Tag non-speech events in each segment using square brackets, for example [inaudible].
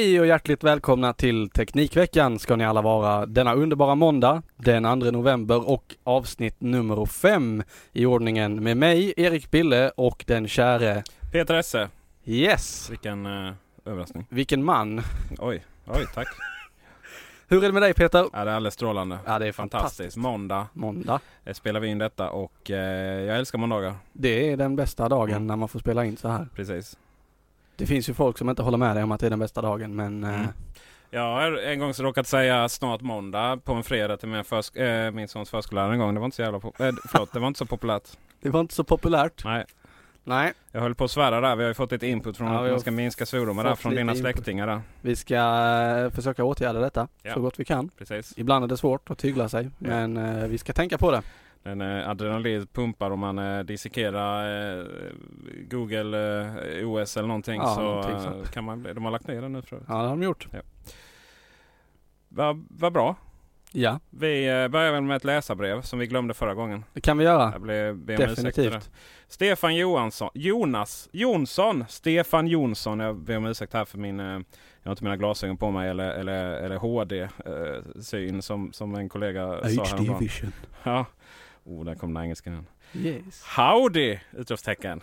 Hej och hjärtligt välkomna till Teknikveckan ska ni alla vara denna underbara måndag den 2 november och avsnitt nummer 5 i ordningen med mig Erik Bille och den käre Peter Esse. Yes! Vilken uh, överraskning. Vilken man! Oj, oj tack. Hur är det med dig Peter? Ja, det är alldeles strålande. Ja det är Fantastiskt. fantastiskt. Måndag Måndag. eh, spelar vi in detta och eh, jag älskar måndagar. Det är den bästa dagen Mm. när man får spela in så här. Precis. Det finns ju folk som inte håller med dig om att det är den bästa dagen men eh, Mm. Jag har en gång så råkat säga snart måndag på en fredag till min, försk- eh, min sons förskollärare en gång. Det var inte så jävla eh, förlåt, det var inte så populärt. [laughs] det var inte så populärt. Nej, Nej, jag höll på att svära där. Vi har ju fått ett input från Ja, att man ska minska svordomar där från lite dina input. släktingar där. vi ska eh, försöka åtgärda detta Ja. så gott vi kan. Precis. Ibland är det svårt att tygla sig Ja. men eh, vi ska tänka på det. En eh, adrenalin pumpar om man eh, dissekerar eh, Google eh, OS eller någonting. Ja, så någonting eh, sånt. kan man, de har lagt ner den nu förut. Ja det har de gjort. Vad vad bra. Ja, Vi börjar väl med ett läsarbrev som vi glömde förra gången. det kan vi göra. Jag blev för. Definitivt. Stefan Johansson, Jonas Jonsson, Stefan Jonsson. Jag ber om ursäkt här för min, jag har inte mina glasögon på mig eller, eller, eller HD-syn som, som en kollega sa häromdagen. Ja. Oh, där kom den engelskan igen. Yes. Howdy! Utropstecken.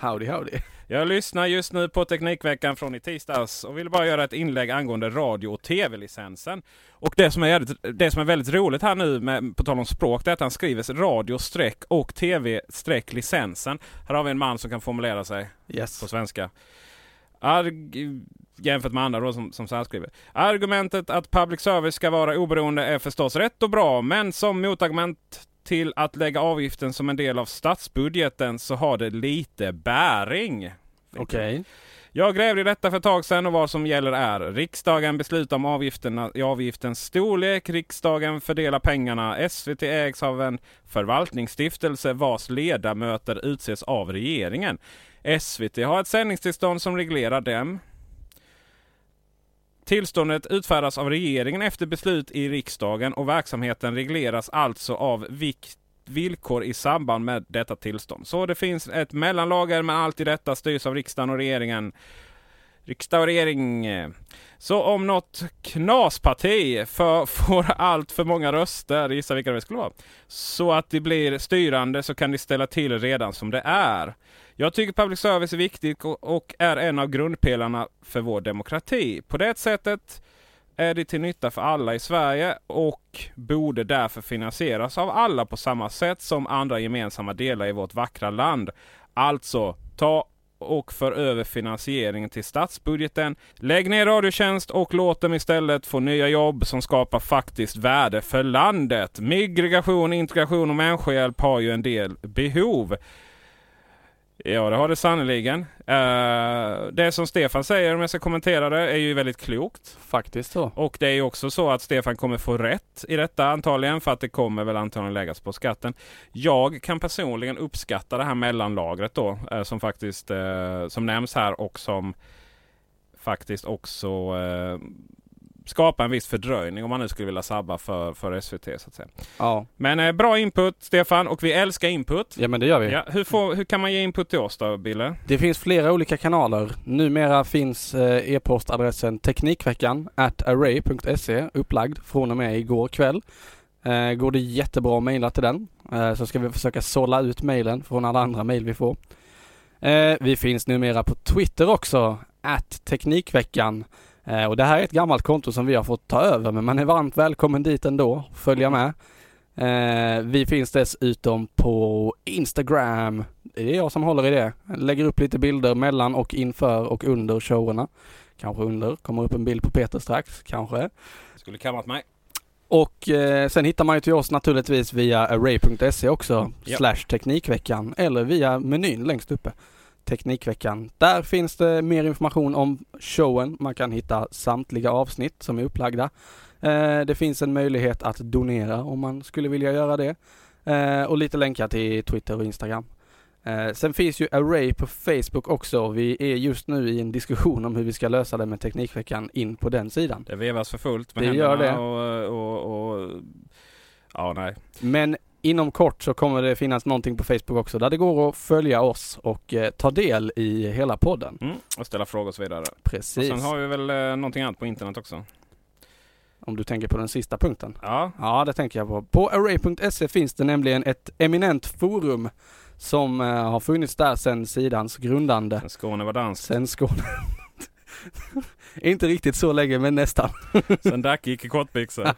Howdy howdy. Jag lyssnar just nu på Teknikveckan från i tisdags och vill bara göra ett inlägg angående radio och tv-licensen. Och det som är, det som är väldigt roligt här nu, med, på tal om språk, det är att han skriver radio streck och tv licensen. Här har vi en man som kan formulera sig Yes. på svenska. Arg, jämfört med andra då som, som så här skriver. Argumentet att public service ska vara oberoende är förstås rätt och bra, men som motargument till att lägga avgiften som en del av statsbudgeten så har det lite bäring. Okej. Jag grävde i detta för ett tag sedan och vad som gäller är riksdagen beslutar om avgifterna, i avgiftens storlek. Riksdagen fördelar pengarna. SVT ägs av en förvaltningsstiftelse vars ledamöter utses av regeringen. SVT har ett sändningstillstånd som reglerar dem. Tillståndet utfärdas av regeringen efter beslut i riksdagen och verksamheten regleras alltså av vikt villkor i samband med detta tillstånd. Så det finns ett mellanlager men allt i detta styrs av riksdagen och regeringen. Riksdag och regering. Så om något knasparti för, [laughs] får allt för många röster, gissa vilka det skulle vara, så att det blir styrande så kan de ställa till redan som det är. Jag tycker public service är viktigt och- är en av grundpelarna för vår demokrati. På det sättet är det till nytta för alla i Sverige och borde därför finansieras av alla på samma sätt som andra gemensamma delar i vårt vackra land. Alltså, ta och för över finansieringen till statsbudgeten. Lägg ner Radiotjänst och låt dem istället få nya jobb som skapar faktiskt värde för landet. Migration, integration och människohjälp har ju en del behov. Ja, det har det sannerligen. Uh, det som Stefan säger, om jag ska kommentera det, är ju väldigt klokt. Faktiskt så. Och det är ju också så att Stefan kommer få rätt i detta antagligen, för att det kommer väl antagligen läggas på skatten. Jag kan personligen uppskatta det här mellanlagret då, uh, som faktiskt uh, som nämns här och som faktiskt också skapa en viss fördröjning om man nu skulle vilja sabba för, för SVT. så att säga. Ja. Men eh, bra input Stefan och vi älskar input. Ja men det gör vi. Ja, hur, får, hur kan man ge input till oss då Bille? Det finns flera olika kanaler. Numera finns eh, e-postadressen Teknikveckan at array.se upplagd från och med igår kväll. Eh, går det jättebra att mejla till den eh, så ska vi försöka sålla ut mejlen från alla andra mejl vi får. Eh, vi finns numera på Twitter också, at Teknikveckan. Eh, och det här är ett gammalt konto som vi har fått ta över men man är varmt välkommen dit ändå, följa med. Eh, vi finns dessutom på Instagram. Det är jag som håller i det. Lägger upp lite bilder mellan och inför och under showerna. Kanske under, kommer upp en bild på Peter strax, kanske. Skulle kammat mig. Och eh, sen hittar man ju till oss naturligtvis via array.se också, Ja. slash Teknikveckan, eller via menyn längst uppe. Teknikveckan. Där finns det mer information om showen. Man kan hitta samtliga avsnitt som är upplagda. Eh, det finns en möjlighet att donera om man skulle vilja göra det. Eh, och lite länkar till Twitter och Instagram. Eh, sen finns ju Array på Facebook också. Vi är just nu i en diskussion om hur vi ska lösa det med Teknikveckan in på den sidan. Det vevas för fullt med Det händerna gör det. Och, och, och... Ja, nej. Men inom kort så kommer det finnas någonting på Facebook också där det går att följa oss och eh, ta del i hela podden. Mm. Och ställa frågor och så vidare. Precis. Och sen har vi väl eh, någonting annat på internet också. Om du tänker på den sista punkten. Ja, Ja, det tänker jag på. På array.se finns det nämligen ett eminent forum som eh, har funnits där sedan sidans grundande. Skåne var dans. Sen Skåne. [laughs] Inte riktigt så länge, men nästan. Sen Dacke gick i kortbyxor. [laughs]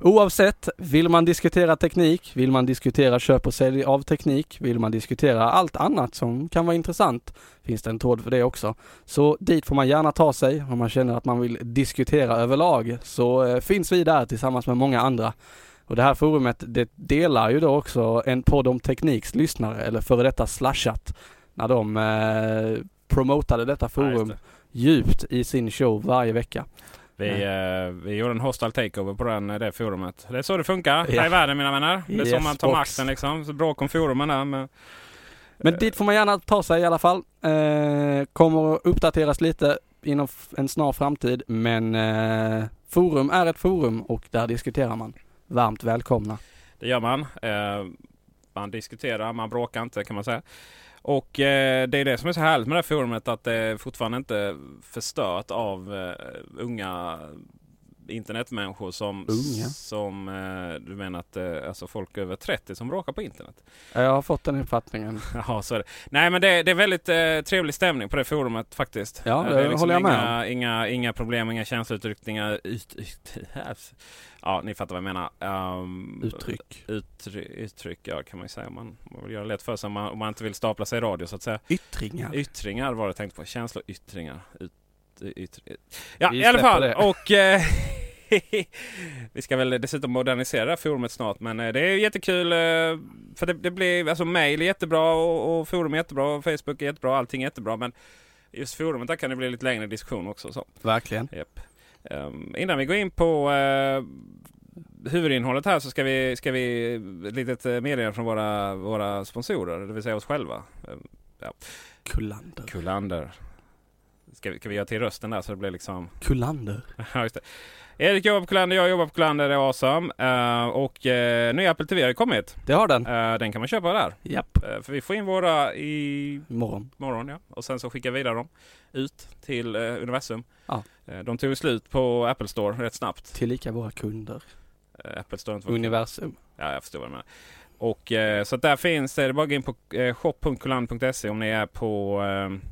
Oavsett, vill man diskutera teknik, vill man diskutera köp och sälj av teknik, vill man diskutera allt annat som kan vara intressant, finns det en tråd för det också. Så dit får man gärna ta sig om man känner att man vill diskutera överlag. Så eh, finns vi där tillsammans med många andra. Och det här forumet, det delar ju då också en podd om tekniks lyssnare, eller före detta slashat, när de eh, promotade detta forum djupt i sin show varje vecka. Vi, eh, vi gjorde en hostile takeover på den, eh, det forumet. Det är så det funkar Ja. här i världen mina vänner. Det är så Yes, man tar box. makten liksom. Så bråk om forumen där. Men, Men dit får man gärna ta sig i alla fall. Eh, kommer att uppdateras lite inom en snar framtid men eh, forum är ett forum och där diskuterar man. Varmt välkomna. det gör man. Eh, man diskuterar, man bråkar inte kan man säga. Och eh, det är det som är så härligt med det här forumet att det är fortfarande inte förstört av eh, unga internetmänniskor som, Unga? som eh, du menar att eh, alltså folk över 30 som bråkar på internet. Jag har fått den uppfattningen. [laughs] Jaha, så är det. Nej men det, det är väldigt eh, trevlig stämning på det forumet faktiskt. Ja, Eh, det är håller jag med inga, inga, inga problem, inga känslouttryckningar. Ut, ut, [laughs] ja, ni fattar vad jag menar. Um, Uttryck. Uttry, uttryck, ja kan man ju säga. om Man, om man vill göra det lätt för sig om man, om man inte vill stapla sig i radio så att säga. Yttringar. Yttringar var det jag tänkte på. Känsloyttringar. Ut, yttr, ja, Vi i alla fall. det. Och eh, [laughs] vi ska väl dessutom modernisera det här forumet snart. Men eh, det är jättekul. Eh, för det, det blir, alltså mail är jättebra och, och forum är jättebra. Och Facebook är jättebra. Allting är jättebra. Men just forumet där kan det bli lite längre diskussion också. Så. Verkligen. Japp. Ehm, innan vi går in på uh, huvudinnehållet här så ska vi, ska vi ett litet meddelande från våra, våra sponsorer, det vill säga oss själva. Ehm, Kullander. Kullander. Ska vi, ska vi göra till rösten där så det blir liksom... [laughs] Kullander. Ja, just det. Erik jobbar på Kullander, jag jobbar på Kullander, det är awesome. Uh, och uh, nya Apple TV har ju kommit. Det har den. Uh, den kan man köpa där. Japp. Uh, för vi får in våra i Imorgon. morgon ja. Och sen så skickar vi vidare dem ut till universum. Ja. De tog slut på Apple Store rätt snabbt. Tillika våra kunder. Apple Store inte Universum. Ja, jag förstår vad du menar. Och eh, så att där finns det, det är bara att gå in på eh, shop.kullander.se om ni är på eh,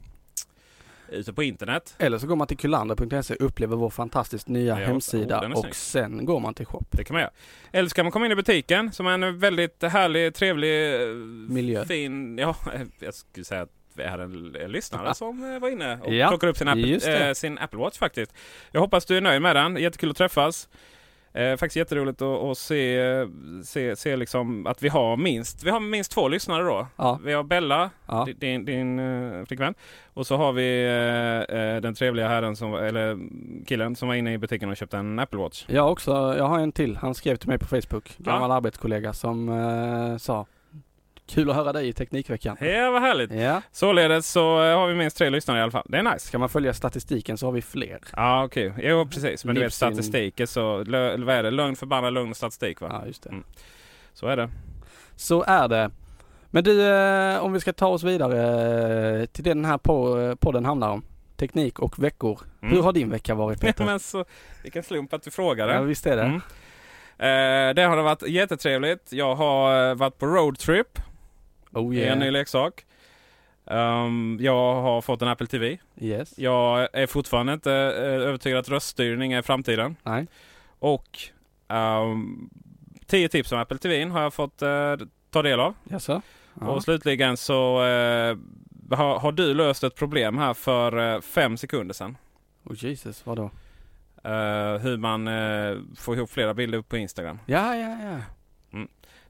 ute på internet. Eller så går man till kullander.se, upplever vår fantastiskt nya Ja, hemsida oh, och sen går man till shop. Det kan man göra. Eller så kan man komma in i butiken som är en väldigt härlig, trevlig, eh, Miljö. fin... Ja, [laughs] jag skulle säga att vi är en, lyssnare [laughs] som var inne och Ja, plockade upp sin Apple, eh, sin Apple Watch faktiskt. Jag hoppas du är nöjd med den. Jättekul att träffas. Eh, faktiskt jätteroligt att, att se, se, se liksom att vi har minst, vi har minst två lyssnare då. Ja. Vi har Bella, Ja. di- din, din uh, flickvän. Och så har vi eh, den trevliga herren, som, eller killen som var inne i butiken och köpte en Apple Watch. Jag också, jag har en till. Han skrev till mig på Facebook, gammal arbetskollega som eh, sa Kul att höra dig i Teknikveckan. Ja, vad härligt. Ja, Således så eh, har vi minst tre lyssnare i alla fall. Det är nice. ska man följa statistiken så har vi fler. Ja, okej. Jo, precis. Men du vet Livssyn. statistik är så... lö- Vad är det? Lögn, förbannad lögn och statistik va? Ja, just det. Mm. Så är det. Så är det. Men du, eh, om vi ska ta oss vidare eh, till det den här podden handlar om. Teknik och veckor. Mm. Hur har din vecka varit Ja, Peter? men så, vilken slump att du frågar Ja, det. visst är det. Mm. Eh, det har varit jättetrevligt. Jag har varit på roadtrip Oh i en ny yeah. leksak. Um, jag har fått en Apple TV. Yes. Jag är fortfarande inte eh, övertygad att röststyrning är framtiden. Nej. Och um, 10 tips om Apple TV har jag fått eh, ta del av. Jaså? Ja. Och slutligen så eh, har, har du löst ett problem här för eh, fem sekunder sedan. Oh Jesus, vadå? Hur man får ihop flera bilder på Instagram. Ja, ja, ja.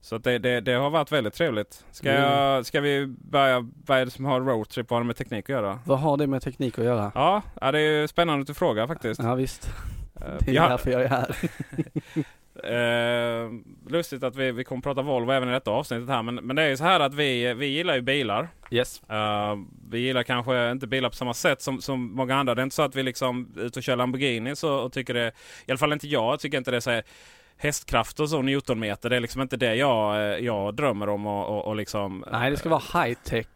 Så det, det, det har varit väldigt trevligt. Ska, Mm. jag, ska vi börja, vad är det som har roadtrip, vad har det med teknik att göra? Vad har det med teknik att göra? Ja, det är ju spännande att du frågar faktiskt. Ja visst, Eh, [laughs] det är ja, därför jag är här. [laughs] eh, lustigt att vi, vi kommer prata Volvo även i detta avsnittet här. Men, men det är ju så här att vi, vi gillar ju bilar. Yes. Eh, vi gillar kanske inte bilar på samma sätt som, som många andra. Det är inte så att vi liksom ute och kör Lamborghini så, och tycker det, i alla fall inte jag, jag tycker inte det är så här hästkraft och så, newtonmeter. Det är liksom inte det jag, eh, jag drömmer om och, och, och liksom... Nej, det ska vara high tech.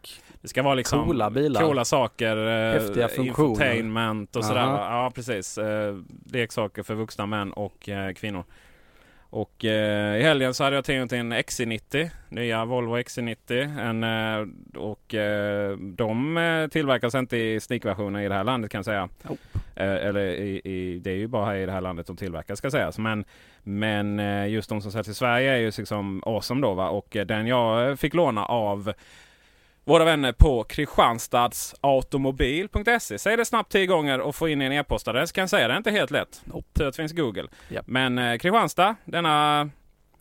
Det ska vara liksom Coola bilar. Coola saker. eh, Häftiga funktioner. Infotainment och sådär. Aha. va? Ja precis. Eh, leksaker för vuxna män och eh, kvinnor. Och eh, i helgen så hade jag till en XC90. Nya Volvo XC90. En, eh, och eh, de eh, tillverkas inte i sneakversioner i det här landet kan jag säga. Oh. Eller i, i, det är ju bara här i det här landet de tillverkas ska sägas. Men, men eh, just de som säljs i Sverige är ju liksom awesome då va. Och den jag fick låna av våra vänner på kristianstadsautomobil.se. Säg det snabbt tio gånger och få in en e-postadress. Kan jag säga det är inte helt lätt. Nope. Tur att det finns Google. Japp. Men eh, Kristianstad, denna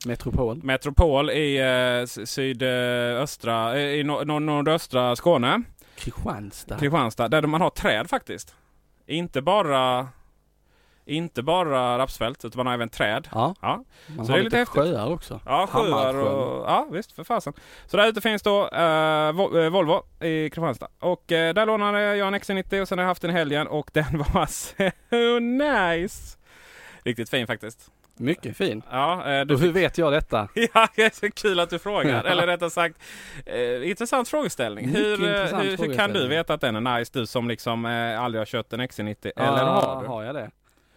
Metropol. metropol i eh, sydöstra, eh, i nor- nor- nordöstra Skåne. Kristianstad. Kristianstad, där man har träd faktiskt. Inte bara inte bara rapsfält utan man har även träd. Ja, Ja, man Så har det är lite lite sjöar också. ja sjöar och... Ja visst, för fasen. Så där ute finns då eh, eh, Volvo i Kristianstad. Och eh, där lånade jag en XC90 och sen har jag haft den i helgen och [laughs] den var så nice! Riktigt fin faktiskt. Mycket fin. Ja, eh, du Och hur vet jag detta? [laughs] Ja, det är så kul att du frågar. [laughs] Eller rättare sagt, eh, intressant frågeställning. Mycket Hur, eh, intressant hur, hur kan du frågeställning. veta att den är nice? Du som liksom eh, aldrig har kört en XC90. Eller har du? Har jag det?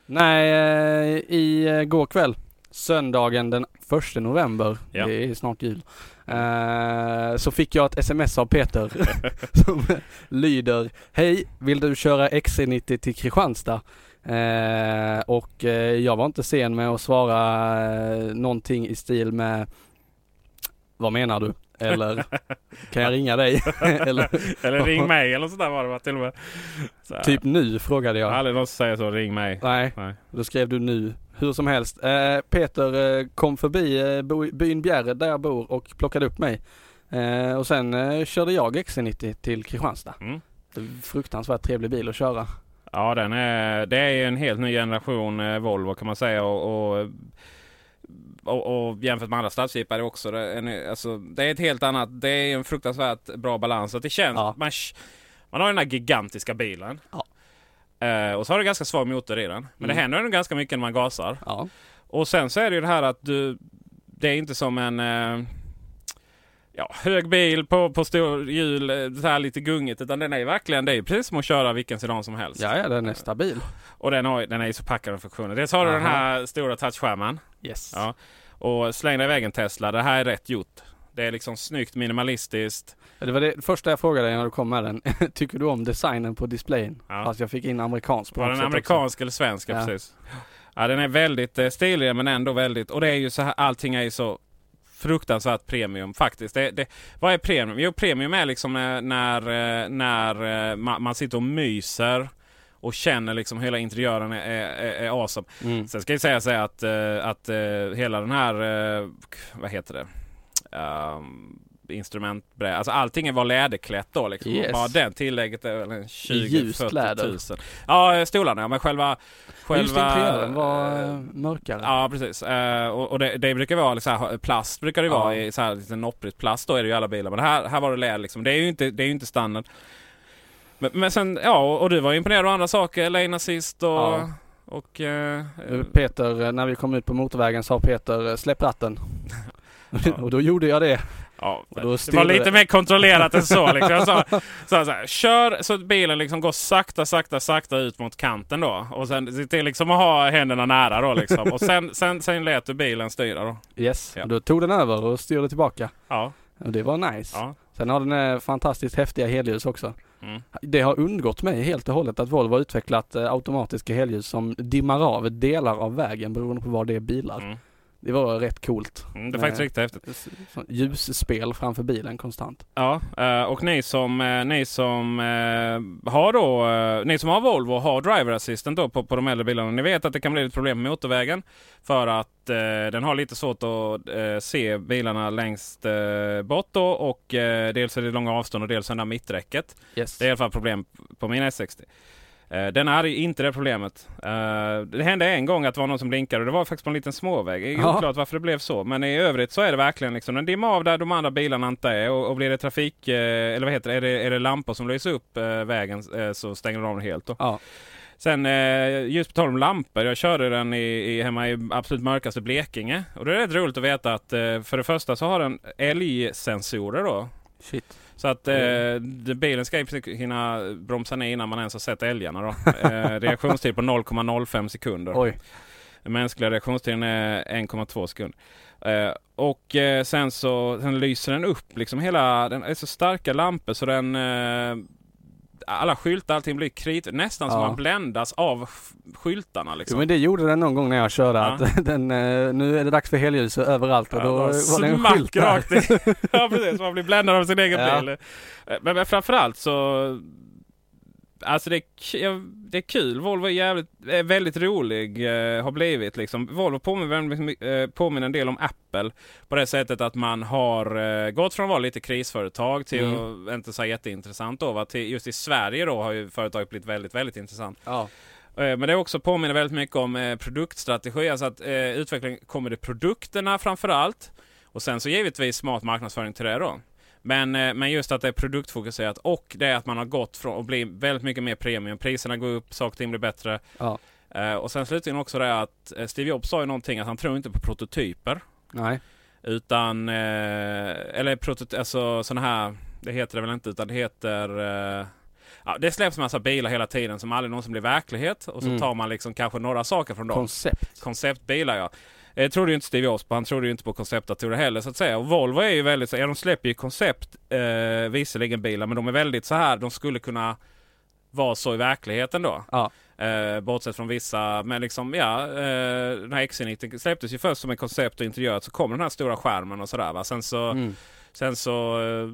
Nej, eh, i eh, går kväll, söndagen den 1 november, Ja. det är snart jul, eh, så fick jag ett sms av Peter [laughs] som lyder Hej, vill du köra XC90 till Kristianstad? Och jag var inte sen med att svara någonting i stil med Vad menar du? Eller [laughs] kan jag ringa dig? [laughs] eller Eller ring [laughs] mig eller sådär var det va, till och med. Typ nu frågade Jag aldrig någon som säger så, ring mig. Nej, Nej. Då skrev du nu. Hur som helst. Eh, Peter eh, kom förbi eh, byn Bjärred där jag bor och plockade upp mig. Eh, och sen eh, körde jag XC90 till Kristianstad. Mm. Fruktansvärt trevlig bil att köra. Ja, den är, det är ju en helt ny generation eh, Volvo kan man säga. Och, och, och, och jämfört med andra stadsjeepar det också. Det är, en, alltså, det är ett helt annat. Det är en fruktansvärt bra balans. Att det känns, Ja. man, man har den här gigantiska bilen. Ja. Eh, och så har du ganska svag motor i den. Men det Mm. händer ändå ganska mycket när man gasar. Ja. Och sen så är det ju det här att du... Det är inte som en... Eh, ja, hög bil på, på stor hjul, eh, så här lite gungigt. Utan den är ju verkligen, det är ju precis som att köra vilken sedan som helst. ja, ja den är stabil. Och den, har, den är ju så packad med funktioner. Dels har du den här stora touchskärmen. Yes. Ja. Och släng dig iväg en Tesla. Det här är rätt gjort. Det är liksom snyggt minimalistiskt. Det var det första jag frågade dig när du kom med den. [laughs] Tycker du om designen på displayen? Ja. Fast jag fick in amerikansk på Var den amerikansk eller svensk? Ja. precis. Ja, den är väldigt eh, stilig men ändå väldigt... Och det är ju så här, allting är ju så fruktansvärt premium faktiskt. Det, det, vad är premium? Jo, premium är liksom när, när, eh, när eh, man, sitter och myser och känner liksom hela interiören är, är, är awesome. Mm. Sen ska jag säga så att, eh, att hela den här, vad heter det? Um, instrumentbräda. Alltså allting var läderklätt då liksom. Yes. Bara den tillägget är väl en 20 ljust 40 läder. tusen. Ja, stolarna ja, men själva... själva Just interiören var eh, mörkare. Ja precis. Eh, och och det, det brukar vara liksom plast brukar det Ja. vara i så här lite nopprigt plast. Då är det ju alla bilar. Men här, här var det läder liksom. Det är ju inte, det är ju inte standard. Men, men sen, ja och, du var imponerad av andra saker. Lane assist och... Ja. Och... eh, Peter, när vi kom ut på motorvägen sa Peter släpp ratten. [laughs] och då gjorde jag det. Ja, det var lite det. mer kontrollerat än så. Liksom. Jag sa, [laughs] så, så här, kör så att bilen liksom går sakta, sakta, sakta ut mot kanten då. Och sen se till liksom att ha händerna nära då liksom. Och sen, [laughs] sen, sen lät du bilen styra då. Yes, Ja. då tog den över och styrde tillbaka. Ja. Och det var nice. ja. Sen har den eh, fantastiskt häftiga helljus också. Mm. Det har undgått mig helt och hållet att Volvo har utvecklat eh, automatiska helljus som dimmar av delar av vägen beroende på var det är bilar. Mm. Det var rätt coolt. Mm, det är faktiskt Nej. riktigt häftigt. Ljusspel framför bilen konstant. Ja, eh, och ni som, eh, ni som eh, har då, eh, ni som har Volvo och har driver assistant då på, på de äldre bilarna. Ni vet att det kan bli ett problem med motorvägen. För att eh, den har lite svårt att eh, se bilarna längst eh, bort då. Och eh, dels är det långa avstånd och dels är det där mitträcket. Yes. Det är i alla fall problem på min S60. Eh, Den hade inte det problemet. Eh, Det hände en gång att det var någon som blinkade och det var faktiskt på en liten småväg. Det är Ja. oklart varför det blev så. Men i övrigt så är det verkligen liksom, den dimmar av där de andra bilarna inte är. Och, och blir det trafik, eh, eller vad heter det, är det, är det lampor som lyser upp vägen så stänger de av den helt. Då. Ja. Sen eh, just på tal om lampor. Jag körde den i, i, hemma i absolut mörkaste Blekinge. Och det är rätt roligt att veta att eh, för det första så har den älgsensorer då. Shit. Så att eh, det- bilen ska hinna bromsa ner innan man ens har sett älgarna. Då. Eh, reaktionstid på 0,05 sekunder. Oj. Den mänskliga reaktionstiden är 1,2 sekunder. Eh, och eh, sen så sen lyser den upp liksom hela, den är så starka lampor så den eh, alla skyltar, allting blir krit. Nästan som Ja. man bländas av skyltarna Jo, liksom. men det gjorde den någon gång när jag körde Ja. att [laughs] den, eh, nu är det dags för helljus överallt och Ja, då bara var det en skylt där. [laughs] Ja precis, man blir bländad av sin egen Ja. bil. Eh, Men, men framförallt så Alltså det är, det är kul. Volvo är, jävligt, är väldigt rolig, eh, har blivit liksom. Volvo påminner, eh, påminner en del om Apple. På det sättet att man har eh, gått från att vara lite krisföretag till Mm. att inte så jätteintressant då. Va? Till, just i Sverige då har ju företaget blivit väldigt, väldigt intressant. Ja. Eh, Men det också påminner väldigt mycket om eh, produktstrategi. Alltså att eh, utveckling kommer det produkterna framför allt. Och sen så givetvis smart marknadsföring till det då. Men, eh, men just att det är produktfokuserat och det är att man har gått från att bli väldigt mycket mer premium. Priserna går upp, saker och ting blir bättre. Ja. Eh, och sen slutligen också det att eh, Steve Jobs sa ju någonting att han tror inte på prototyper. Nej. Utan, eller prototy- alltså sådana här, det heter det väl inte utan det heter Ja, det släpps massa bilar hela tiden som aldrig någonsin blir verklighet. Och så Mm. tar man liksom kanske några saker från dem. Koncept. Konceptbilar ja. Eh, trodde ju inte Steve Jobs på. Han trodde ju inte på konceptdatorer heller så att säga. Och Volvo är ju väldigt så, ja de släpper ju koncept eh, visserligen bilar men de är väldigt så här. De skulle kunna vara så i verkligheten då. Ja. Eh, bortsett från vissa, men liksom ja, eh, den här XC90 släpptes ju först som en koncept och interiör. Så kom den här stora skärmen och sådär va. Sen så, Mm. sen så eh,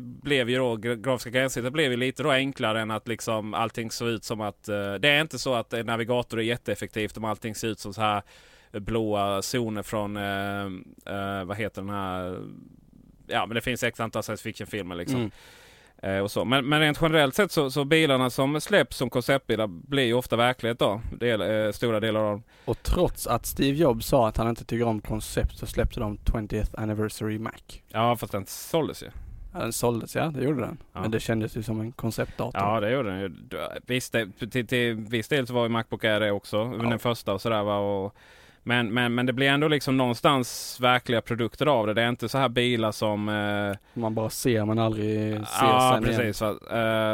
blev ju då gra- grafiska gränssnittet blev ju lite då enklare än att liksom allting såg ut som att eh, det är inte så att en navigator är jätteeffektivt om allting ser ut som så här blåa zoner från, eh, eh, vad heter den här, ja men det finns x antal science fiction-filmer liksom. Mm. Eh, och så. Men, men rent generellt sett så, så bilarna som släpps som konceptbilar blir ju ofta verklighet då. Del, eh, stora delar av dem. Och trots att Steve Jobs sa att han inte tycker om koncept så släppte de 20th Anniversary Mac. Ja fast den såldes ju. Ja, Den såldes ja, det gjorde den. Ja. Men det kändes ju som en konceptdator. Ja det gjorde den ju. Visst, till, till viss del så var ju Macbook Air det också. Ja. Den första och sådär va. Och, Men, men, men det blir ändå liksom någonstans verkliga produkter av det. Det är inte så här bilar som... Eh, Man bara ser men aldrig ser ja, sen igen. precis. Va?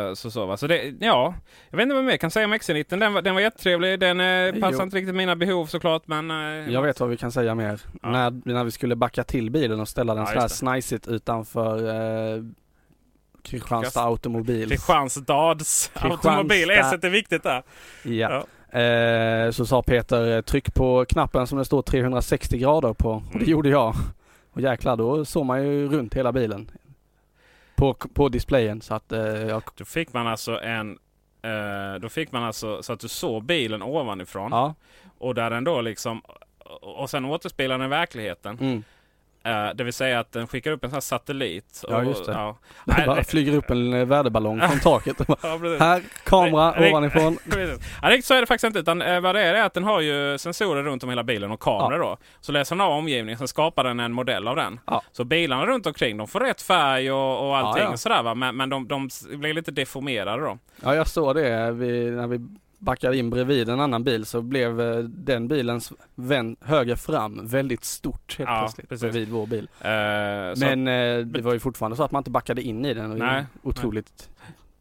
Eh, så, så, va? så det, ja, jag vet inte vad mer jag kan säga om XC90. Den var, den var jättetrevlig. Den eh, passar inte riktigt mina behov såklart. Men, eh, Jag vet vad vi kan säga mer. Ja. När, när vi skulle backa till bilen och ställa den Ja, så här just snajsigt utanför eh, Kristianstad Automobil. Kristianstads Kristianstad. automobil. S är viktigt där. Ja. Eh, så sa Peter, eh, tryck på knappen som det står 360 grader på. Och det Mm. gjorde jag. Och jäklar, då såg man ju runt hela bilen. På, på displayen så att eh, jag, Då fick man alltså en... Eh, då fick man alltså så att du såg bilen ovanifrån. ja. Och där den då liksom... Och sen återspeglar den verkligheten. Mm. Eh, det vill säga att den skickar upp en sån här satellit. Ja, och- just det. Ja. Det Nej, bara det- flyger upp en eh, väderballong från [laughs] taket. Ja, precis. Här, kamera ovanifrån. [laughs] Ja, riktigt så är det faktiskt inte. Utan eh, vad det är är att den har ju sensorer runt om hela bilen och kameror då. Så läser den av omgivningen, sen skapar den en modell av den. Ja. Så bilarna runt omkring de får rätt färg och, och allting Ja, ja. och sådär va. Men, men de, de blir lite deformerade då. Ja, jag såg det vi, när vi backade in bredvid en annan bil så blev eh, den bilens vän höger fram väldigt stort helt Ja, plötsligt precis. bredvid vår bil. Så, Men eh, det var ju fortfarande så att man inte backade in i den. Det ju Nej, otroligt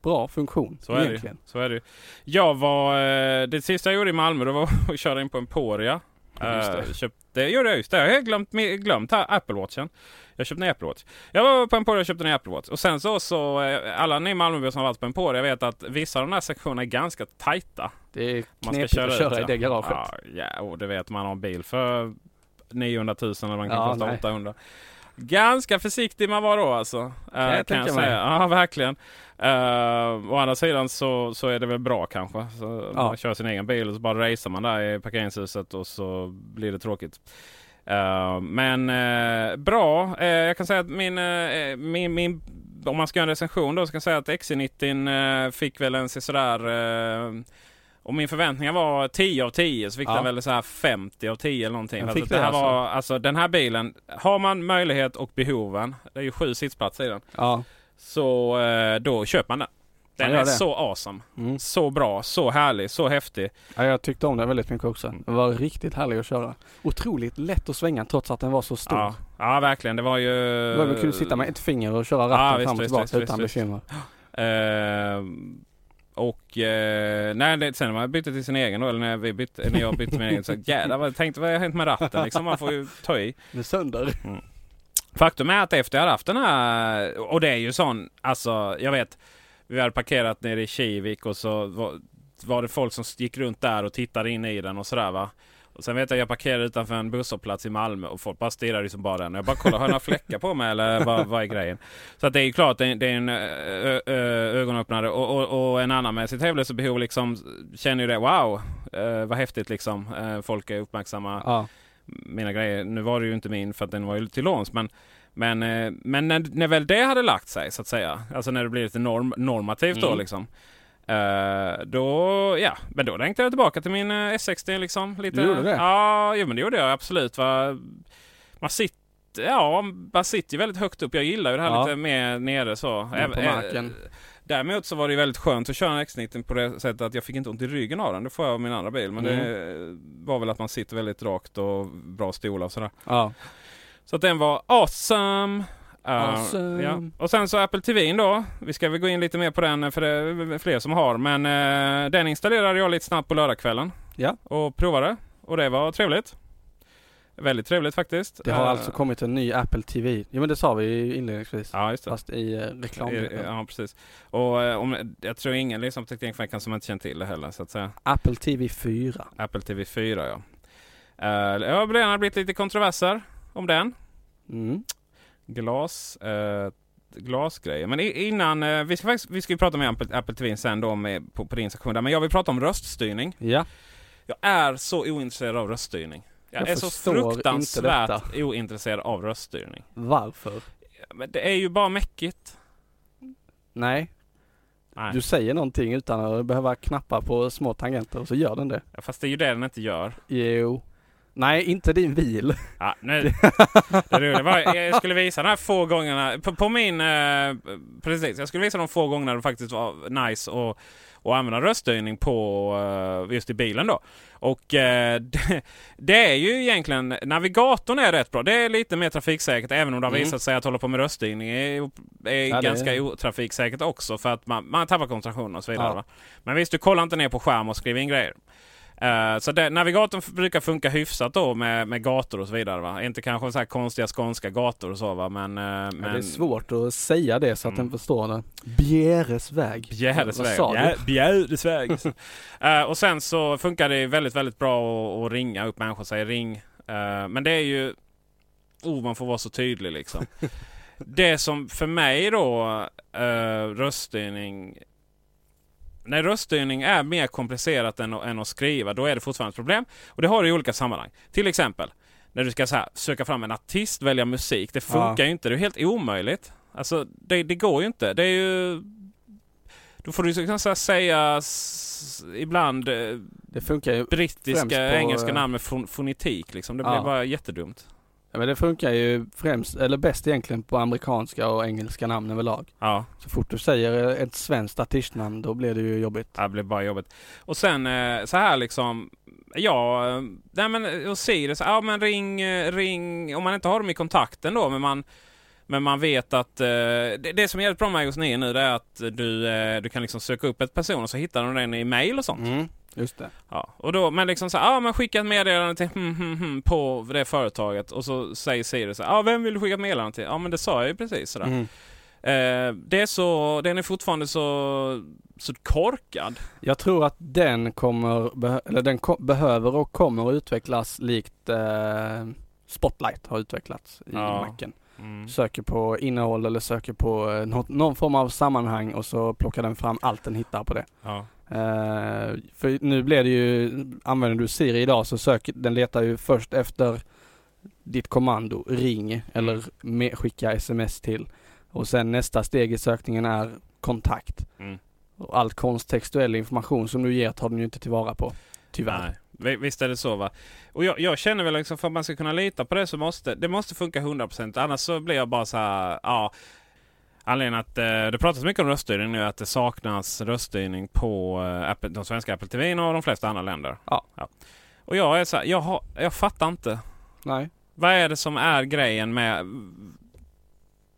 bra funktion så är, det, egentligen. så är det. Jag var... Det sista jag gjorde i Malmö det var [laughs] att köra in på Emporia. Det. Uh, köpte, gjorde jag just det. Jag har glömt, glömt här, Apple Watchen. Jag köpte en Apple Watch. Jag var på Emporia och köpte en Apple Watch. Och sen så, så eh, alla ni Malmöbor som har varit på Emporia vet att vissa av de här sektionerna är ganska tajta. Det är Man knepigt ska köra, att köra ut, i det garaget. Ja, ja och det vet man har en bil för 900 000 eller man kan Ja, kosta nej. 800. Ganska försiktig man var då alltså. Uh, kan jag jag tänka säga. mig. Ja, verkligen. Uh, å andra sidan så, så är det väl bra kanske. Så Ja. Man kör sin egen bil och så bara racear man där i parkeringshuset och så blir det tråkigt. Uh, men eh, bra. Eh, jag kan säga att min, min, min om man ska göra en recension då så kan jag säga att XC90 eh, fick väl en sådär eh, om min förväntningar var 10 av 10 så fick Ja. den väl så här 50 av 10 eller någonting. Alltså, fick det här alltså. var, alltså den här bilen, har man möjlighet och behoven, det är ju sju sittplatser i den, Ja. Så eh, då köper man den. Den är det. så awesome. Mm. Så bra, så härlig, så häftig. ja, jag tyckte om den väldigt mycket också. Det var riktigt härlig att köra. Otroligt lätt att svänga trots att den var så stor. Ja, ja, verkligen. Det var ju... Det kul att sitta med ett finger och köra ratten Ja, visst, fram och tillbaka visst, utan visst, bekymmer. Eh, och eh, nej, det, sen när man bytte till sin egen då, eller när, vi bytte, när jag bytte min egen, så jävlar vad tänkte vad har hänt med ratten liksom. Man får ju ta i. Den sönder. Faktum är att efter jag hade haft den här, och det är ju sån, alltså jag vet, vi hade parkerat nere i Kivik och så var, var det folk som gick runt där och tittade in i den och sådär va. Och sen vet jag jag parkerade utanför en busshållplats i Malmö och folk bara stirrade som liksom bara den. Jag bara kollade, har jag några fläckar på mig eller vad, vad är grejen? Så att det är ju klart, det är, det är en ö, ö, ögonöppnare och, och, och en annan med sitt hemlösebehov liksom känner ju det, wow, eh, vad häftigt liksom. Eh, folk är uppmärksamma Ja mina grejer. Nu var det ju inte min för att den var ju till låns. Men, men, eh, men när, när väl det hade lagt sig så att säga. Alltså när det blir lite norm, normativt då Mm. liksom. eh, då, ja, men då längtade jag tillbaka till min eh, S60 liksom. Lite, Du gjorde det? Ja, jo, men det gjorde jag absolut. Va? Man sitter, ja, man sitter ju väldigt högt upp. Jag gillar ju det här Ja. lite mer nere så. På Även- eh, marken. Däremot så var det väldigt skönt att köra en X90 på det sättet att jag fick inte ont i ryggen av den. Det får jag av min andra bil. Men det var väl att man sitter väldigt rakt och bra stolar och sådär. Ja. Så att den var awesome. Uh, Awesome. ja. Och sen så Apple TV då. Vi ska väl gå in lite mer på den för det är fler som har. Men eh, den installerade jag lite snabbt på lördagskvällen. Ja. Och provade. Och det var trevligt. Väldigt trevligt faktiskt. Det har Eh, alltså kommit en ny Apple TV. Jo men det sa vi ju inledningsvis. Ja, just det. Fast i eh, reklam. Ja, precis. Och eh, om, jag tror ingen liksom teknikveckan som inte känner till det heller så att säga. Apple TV 4. Apple TV 4 ja. Uh, det har redan blivit lite kontroverser om den. Mm. Glas, eh, glasgrejer. Men innan, eh, vi ska faktiskt vi ska ju prata med Apple, Apple TV sen då med, på, på din sektion där. Men jag vill prata om röststyrning. Ja. Jag är så ointresserad av röststyrning. Jag, Jag är så fruktansvärt ointresserad av röststyrning. Varför? Men det är ju bara mäckigt. Nej. Nej. Du säger någonting utan att behöva knappa på små tangenter och så gör den det. Ja, Fast det är ju det den inte gör. Jo. Nej, inte din bil. Ja, nu, [laughs] det roliga var, jag skulle visa de här få gångerna på, på min... Eh, precis, jag skulle visa de få gångerna det faktiskt var nice och och använda röststyrning på uh, just i bilen då. Och [laughs] det, det, är ju egentligen, navigatorn är rätt bra. Det är lite mer trafiksäkert även om det har mm. visat sig att hålla på med röststyrning är, är ja, ganska är... otrafiksäkert också för att man, man tappar koncentrationen och så vidare. Ja. Men visst, du kollar inte ner på skärm och skriver in grejer. Uh, så det, navigatorn brukar funka hyfsat då med, med gator och så vidare. Va? Inte kanske så här konstiga skånska gator och så va. Men, uh, ja, men... Det är svårt att säga det så att mm. den förstår det. Bjäresväg. Bjäresväg. Bjäresväg. uh, [laughs] och sen så funkar det väldigt, väldigt bra att, ringa upp människor. Säger ring. men det är ju... Oh, man får vara så tydlig liksom. [laughs] det som för mig då röststyrning när röststyrning är mer komplicerat än, än att skriva, då är det fortfarande ett problem. Och det har du i olika sammanhang. Till exempel när du ska så här, söka fram en artist, välja musik. Det funkar ja. ju inte. Det är helt omöjligt. Alltså, det, det går ju inte. Det är ju... Då får du liksom så säga ibland eh, det funkar ju brittiska, på, engelska namn med fonetik. Liksom. Det blir bara jättedumt. Ja, men det funkar ju främst, eller bäst egentligen på amerikanska och engelska namn överlag. Ja. Så fort du säger ett svenskt artistnamn då blir det ju jobbigt. Ja, det blir bara jobbigt. Och sen eh, så här liksom, ja, nej men och Sirius, ja men ring, eh, ring, om man inte har dem i kontakten då, men man men man vet att eh, det, det, som är jävligt bra med iOS 9 nu det är att du, eh, du kan liksom söka upp ett person och så hittar de den i mail och sånt. Mm. Just det. Ja, och då, men liksom så ja men skicka ett meddelande till hm, hm, hm, på det företaget och så säger Siri så ja vem vill du skicka ett meddelande till? Ja men det sa jag ju precis sådär. Mm. Eh, det är så, den är fortfarande så, så korkad. Jag tror att den kommer, eller den behöver och kommer att utvecklas likt eh, Spotlight har utvecklats i ja. Macen. Mm. Söker på innehåll eller söker på eh, något, någon form av sammanhang och så plockar den fram allt den hittar på det. Ja. Uh, för nu blir det ju, använder du Siri idag så söker den letar ju först efter ditt kommando ring eller med, skicka sms till. Och sen nästa steg i sökningen är kontakt. Mm. Och all kontextuell information som du ger tar den ju inte tillvara på. Tyvärr. Nej, visst är det så va. Och jag, jag känner väl liksom för att man ska kunna lita på det så måste det måste funka 100% annars så blir jag bara så här, ja Anledningen att eh, det pratas mycket om röststyrning nu att det saknas röststyrning på eh, Apple, de svenska Apple TV och de flesta andra länder. Ja. ja. Och jag är så här, jag, har, jag fattar inte. Nej. Vad är det som är grejen med...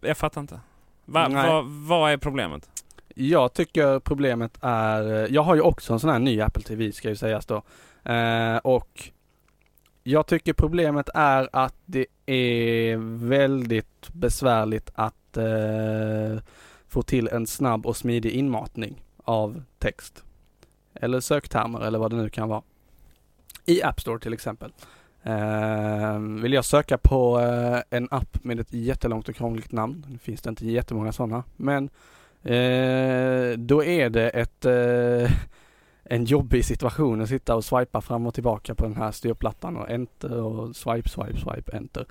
Jag fattar inte. Va, va, vad är problemet? Jag tycker problemet är, jag har ju också en sån här ny Apple TV ska ju sägas då. Eh, och jag tycker problemet är att det är väldigt besvärligt att eh, få till en snabb och smidig inmatning av text. Eller söktermer eller vad det nu kan vara. I App Store till exempel. Eh, vill jag söka på eh, en app med ett jättelångt och krångligt namn, nu finns det inte jättemånga sådana, men eh, då är det ett eh, en jobbig situation att sitta och swipa fram och tillbaka på den här styrplattan och enter och swipe, swipe, swipe, enter.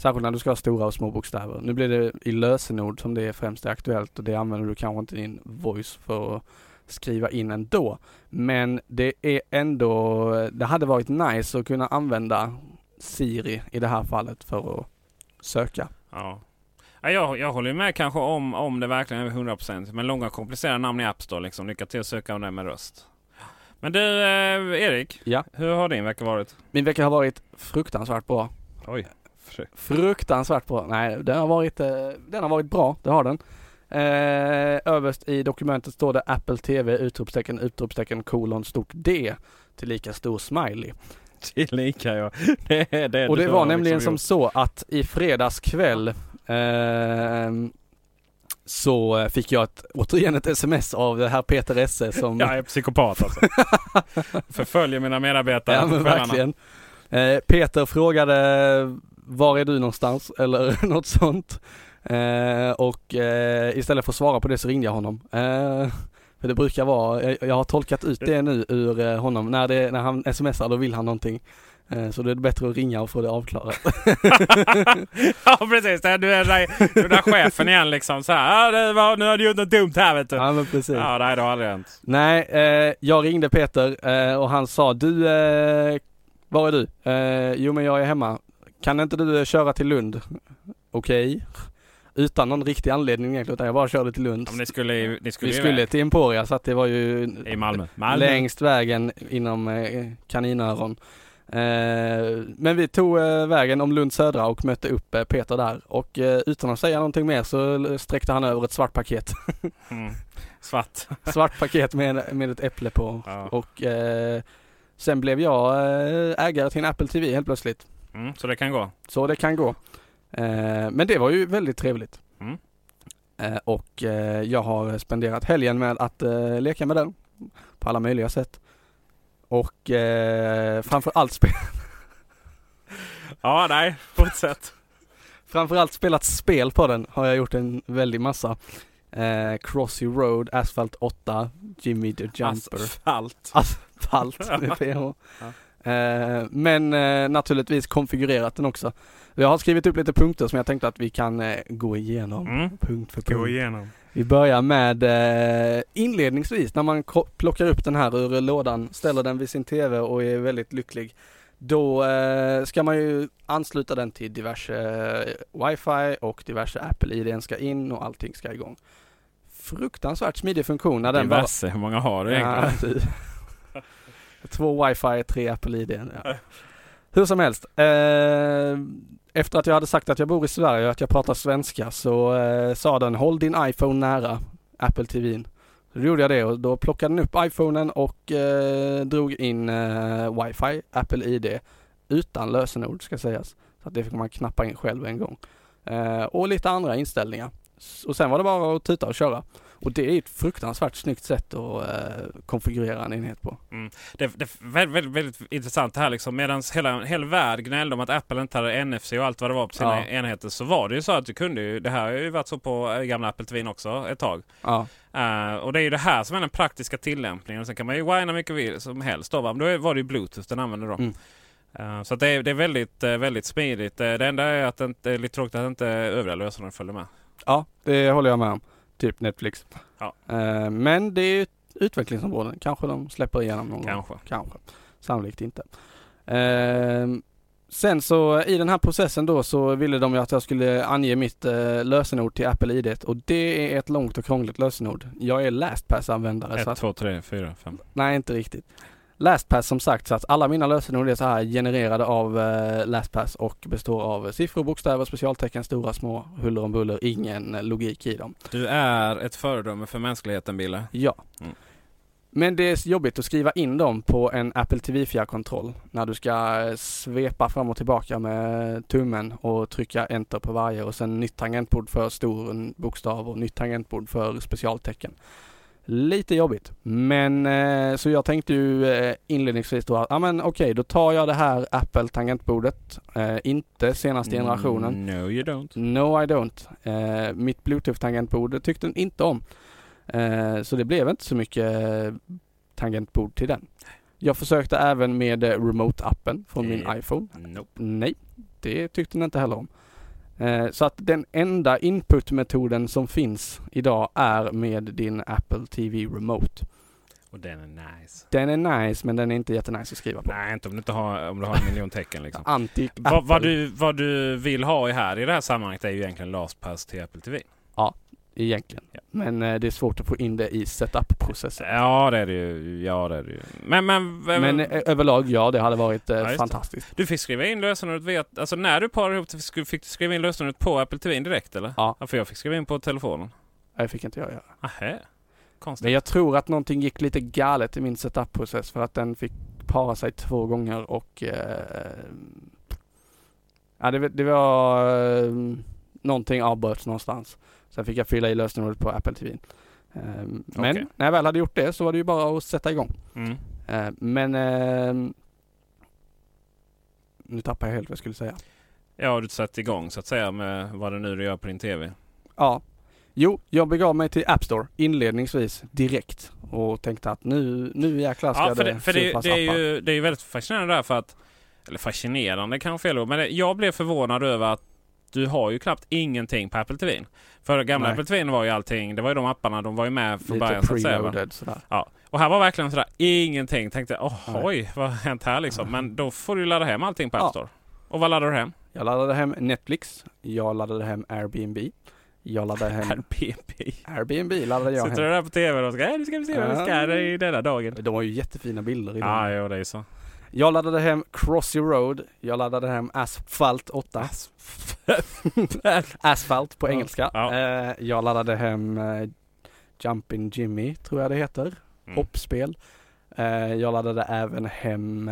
Särskilt när du ska ha stora och små bokstäver. Nu blir det i lösenord som det är främst är aktuellt och det använder du kanske inte din voice för att skriva in ändå. Men det är ändå, det hade varit nice att kunna använda Siri i det här fallet för att söka. Ja. Jag, jag håller med kanske om, om det verkligen är 100% men långa komplicerade namn i App Store liksom. Lycka till att söka om det med röst. Men du eh, Erik, ja. hur har din vecka varit? Min vecka har varit fruktansvärt bra. Oj. Fruktansvärt bra. Nej, den har varit, eh, den har varit bra, det har den. Eh, överst i dokumentet står det Apple TV utropstecken utropstecken kolon stort D till lika stor smiley. Tillika ja. [laughs] Det det Och det var nämligen liksom som gjort. så att i fredags kväll eh, så fick jag ett, återigen ett sms av det här Peter Esse som... Jag är psykopat alltså. [laughs] Förföljer mina medarbetare Ja men verkligen. Eh, Peter frågade var är du någonstans? [laughs] Eller något sånt. Eh, och eh, istället för att svara på det så ringde jag honom. Eh, för det brukar vara, jag, jag, har tolkat ut det nu ur eh, honom. När, det, när han smsar då vill han någonting. Eh, så det är bättre att ringa och få det avklarat. [laughs] ja precis, du är du är där chefen igen liksom så här. Ah, det var, nu har du gjort något dumt här vet du. Ja men precis. Ja det har aldrig hänt. Nej, eh, jag ringde Peter eh, och han sa du Var är du? Eh, jo men jag är hemma. Kan inte du eh, köra till Lund? Okej. Utan någon riktig anledning egentligen utan jag bara körde till Lund. Ja, ni skulle, ni skulle, Vi skulle till Emporia så att det var ju I Malmö. Malmö. längst vägen inom eh, kaninöron. Eh, men vi tog vägen om Lund södra och mötte upp Peter där och utan att säga någonting mer så sträckte han över ett svart paket. [laughs] Mm. Svart. [laughs] svart paket med, med ett äpple på. Ja. Och sen blev jag ägare till en Apple TV helt plötsligt. Mm, så det kan gå. Så det kan gå. Eh, men det var ju väldigt trevligt. Mm. Eh, och eh, jag har spenderat helgen med att leka med den på alla möjliga sätt. Och eh, framförallt, spe- [laughs] Ja, nej. Fortsätt. framförallt spelat spel på den har jag gjort en väldig massa. Eh, Crossy Road, Asphalt 8, Jimmy the Jumper. Asfalt. Asfalt med PH. Eh, men eh, naturligtvis konfigurerat den också. Jag har skrivit upp lite punkter som jag tänkte att vi kan eh, gå igenom Mm. punkt för Gå punkt. igenom. Vi börjar med eh, inledningsvis när man plockar upp den här ur lådan, ställer den vid sin TV och är väldigt lycklig. Då eh, ska man ju ansluta den till diverse eh, wifi och diverse Apple ID ska in och allting ska igång. Fruktansvärt smidig funktion när den bara Diverse. Hur många har du egentligen? Ja, du. Två wifi, tre Apple ID. Ja. Hur som helst. Eh, efter att jag hade sagt att jag bor i Sverige och att jag pratar svenska så eh, sa den håll din iPhone nära Apple TVn. Så då gjorde jag det och då plockade den upp iPhonen och eh, drog in eh, wifi, Apple ID utan lösenord ska sägas. Så att det fick man knappa in själv en gång. Eh, och lite andra inställningar. Och sen var det bara att tuta och köra. Och det är ett fruktansvärt snyggt sätt att eh, konfigurera en enhet på. Det, det är väldigt, väldigt, väldigt intressant det här liksom. Medan hela, hela världen gnällde om att Apple inte hade NFC och allt vad det var på sina Ja. enheter. Så var det ju så att du kunde ju. Det här har ju varit så på eh, gamla Apple TV också ett tag. Ja, Eh, och det är ju det här som är den praktiska tillämpningen. Sen kan man ju whina mycket som helst då. va? Men då var det ju Bluetooth den använder då. Mm. Eh, så att det, är, det är väldigt, väldigt smidigt. Det enda är att det är lite tråkigt att inte övriga lösenord följer med. ja det håller jag med om. Typ Netflix. Ja. Eh, men det är ju ett utvecklingsområde. Kanske de släpper igenom någon gång. Kanske. Kanske. Sannolikt inte. Ehm, sen så i den här processen då så ville de ju att jag skulle ange mitt eh, lösenord till Apple ID och det är ett långt och krångligt lösenord. Jag är LastPass-användare så 1, att, 2, 3, 4, 5. nej inte riktigt. LastPass som sagt så att alla mina lösenord är så här genererade av eh, LastPass och består av siffror, bokstäver, specialtecken, stora, små, huller om buller, ingen eh, logik i dem. Du är ett föredöme för mänskligheten, Bille. Ja. Mm. Men det är jobbigt att skriva in dem på en Apple TV fjärrkontroll när du ska eh, svepa fram och tillbaka med tummen och trycka enter på varje och sen nytt tangentbord för stor bokstav och nytt tangentbord för specialtecken. Lite jobbigt, men eh, så jag tänkte ju eh, inledningsvis då att, ja men okej, då tar jag det här Apple tangentbordet, eh, inte senaste generationen. Mm, No you don't. No I don't. Eh, mitt bluetooth-tangentbord tyckte den inte om. Eh, så det blev inte så mycket eh, tangentbord till den. Jag försökte även med eh, remote-appen från min iPhone. Nope. Nej, det tyckte den inte heller om. Eh, så att den enda inputmetoden som finns idag är med din Apple TV Remote. Och den är nice. Den är nice men den är inte jättenice att skriva på. Nej, inte om du inte har, om du har en miljon tecken liksom. [laughs] Anti vad, vad, du, vad du vill ha i här i det här sammanhanget är ju egentligen LastPass till Apple TV. Egentligen. Ja. Men eh, det är svårt att få in det i setup-processen. Ja det är det ju. Ja det är det ju. Men, men, Men eh, överlag ja, det hade varit eh, Ja, just det. fantastiskt. du fick skriva in lösenordet via... Alltså när du parade ihop det fick du skriva in lösenordet på Apple TV direkt eller? Ja. För jag fick skriva in på telefonen. Det fick inte jag göra. Ahä. Konstigt. Men jag tror att någonting gick lite galet i min setup-process för att den fick para sig två gånger och ja, det, det var någonting avbröts någonstans. Sen fick jag fylla i lösenordet på Apple TV. Eh, men Okej. när jag väl hade gjort det så var det ju bara att sätta igång. Mm. Eh, men eh, nu tappar jag helt vad jag skulle säga. Ja, du satt igång så att säga med vad det nu du gör på din TV. Ja. Jo, jag begav mig till App Store inledningsvis direkt och tänkte att nu, nu jäklar ska Ja, för det, för det, surfas det, är ju, det är ju väldigt fascinerande där för att... Eller fascinerande kanske fel ord, men det, jag blev förvånad över att du har ju knappt ingenting på Apple TV. För gamla Nej. Apple TV var ju allting, det var ju de apparna, de var ju med från Lite början så att säga. va? preloaded sådär. Ja. Och här var verkligen sådär ingenting. Tänkte oh, oj, vad har hänt här liksom? Men då får du ladda hem allting på App. Store. Och vad laddar du hem? Jag laddade hem Netflix, jag laddade hem Airbnb, jag laddade hem Airbnb. Airbnb laddade jag Sitter du hem. där på TV och ska, "Äh, nu ska vi se vad vi ska i denna dagen. De har ju jättefina bilder i Ja, jo det är så. Jag laddade hem Crossy Road, jag laddade hem Asphalt 8. [laughs] Asphalt på Ja. engelska. Ja. Eh, jag laddade hem eh, Jumpin' Jimmy, tror jag det heter. Mm. Hoppspel. Eh, jag laddade även hem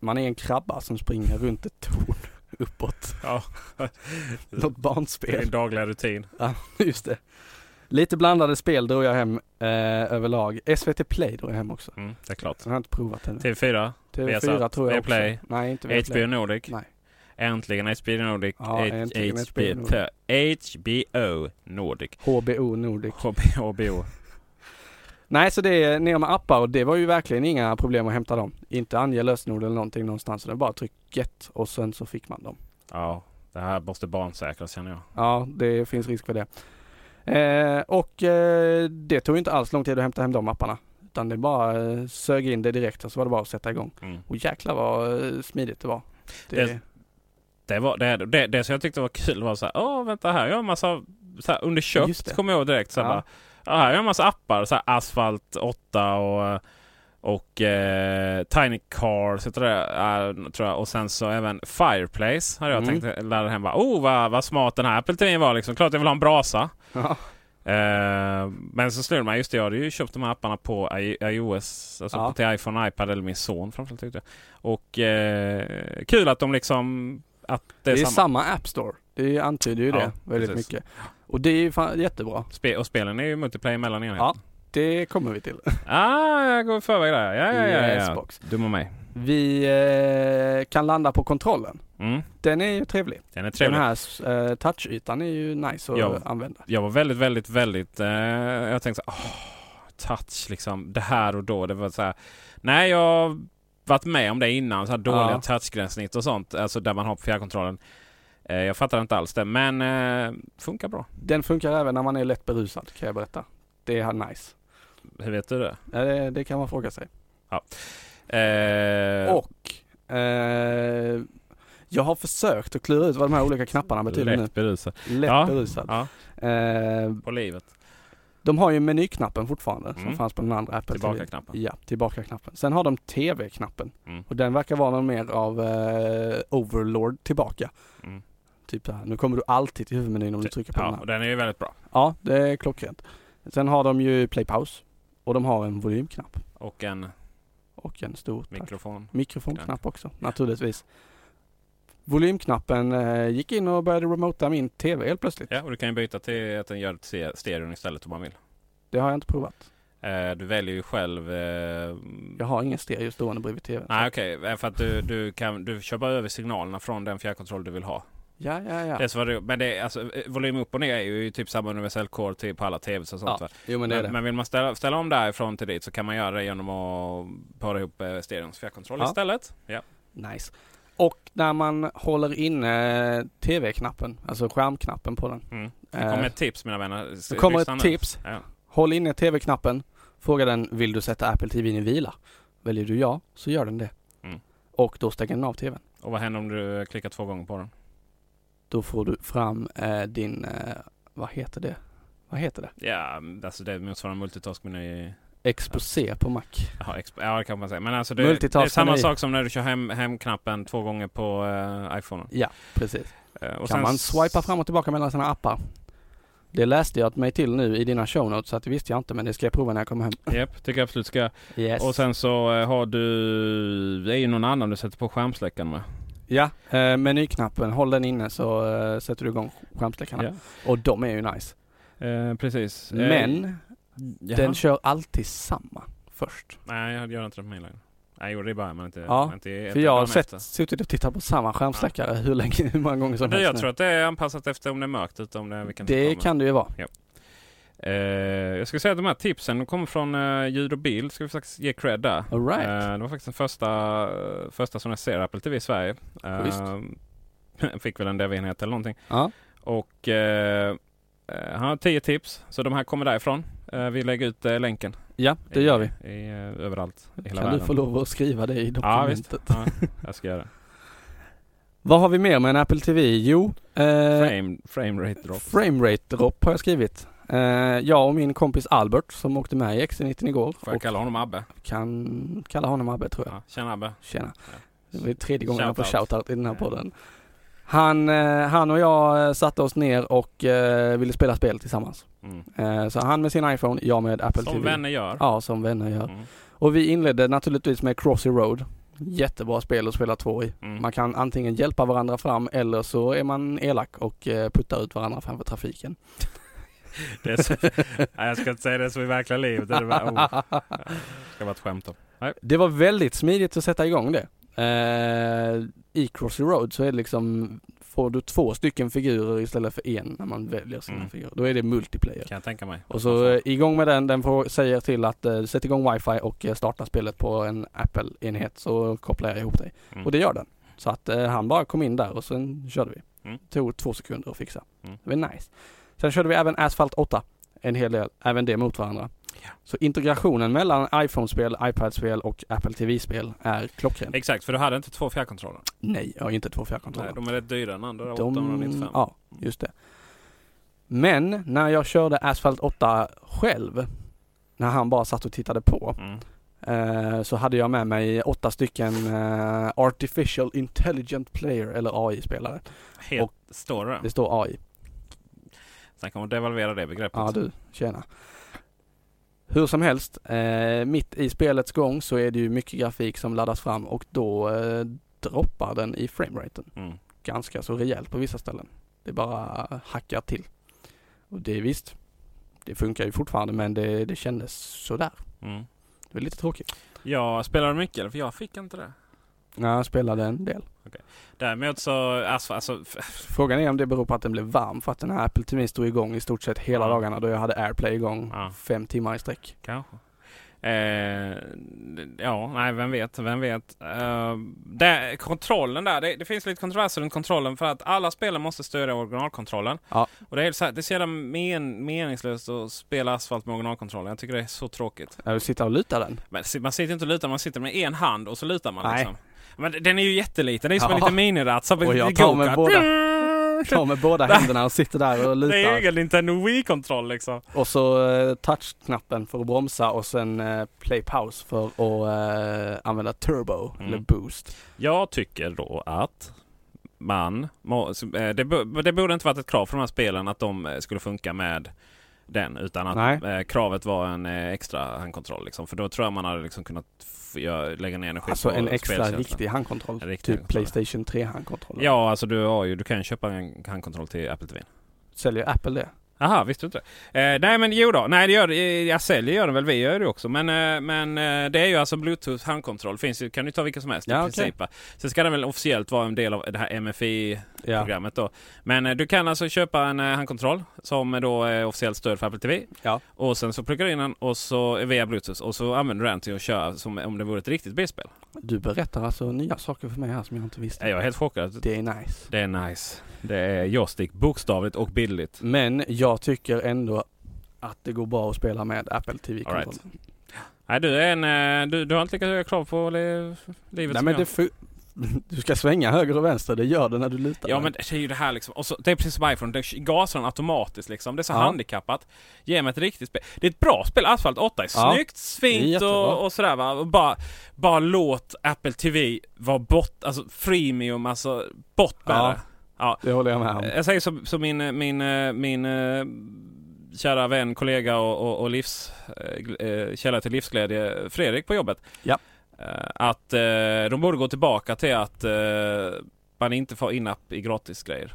Man är en krabba som springer runt ett torn uppåt. Ja. [laughs] Något Det är barnspel. en dagliga rutin. Ja, just det. Lite blandade spel drog jag hem eh, överlag. SVT Play drog jag hem också. Mm, det är klart. Jag har inte provat ännu. TV4, TV4 Viasat, tror jag Viaplay, också. Nej, inte Viaplay. HBO Nordic. Nej. Äntligen HBO Nordic. Ja, H- äntligen HBO, Nordic. HBO Nordic. HBO Nordic. HBO. [laughs] Nej, så det är ner med appar och det var ju verkligen inga problem att hämta dem. Inte ange lösenord eller någonting någonstans. Så det var bara tryck get och sen så fick man dem. Ja, det här måste barnsäkras känner jag. Ja, det finns risk för det. Eh, och eh, det tog inte alls lång tid att hämta hem de apparna. Utan det bara eh, sög in det direkt och så var det bara att sätta igång. Mm. Och jäklar vad eh, smidigt det var. Det, Det- Det, var, det, det, det som jag tyckte var kul var så här, åh vänta här, jag har en massa, så här, under köpt kommer jag ihåg direkt. Så här, Ja. bara, här har jag en massa appar, så här, Asphalt 8 och, och eh, Tiny Cars heter det, tror jag. Och sen så även Fireplace hade jag Mm. tänkt ladda hem. Bara, oh vad, vad smart den här Apple TV var liksom. Klart jag vill ha en brasa. ja. Eh, men så slog mig, just det, jag hade ju köpt de här apparna på I- iOS, alltså Ja. till iPhone och iPad, eller min son framförallt tyckte jag. Och eh, kul att de liksom, att det är, Det är samma. samma App Store. Det antyder ju Ja, det väldigt precis. mycket. Och det är ju jättebra. Spe- och spelen är ju multiplayer mellan enheter. Ja. Det kommer vi till. [laughs] Ah, jag går i förväg där. Ja, ja, ja. Ja. box. Dum och mig. Vi eh, kan landa på kontrollen. Mm. Den är ju trevlig. Den är trevlig. Den här eh, touchytan är ju nice att använda. Jag var väldigt, väldigt, väldigt... Eh, jag tänkte så här, åh, touch liksom. Det här och då. Det var så här. Nej, jag har varit med om det innan. Så här dåliga Ja. touchgränssnitt och sånt. Alltså där man har på fjärrkontrollen. Eh, jag fattar inte alls det. Men eh, funkar bra. Den funkar även när man är lätt berusad kan jag berätta. Det är nice. Hur vet du det? Ja, det, det kan man fråga sig. Eh, Och eh, jag har försökt att klura ut vad de här olika knapparna betyder lätt berusad. nu. Lätt Ja. berusad. Ja, Eh, på livet. de har ju menyknappen fortfarande Mm. som fanns på den andra Apple TV. Tillbaka-knappen. Ja, tillbaka-knappen. Sen har de TV-knappen. Mm. Och den verkar vara någon mer av eh, Overlord tillbaka. Mm. Typ så här, nu kommer du alltid till huvudmenyn om du trycker på den Ja, här. och den är ju väldigt bra. Ja, det är klockrent. Sen har de ju play pause och de har en volymknapp Och en och en stor mikrofon. mikrofonknapp också naturligtvis. Volymknappen eh, gick in och började remota min TV helt plötsligt. Ja, och du kan ju byta till att den gör ste- stereon istället om man vill. Det har jag inte provat. Eh, du väljer ju själv... Eh, Jag har ingen stereo stående bredvid TVn. Nej okej, Eh, för att du, du, kan, du kör bara över signalerna från den fjärrkontroll du vill ha. Ja, ja, ja. Det vad det, men det alltså, eh, volym upp och ner är ju typ samma universell core till på alla TVs och sånt. ja. va? Jo men det Men, det. men vill man ställa, ställa om därifrån till dit så kan man göra det genom att para ihop eh, stereons fjärrkontroll Ja. istället. Ja. Nice. Och när man håller inne TV-knappen, alltså skärmknappen på den. Mm. Det Eh, kommer ett tips mina vänner. Det kommer ett tips. Ja. Håll inne TV-knappen. Fråga den, vill du sätta Apple TV i vila? Väljer du ja, så gör den det. Mm. Och då stänger den av TVn. Och vad händer om du klickar två gånger på den? Då får du fram eh, din, eh, vad heter det? Vad heter det? Ja, alltså det motsvarar multitask-meny. Exposé på Mac. Jaha, exp- ja, det kan man säga. Men alltså det, Multitask det är samma sak som när du kör hem, hemknappen två gånger på uh, iPhonen. Ja, precis. Eh, kan sen man swipa fram och tillbaka mellan sina appar. Det läste jag mig till nu i dina show notes så att det visste jag inte men det ska jag prova när jag kommer hem. Japp, tycker jag absolut ska. Yes. Och sen så eh, har du... Det är ju någon annan du sätter på skärmsläckaren med. Ja, eh, menyknappen, håll den inne så eh, sätter du igång skärmsläckarna. Och de är ju nice. Eh, precis. Eh, Men jaha. den kör alltid samma först. Nej, jag gör inte det på min längre. Nej, gjorde det i början men inte... Ja, inte För jag har sett, suttit och tittat på samma skärmsläckare hur länge, hur många gånger som Men helst jag nu. tror att det är anpassat efter om det är mörkt ute, om det är vilken Det kan det ju vara. Eh, jag ska säga att de här tipsen kommer från eh, ljud och bild. Ska vi faktiskt ge cred där. All right. Eh, det var faktiskt den första, första som jag ser Apple TV i Sverige. Eh, [laughs] fick väl en dev-enhet eller någonting. Ja. Och eh, eh, han har 10 tips, så de här kommer därifrån. Eh, vi lägger ut eh, länken. Ja, det gör vi. I, i, eh, överallt i hela Kan världen. du få lov att skriva det i Ja dokumentet? visst, ja, jag ska göra det. [laughs] Vad har vi mer med en Apple TV? Jo, eh, Frame, frame rate drop. framerate drop har jag skrivit. Eh, jag och min kompis Albert som åkte med i XC90 igår. Får jag kalla honom Abbe? kan kalla honom Abbe tror jag. Ja, tjena Abbe. Tjena. Ja. Det var tredje gången jag får Shoutout. i den här podden. Han, eh, han och jag eh, satte oss ner och eh, ville spela spel tillsammans. Mm. Eh, så han med sin iPhone, jag med Apple Som TV. vänner gör. Ja, som vänner gör. Mm. Och vi inledde naturligtvis med Crossy Road. Jättebra spel att spela två i. Mm. Man kan antingen hjälpa varandra fram eller så är man elak och eh, puttar ut varandra framför trafiken. Det så, nej, jag ska inte säga det så i verkliga livet. Det, bara- oh, det ska vara ett skämt om. Det var väldigt smidigt att sätta igång det. Eh, I Crossy Road så är det liksom, får du två stycken figurer istället för en när man väljer sina Mm. figurer. Då är det multiplayer. Kan jag tänka mig. Och så eh, igång med den, den får, säger till att eh, sätt igång wifi och eh, starta spelet på en Apple-enhet så kopplar jag ihop dig. Mm. Och det gör den. Så att eh, han bara kom in där och sen körde vi. Mm. Tog två sekunder att fixa. Mm. Det var nice. Sen körde vi även Asphalt 8. En hel del, även det mot varandra. Så integrationen mellan iPhone-spel, iPad-spel och Apple TV-spel är klockren. Exakt, för du hade inte två fjärrkontroller. Nej, jag har inte två Nej, fjärrkontroller. de är rätt dyra den andra. De- 895. Ja, just det. Men när jag körde Asphalt 8 själv, när han bara satt och tittade på, Mm. eh, så hade jag med mig åtta stycken eh, Artificial Intelligent Player eller AI-spelare. Helt Och- står det. Det står AI. Kan man devalvera det begreppet. Ja du, tjena. Hur som helst, eh, mitt i spelets gång så är det ju mycket grafik som laddas fram och då eh, droppar den i frameraten. Mm. Ganska så rejält på vissa ställen. Det bara hackar till. Och det är visst, det funkar ju fortfarande men det, det kändes sådär. Mm. Det var lite tråkigt. Jag spelade mycket, för jag fick inte det. Ja, jag spelade en del. Däremot så, alltså, alltså Frågan är om det beror på att den blev varm för att den här Apple TV stod igång i stort sett hela Ja. dagarna då jag hade AirPlay igång Ja. fem timmar i sträck. kanske. Eh, ja, nej, vem vet, vem vet. Eh, det, kontrollen där, det, det finns lite kontroverser runt kontrollen för att alla spelare måste stödja originalkontrollen. Ja. Och det är så, här, det är så jävla men, meningslöst att spela asfalt med originalkontrollen. Jag tycker det är så tråkigt. Jag vill sitta och luta den. Men man sitter inte och lutar, man sitter med en hand och så lutar man Nej. liksom. Men den är ju jätteliten, det är som en Ja. liten miniratsa på Och jag en tar med båda- [laughs] Tar med båda händerna och sitter där och Det är lutar. egen Nintendo Wii-kontroll liksom. Och så eh, touchknappen för att bromsa och sen eh, play pause för att eh, använda turbo Mm. eller boost. Jag tycker då att man, det, bo- det borde inte varit ett krav för de här spelen att de skulle funka med den utan att eh, kravet var en eh, extra handkontroll. Liksom. För då tror jag man hade liksom kunnat lägga ner energi Alltså på en extra riktig handkontroll. En riktig typ handkontroll. Playstation 3 handkontroll. Ja, alltså du, har ju, du kan köpa en handkontroll till Apple TV. Säljer Apple det? Aha, visste du inte eh, Nej men jo då, nej det gör. Jag säljer gör det väl, vi gör det också. Men, eh, men eh, det är ju alltså Bluetooth handkontroll. Finns ju, kan du ta vilken som helst Ja, i princip. va. Sen ska den väl officiellt vara en del av det här MFI Ja. då. Men eh, du kan alltså köpa en eh, handkontroll som då är officiellt stöd för Apple TV. Ja. Och sen så pluggar du in den och så via Bluetooth och så använder du den till att köra som om det vore ett riktigt bilspel. Du berättar alltså nya saker för mig här som jag inte visste. Jag är helt chockad. Det är nice. Det är nice. Det är joystick, bokstavligt och bildligt. Men jag tycker ändå att det går bra att spela med Apple TV-kontroll. All right. Nej, du, är en, eh, du, du har inte lika höga krav på li, livet Nej som men jag. det [laughs] du ska svänga höger och vänster, det gör det när du lutar Ja men det är ju det här liksom. Och så, det är precis som iPhone, det gasar den automatiskt liksom. Det är så Ja. handikappat. Ge mig ett riktigt spel. Det är ett bra spel. Asphalt 8 är Ja. snyggt, jättebra. och, och sådär va. Och bara, bara låt Apple TV vara bort, alltså freemium, alltså bort med Ja. det. Ja. Det håller jag med om. Jag säger som, som min, min, min eh, kära vän, kollega och, och, och livs, eh, källa till livsglädje, Fredrik på jobbet. Ja. Att eh, de borde gå tillbaka till att eh, man inte får in-app i gratisgrejer.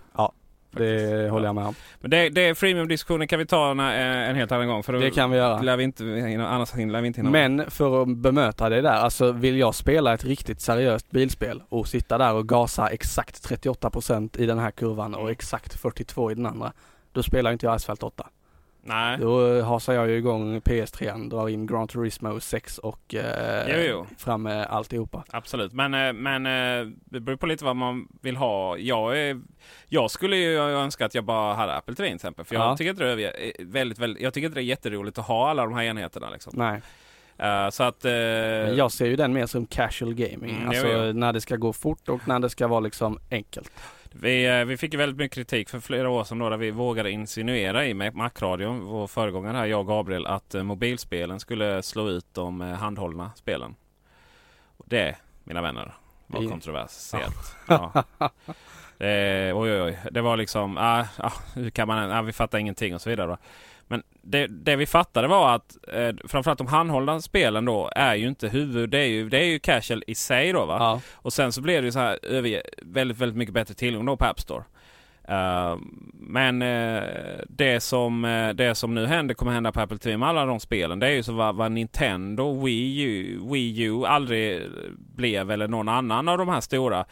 Det håller jag med om. Men det, det freemium-diskussionen kan vi ta en, en helt annan gång. För Det kan vi göra. lär vi inte annars lär vi inte hinna. Men för att bemöta det där, alltså vill jag spela ett riktigt seriöst bilspel och sitta där och gasa exakt 38% i den här kurvan och exakt 42 i den andra. Då spelar inte jag Asphalt 8. Nej. Då hasar jag ju igång PS3, drar in Gran Turismo 6 och eh, Jo, jo. fram med alltihopa. Absolut, men, eh, men eh, det beror på lite vad man vill ha. Jag, är, jag skulle ju önska att jag bara hade Apple TV till exempel. För jag, Ja. tycker inte det är väldigt, väldigt, jag tycker inte det är jätteroligt att ha alla de här enheterna. Liksom. Nej, Eh, så att... eh, men jag ser ju den mer som casual gaming. Mm, alltså jo, jo. när det ska gå fort och när det ska vara liksom enkelt. Vi, eh, vi fick väldigt mycket kritik för flera år sedan då, där vi vågade insinuera i Mac- Macradion, vår föregångare här, jag och Gabriel, att eh, mobilspelen skulle slå ut de eh, handhållna spelen. Och det, mina vänner, var Det- kontroversiellt. [laughs] Ja. Det, oj, oj, oj. Det var liksom, ah, ah, hur kan man, ah, vi fattar ingenting och så vidare. Då. Men det, det vi fattade var att eh, framförallt de handhållna spelen då är ju inte huvud, det är ju, det är ju casual i sig då va. Ja. Och sen så blev det ju så här över, väldigt, väldigt mycket bättre tillgång då på App Store. Eh, men eh, det, som, eh, det som nu händer kommer hända på Apple TV med alla de spelen. Det är ju så vad, vad Nintendo, Wii U, Wii U aldrig blev eller någon annan av de här stora.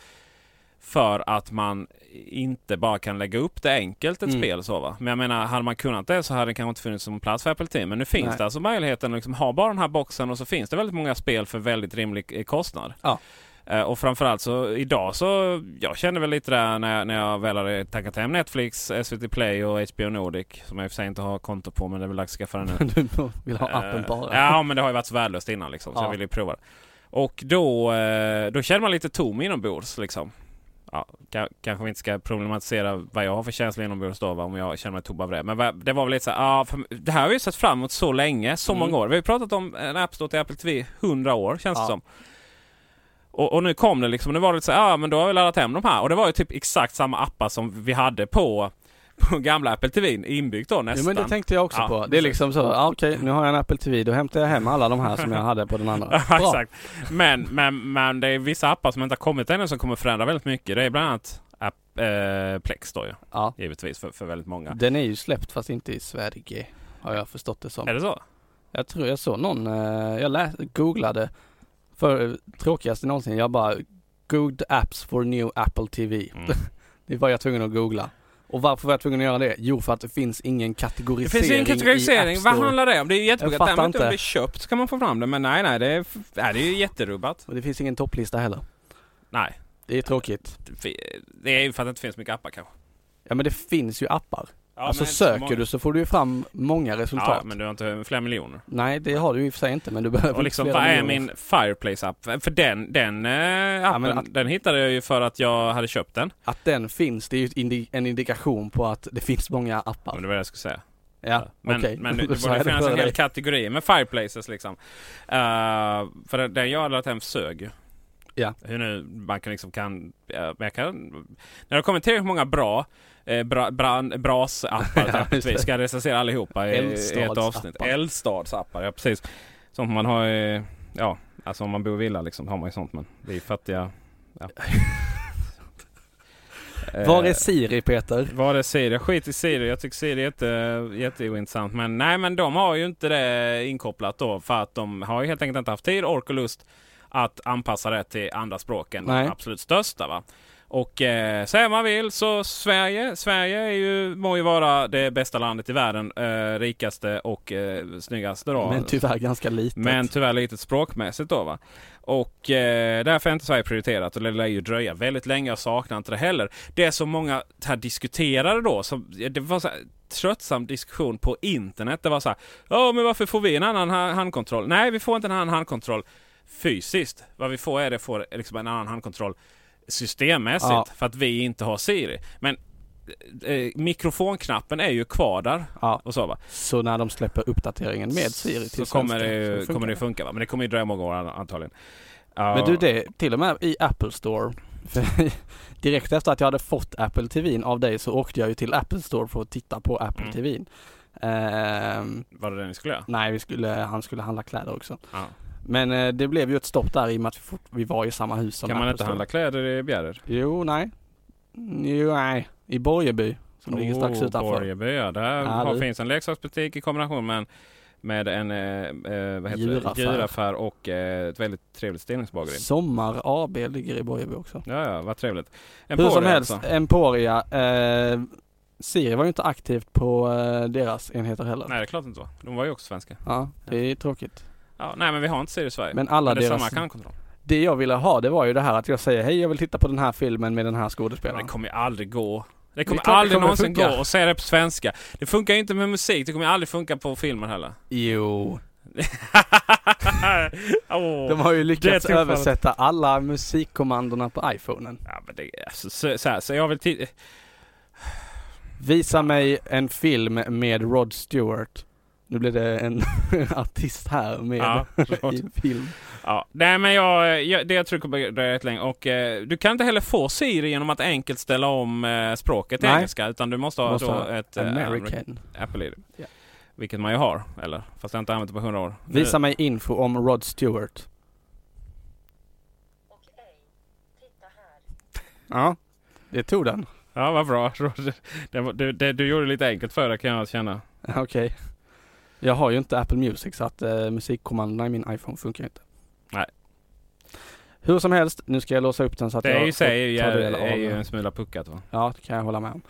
För att man inte bara kan lägga upp det enkelt ett Mm. spel så va. Men jag menar, hade man kunnat det så hade det kanske inte funnits som plats för Apple TV. Men nu finns Nej. det alltså möjligheten att liksom ha bara den här boxen och så finns det väldigt många spel för väldigt rimlig eh, kostnad. Ja. Eh, Och framförallt så idag så, jag känner väl lite där när jag, när jag väl hade tackat hem Netflix, SVT Play och HBO Nordic. Som jag i och för sig inte har konto på men det är väl dags att skaffa den nu. [laughs] Du vill ha appen Eh, bara. Ja men det har ju varit så värdelöst innan liksom. Så Ja. jag ville ju prova det. Och då, då känner man lite tom inombords liksom. Ja, ka- kanske vi inte ska problematisera vad jag har för känsla inombords då, va, om jag känner mig av det. Men det var väl lite så här, ja, för, det här har vi sett fram emot så länge, så Mm. många år. Vi har ju pratat om en App Store till Apple TV 100 år känns det Ja. som. Och, och nu kom det liksom, nu var det lite så ja men då har vi laddat hem de här. Och det var ju typ exakt samma appar som vi hade på, på gamla Apple TV inbyggt då nästan. men det tänkte jag också Ja, på. Det är liksom så, ja, okej nu har jag en Apple TV, då hämtar jag hem alla de här som jag hade på den andra. [laughs] Ja, exakt. Men, men, men det är vissa appar som inte har kommit ännu som kommer förändra väldigt mycket. Det är bland annat app, eh, Plex då ju, Ja. givetvis för, för väldigt många. Den är ju släppt fast inte i Sverige. Har jag förstått det som. Är det så? Jag tror jag såg någon, eh, jag läs, googlade för tråkigaste någonsin. Jag bara Good apps for new Apple TV. Mm. [laughs] det var jag tvungen att googla. Och varför var jag tvungen att göra det? Jo för att det finns ingen Det kategorisering finns ingen kategorisering. Vad handlar det om? Det är jättebra. Däremot om inte. det är köpt så kan man få fram det. Men nej, nej, det är, nej, det är ju jätterubbat. Och det finns ingen topplista heller. Nej, Det är tråkigt. det är ju för att det inte finns mycket appar kanske. Ja men det finns ju appar. Ja, alltså söker många. du så får du ju fram många resultat. Ja, men du har inte flera miljoner. Nej det har du i och för sig inte men du behöver Och liksom, inte vad flera är miljoner. min Fireplace-app? För den, den eh, appen, men att- den hittade jag ju för att jag hade köpt den. Att den finns, det är ju indi- en indikation på att det finns många appar. Men det var det jag skulle säga. Ja, Men, okej. men det, [laughs] borde finnas en hel kategori med Fireplaces liksom. Uh, för den- den jag hade lagt hem sög ju. Ja. Hur nu man kan liksom kan... jag kan när det har kommit tillräckligt många bra eh, bra, bra, bras-appar [laughs] Ja, vi ska recensera allihopa i, i ett avsnitt. Eldstadsappar, ja precis. Sånt man har i, Ja, alltså om man bor i villa liksom har man ju sånt men vi är fattiga. Ja. [laughs] Var är Eh, Siri Peter? vad är Siri? Jag skiter i Siri. Jag tycker Siri är jätte, jätteointressant. Men nej, men de har ju inte det inkopplat då. För att de har ju helt enkelt inte haft tid, ork och lust att anpassa det till andra språk än de absolut största. Va? Och eh, säga man vill så Sverige, Sverige är ju, må ju vara det bästa landet i världen. Eh, rikaste och eh, snyggaste då. Men tyvärr ganska litet. Men tyvärr litet språkmässigt då va. Och eh, därför är inte Sverige prioriterat och det lär ju dröja väldigt länge. Jag saknar inte det heller. Det som många här diskuterade då, som, det var så här, tröttsam diskussion på internet. Det var så här, ja men varför får vi en annan ha- handkontroll? Nej, vi får inte en annan handkontroll fysiskt. Vad vi får är det får liksom en annan handkontroll systemmässigt. Ja. För att vi inte har Siri. Men eh, mikrofonknappen är ju kvar där. Ja. Och så va. Så när de släpper uppdateringen med Siri till så kommer det, så kommer det funka. Va? Men det kommer ju dröja många år an- antagligen. Ja. Men du det, till och med i Apple Store. [laughs] Direkt efter att jag hade fått Apple TVn av dig så åkte jag ju till Apple Store för att titta på Apple Mm. TVn. Ehm, Var det det ni skulle göra? nej, vi skulle, han skulle handla kläder också. Ja. Men eh, det blev ju ett stopp där i och med att vi, var i samma hus som Kan man inte handla kläder i Bjärred? Jo, nej. Jo, nej. I Borgeby. Som ligger strax utanför. Borgeby, ja. Där Ja, du. finns en leksaksbutik i kombination med en, med en eh, eh, vad heter Djuraffär. Det? djuraffär och eh, ett väldigt trevligt stillingsbageri. Sommar AB ligger i Borgeby också. Ja, ja, vad trevligt. Hur som Emporia helst, alltså. Emporia. Eh, Siri var ju inte aktivt på eh, deras enheter heller. Nej det är klart inte var. De var ju också svenska. Ja, det är tråkigt. Ja, nej men vi har inte Siri i Sverige. Men alla det är deras... samma kanalkontroll. Det jag ville ha det var ju det här att jag säger hej jag vill titta på den här filmen med den här Men skådespelaren. det kommer ju aldrig gå. Det är kommer det aldrig kommer någonsin funka. gå att säga det på svenska. Det funkar ju inte med musik. Det kommer aldrig funka på filmer heller. Jo. [laughs] Åh. De har ju Det lyckats översätta alla musikkommandona på iPhonen. Ja, men det, alltså, så, så, här, så jag vill Visa mig en film med Rod Stewart. Nu blir det en [laughs] artist här med Ja, [laughs] i en film. Ja, nej men jag, jag, det jag tror kommer dröja rätt länge. Och eh, du kan inte heller få Siri genom att enkelt ställa om eh, språket till Nej. engelska. Utan du måste ha Måste då ha ett eh, American. Apple ID. Ja. Vilket man ju har. Eller? Fast jag har inte använt det på hundra år. Visa mig info om Rod Stewart. Ja, det tog den. Ja, vad bra. [laughs] Det, det, det, du gjorde det lite enkelt för dig kan jag känna. Okej. Jag har ju inte Apple Music så att eh, musikkommandona i min iPhone funkar inte. Nej. Hur som helst, nu ska jag låsa upp den så att Det jag sig ta är, del av är ju en smula puckat va? Ja, det kan jag hålla med om.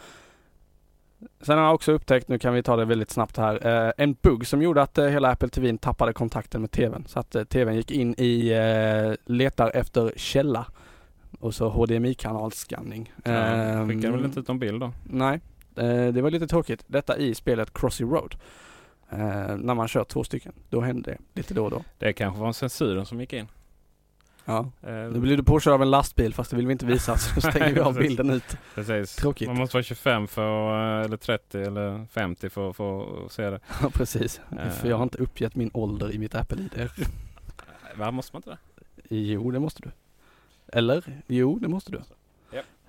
Sen har jag också upptäckt, nu kan vi ta det väldigt snabbt här, eh, en bugg som gjorde att eh, hela Apple TV tappade kontakten med TVn. Så att eh, TVn gick in i eh, letar efter källa och så HDMI-kanalskanning. Ja, Ehm, Skickar väl inte ut någon bild då? Nej, eh, det var lite tråkigt. Detta i spelet Crossy Road. Eh, när man kör två stycken. Då hände det lite då och då. Det kanske var censuren som gick in. Ja. Eh, Nu blir du påkörd av en lastbil fast det vill vi inte visa så stänger vi av [laughs] bilden ut. Precis. Tråkigt. Man måste vara 25 för, eller 30 eller 50 för, för att se det. Ja precis. Eh. För jag har inte uppgett min ålder i mitt Apple-ID. Va, måste man inte det? Jo, det måste du. Eller? Jo, det måste du.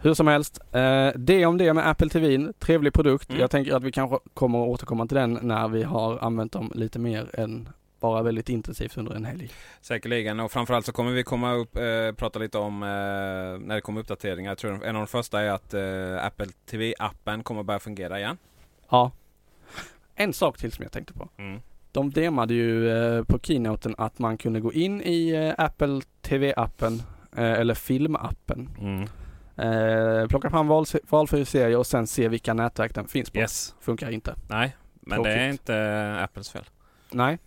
Hur som helst, eh, det om det med Apple TV, trevlig produkt. Mm. Jag tänker att vi kanske kommer att återkomma till den när vi har använt dem lite mer än bara väldigt intensivt under en helg. Säkerligen och framförallt så kommer vi komma upp, eh, prata lite om eh, när det kommer uppdateringar. Jag tror en av de första är att eh, Apple TV-appen kommer börja fungera igen. Ja. En sak till som jag tänkte på. Mm. De demade ju eh, på keynoten att man kunde gå in i eh, Apple TV-appen eller filmappen. Mm. Eh, plocka fram val, valfri serie och sen se vilka nätverk den finns på. Yes. Funkar inte. Nej, men det är Tråkigt. inte eh, Apples fel. Nej.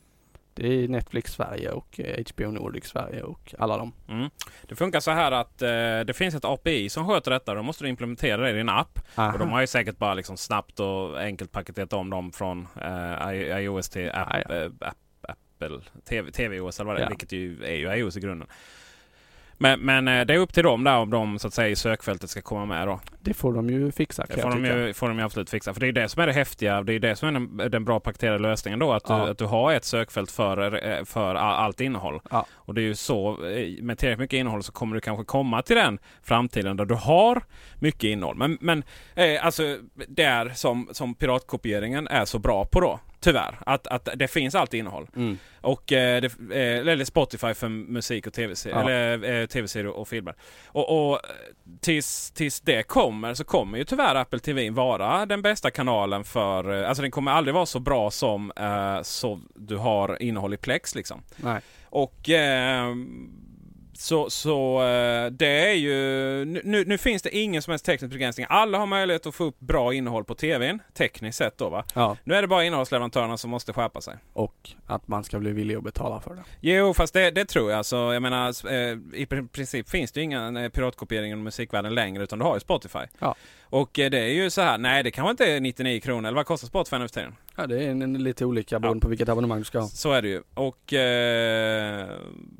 Det är Netflix Sverige och eh, HBO Nordic Sverige och alla dem. Mm. Det funkar så här att eh, det finns ett API som sköter detta. Då måste du implementera det i din app. Aha. Och de har ju säkert bara liksom snabbt och enkelt paketerat om dem från eh, iOS till app, ja. eh, app, Apple TV, TVOS eller vad det är. Ja. Vilket ju är ju iOS i grunden. Men, men eh, det är upp till dem där om de så att säga i sökfältet ska komma med då. Det får de ju fixa Det får de, ju, får de ju absolut fixa. För det är det som är det häftiga. Det är det som är den, den bra paketerade lösningen då. Att, Ja. du, att du har ett sökfält för, eh, för all- allt innehåll. Ja. Och det är ju så. eh, Med tillräckligt mycket innehåll så kommer du kanske komma till den framtiden där du har mycket innehåll. Men, men eh, alltså där som, som piratkopieringen är så bra på då. Tyvärr. Att, att det finns alltid innehåll. Mm. Och eh, det, eh, eller Spotify för musik och tv-serier. Ja. Eller eh, tv-serier och filmer. Och, och tills, tills det kommer så kommer ju tyvärr Apple TV vara den bästa kanalen för... eh, Alltså den kommer aldrig vara så bra som eh, så du har innehåll i Plex liksom. Nej. Och eh, så, så eh, det är ju... Nu, nu finns det ingen som helst teknisk begränsning. Alla har möjlighet att få upp bra innehåll på TVn. Tekniskt sett då va. Ja. Nu är det bara innehållsleverantörerna som måste skärpa sig. Och att man ska bli villig att betala för det. Jo, fast det, det tror jag. Alltså, jag menar, eh, I pr- princip finns det ju ingen eh, piratkopiering inom musikvärlden längre utan du har ju Spotify. Ja. Och eh, det är ju så här, nej det kanske inte är 99 kronor. Eller vad kostar Spotify nu för tiden? Ja, det är en, en lite olika beroende på vilket abonnemang du ska ha. Så är det ju. Och eh,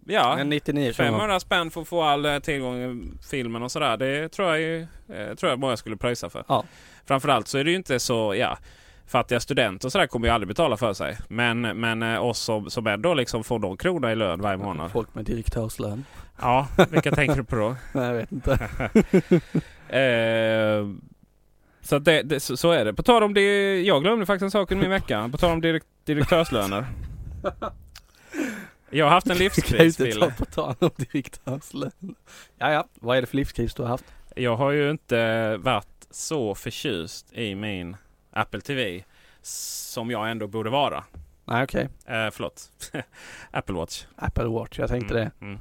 ja, Men 99 kronor. 500 spänn för att få all eh, tillgång till filmen och sådär. Det tror jag, ju, eh, tror jag många skulle pröjsa för. Ja. Framförallt så är det ju inte så, ja Fattiga studenter och sådär kommer ju aldrig betala för sig. Men, men eh, oss som, som ändå liksom får någon krona i lön varje månad. Folk med direktörslön. Ja, vilka tänker du på då? [laughs] Nej, jag vet inte. [laughs] Eh, så, det, det, så, så är det. På tal om det, jag glömde faktiskt en sak i min vecka. På tal om direk, direktörslöner. Jag har haft en Du kan livskris, inte ta på tal om direktörslön. Ja, ja. Vad är det för livskris du har haft? Jag har ju inte varit så förtjust i min Apple TV som jag ändå borde vara. Nej, okej. Eh, förlåt. [laughs] Apple Watch. Apple Watch. Jag tänkte Mm, det. mm.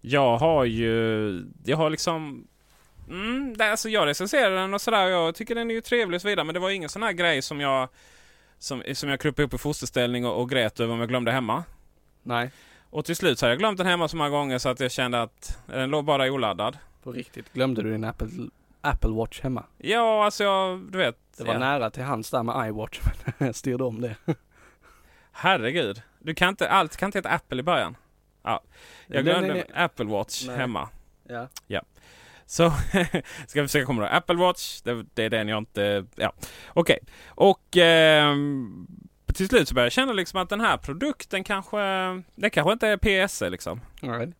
Jag har ju, jag har liksom Mm, det, alltså jag recenserar den och sådär. Jag tycker den är ju trevlig och så vidare. Men det var ingen sån här grej som jag som, som jag kröp upp i fosterställning och, och grät över om jag glömde hemma. Nej, Och till slut så hade jag glömt den hemma så många gånger så att jag kände att den låg bara oladdad. på riktigt. Glömde du din Apple, Apple Watch hemma? Ja, alltså jag, du vet. Det var ja. nära till hands där med iWatch, [laughs] men jag styrde om det. Herregud. Du kan inte, allt kan inte heta Apple i början. Ja. Jag Nej, glömde nej, en Apple Watch Nej. hemma. Ja. Så [laughs] ska vi försöka komma ihåg. Apple Watch, det, det är den jag inte... Ja, okej. Och ehm, till slut så började jag känna liksom att den här produkten kanske... Det kanske inte är PSE liksom. Nej.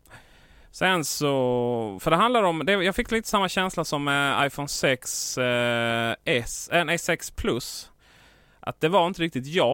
Sen så... För det handlar om... Det, jag fick lite samma känsla som med iPhone 6 eh, S, äh, nej 6 Plus. Att det var inte riktigt jag.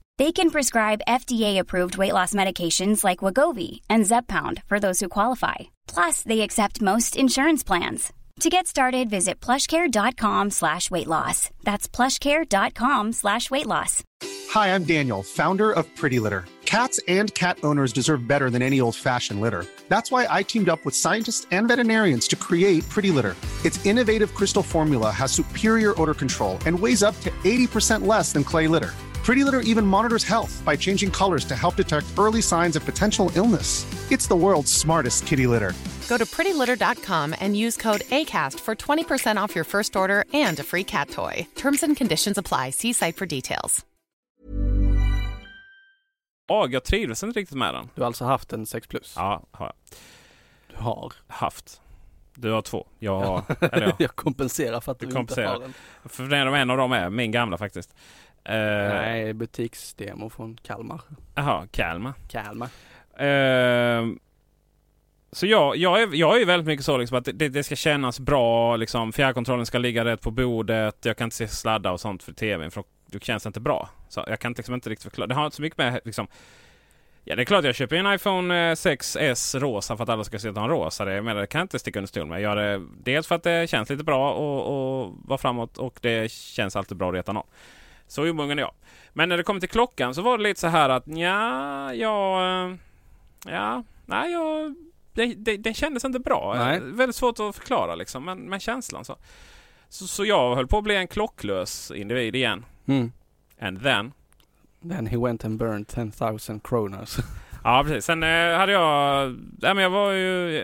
They can prescribe FDA-approved weight loss medications like Wagovi and Zepbound for those who qualify. Plus, they accept most insurance plans. To get started, visit plushcare.com slash weight loss. That's plushcare.com slash weight loss. Hi, I'm Daniel, founder of Pretty Litter. Cats and cat owners deserve better than any old fashioned litter. That's why I teamed up with scientists and veterinarians to create Pretty Litter. Its innovative crystal formula has superior odor control and weighs up to 80% less than clay litter. Pretty Litter even monitors health by changing colors to help detect early signs of potential illness. It's the world's smartest kitty litter. Go to prettylitter.com and use code ACAST for 20% off your first order and a free cat toy. Terms and conditions apply. See site for details. Ja, jag trivdes inte riktigt med den. Du har alltså haft en 6 plus? Ja, har jag. Du har? Haft. Du har två. Jag har... [laughs] Eller ja. jag kompenserar för att du, Du inte har en. För den av en av dem är min gamla faktiskt. Eh, Nej, butiksdemo från Kalmar. Jaha, Kalmar. Kalmar. Ehm, så jag, jag, är, jag är väldigt mycket så liksom att det, det ska kännas bra. Liksom, fjärrkontrollen ska ligga rätt på bordet. Jag kan inte se sladdar och sånt för tvn för då, känns det inte bra. Så jag kan liksom inte riktigt förklara. Det har inte så mycket med liksom, Ja det är klart jag köper en iPhone 6S rosa för att alla ska se att den rosa. Det, men det kan jag inte sticka under stol med. Jag gör det dels för att det känns lite bra och, och vara framåt och det känns alltid bra att reta någon. Så omogen är jag. Men när det kommer till klockan så var det lite så här att ja, jag... Ja, nej jag... Det, det, det kändes inte bra. Nej. Väldigt svårt att förklara liksom, men, men känslan så. så. Så jag höll på att bli en klocklös individ igen. Mm. And then... Then he went and burned 10,000 kronors. [laughs] Ja precis. Sen eh, hade jag... Nej men jag var ju...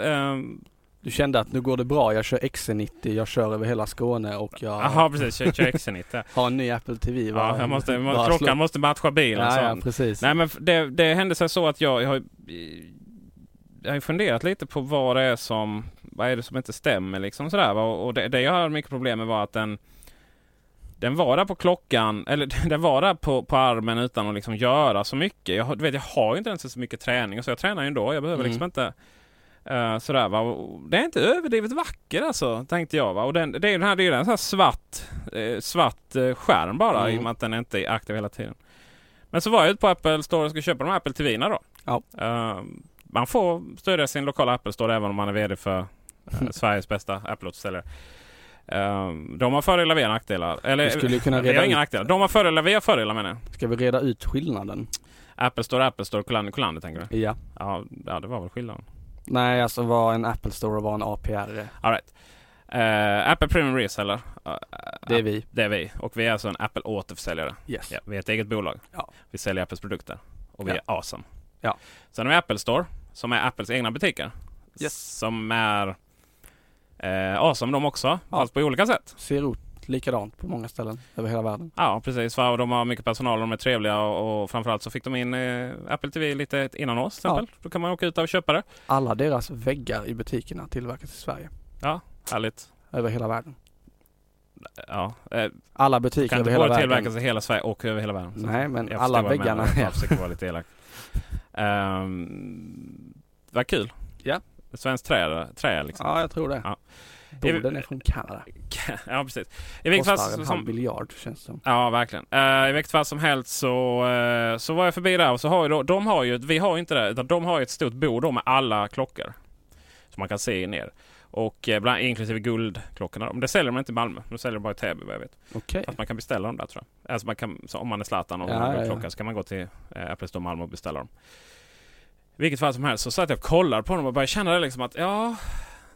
Eh, ehm, Du kände att nu går det bra, jag kör XC90, jag kör över hela Skåne och jag Jaha precis, kör, kör Exenit där. har en ny Apple TV. Ja, jag måste, Bara klockan slå- måste matcha bilen. Ja, så. ja, precis. Nej men det, det hände sig så att jag, jag har jag har ju funderat lite på vad det är som vad är det som inte stämmer liksom sådär. va? Och det, det jag hade mycket problem med var att den den var där på klockan, eller [laughs] den var där på, på armen utan att liksom göra så mycket. Jag, du vet, jag har ju inte ens så mycket träning, så jag tränar ju ändå. Jag behöver Mm. liksom inte uh, sådär va. Och det är inte överdrivet vacker alltså, tänkte jag va. Och den, det är den här, det är en sån här svart, eh, svart eh, skärm bara Mm. i och med att den inte är aktiv hela tiden. Men så var jag ute på Apple Store och skulle köpa de här Apple TV'na då. Ja. Eh, man får stödja sin lokala Apple Store även om man är VD för eh, [laughs] Sveriges bästa Apple-återförsäljare. Um, de har fördelar, vi har nackdelar. Eller, skulle kunna vi har reda inga nackdelar. De har fördelar, vi har fördelar menar jag. Ska vi reda ut skillnaden? Apple Store, Apple Store, Kullander, Kullander tänker du? Ja. Ja, ja, det var väl skillnaden. Nej, alltså vad en Apple Store och vad en APR är. All right. Eh, Apple Premium Reseller. Uh, Det är vi. Det är vi. Och vi är alltså en Apple återförsäljare. Yes. Ja, vi är ett eget bolag. Ja. Vi säljer Apples produkter. Och vi Ja. är awesome. Ja. Sen har vi Apple Store, som är Apples egna butiker. Yes. Som är eh, awesome de också. Ja. Fast på olika sätt. Ser ut likadant på många ställen över hela världen. Ja, precis. Och de har mycket personal och de är trevliga. Och, och framförallt så fick de in eh, Apple TV lite innan oss. Till Ja. exempel. Då kan man åka ut och köpa det. Alla deras väggar i butikerna tillverkas i Sverige. Ja, härligt. Över hela världen. Ja, eh, Alla butiker kan över inte hela världen. tillverkas i hela Sverige och över hela världen. Nej, men jag alla jag väggarna- menar. Jag [laughs] försöker vara lite elak. Um, vad kul. Ja. Svenskt trä, trä liksom. Ja, jag tror det. Ja. Borden är från Kanada. [laughs] ja, precis. I vilket fall Kostar en halv som, miljard känns det som. Ja, verkligen. Uh, I vilket fall som helst så, eh, så var jag förbi där och så har ju då, de har ju, vi har ju inte det, utan de har ju ett stort bord med alla klockor. Som man kan se ner. Och eh, bland, inklusive guldklockorna. Men det säljer man inte i Malmö. De säljer bara i Täby vad jag vet. Okej. Fast man kan beställa dem där tror jag. Alltså man kan, så om man är Zlatan och Ja, har en ja, ja. klocka så kan man gå till eh, Apple Store Malmö och beställa dem. I vilket fall som helst så satt jag och kollade på dem och började känna det liksom att ja,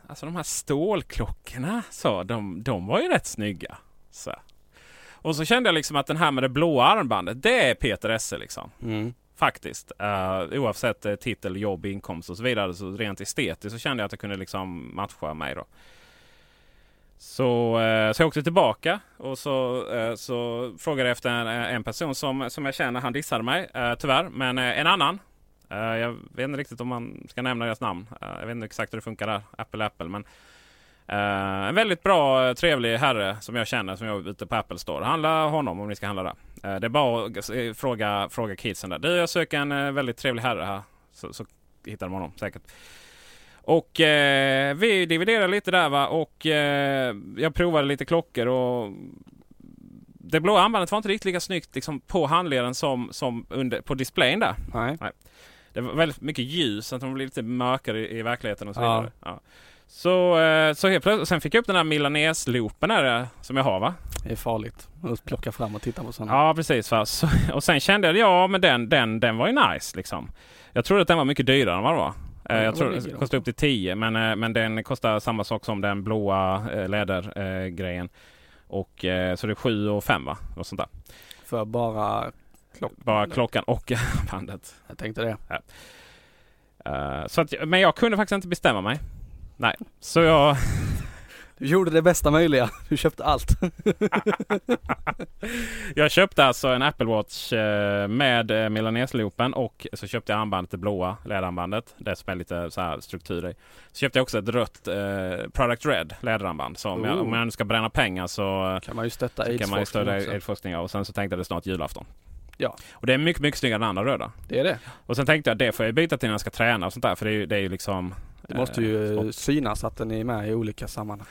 alltså de här stålklockorna så, de, de var ju rätt snygga. Så. Och så kände jag liksom att den här med det blåa armbandet, det är Peter Esse liksom. Mm. Faktiskt. Uh, oavsett uh, titel, jobb, inkomst och så vidare. Så rent estetiskt så kände jag att det kunde liksom matcha mig då. Så, eh, så jag åkte tillbaka och så, eh, så frågade jag efter en, en person som, som jag känner, han dissade mig eh, tyvärr. Men en annan, jag vet inte riktigt om man ska nämna deras namn. Eh, jag vet inte exakt hur det funkar där, Apple Apple. Men eh, en väldigt bra, eh, trevlig herre som jag känner som jag ute på Apple Store. Handla honom om ni ska handla där. Eh, det är bara att eh, fråga, fråga kidsen där. Du, jag söker en eh, väldigt trevlig herre här. Så, så hittar de honom säkert. Och eh, vi dividerade lite där va och eh, jag provade lite klockor och det blåa armbandet var inte riktigt lika snyggt liksom, på handleden som, som under, på displayen där. Nej. Det var väldigt mycket ljus, att de blev lite mörkare i, i verkligheten och så Ja. vidare. Ja. Så, eh, så helt plötsligt, sen fick jag upp den här Milanese-loopen här eh, som jag har va? Det är farligt att plocka fram och titta på sådana. Ja precis. Va? Så, och sen kände jag ja men den, den, den var ju nice liksom. Jag trodde att den var mycket dyrare än vad den var. Eh, Ja, jag tror den kostade upp till 10 men, men den kostar samma sak som den blåa lädergrejen. Grejen. och, så det är 7 och 5 va? Och sånt där. För bara klock. Bara klockan och [laughs] bandet. Jag tänkte det. Eh, så att, men jag kunde faktiskt inte bestämma mig. Nej, så jag... [laughs] Du gjorde det bästa möjliga. Du köpte allt. [laughs] Jag köpte alltså en Apple Watch eh, med eh, Milanese-loopen och så köpte jag armbandet, det blåa läderarmbandet. Det som är lite så här struktur i. Så köpte jag också ett rött eh, Product Red läderarmband. Så om jag, om jag nu ska bränna pengar så kan man ju stötta aidsforskning aidsforskning. ja. Och sen så tänkte jag det snart julafton. Ja. Och det är mycket, mycket snyggare än andra röda. Det är det. Och sen tänkte jag det får jag byta till när jag ska träna och sånt där. För det är ju, det är ju liksom... Det måste eh, ju sport. synas att den är med i olika sammanhang.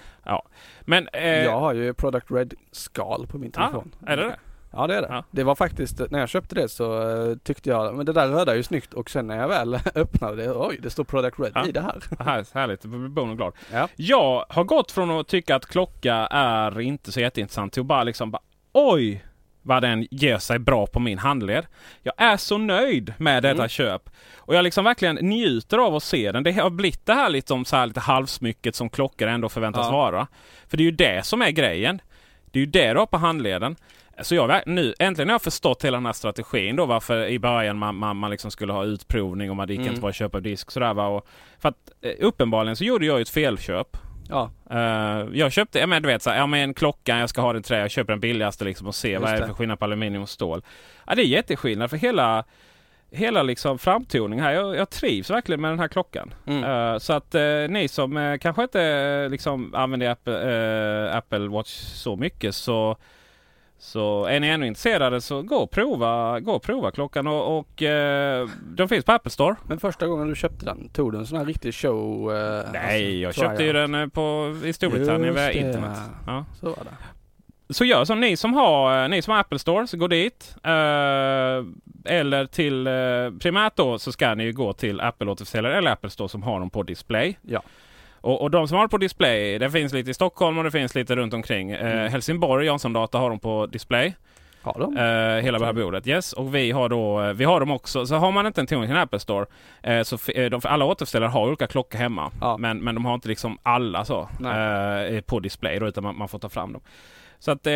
Men... Eh, Jag har ju Product Red skal på min ah, telefon. är det det? Ja det är det. Ja. Det var faktiskt, när jag köpte det så eh, tyckte jag, men det där röda är ju snyggt och sen när jag väl [laughs] öppnade det, oj det står Product Red Ja. i det här. Här, [laughs] härligt, jag blir bon och glad. Ja. Jag har gått från att tycka att klocka är inte så jätteintressant till att bara liksom bara, oj vad den ger sig bra på min handled. Jag är så nöjd med detta Mm. köp. Och jag liksom verkligen njuter av att se den. Det har blivit det här lite, om så här lite halvsmycket som klockor ändå förväntas Ja. vara. För det är ju det som är grejen. Det är ju det du har på handleden. Så jag, nu, äntligen har jag förstått hela den här strategin då varför i början man, man, man liksom skulle ha utprovning och man gick Mm. inte bara köpa disk sådär va. Och, för att eh, uppenbarligen så gjorde jag ju ett felköp. Ja, Eh, jag köpte, ja men du vet så här, ja men en klocka, jag ska ha den trä, jag köper den billigaste liksom och ser Just vad är det det. för skillnad på aluminium och stål. Ja det är jätteskillnad för hela Hela liksom framtoning här. Jag, jag trivs verkligen med den här klockan. Mm. Eh, så att eh, ni som kanske inte liksom använder Apple, Apple Watch så mycket så Så är ni ännu intresserade så gå och prova, gå och prova klockan och, och eh, de finns på Apple Store. Men första gången du köpte den, tog du en sån här riktig show? Eh, Nej, jag alltså, köpte ju den eh, på, i Storbritannien Just via det. internet. Ja. Så var det. Så gör som ni som har, eh, ni som har Apple Store, så gå dit. Eh, eller till eh, primärt då så ska ni ju gå till Apple återförsäljare eller Apple Store som har dem på display. Ja. Och, och de som har det på display, det finns lite i Stockholm och det finns lite runt omkring. Eh, Mm. Helsingborg, Jansson Data har dem på display. Har de? Eh, hela det här bordet. Yes, och vi har då, eh, vi har dem också. Så har man inte en tillgång till en Apple Store, eh, så eh, de, alla återförsäljare har olika klockor hemma. Ja. Men, men de har inte liksom alla så eh, på display då, utan man, man får ta fram dem. Så att eh,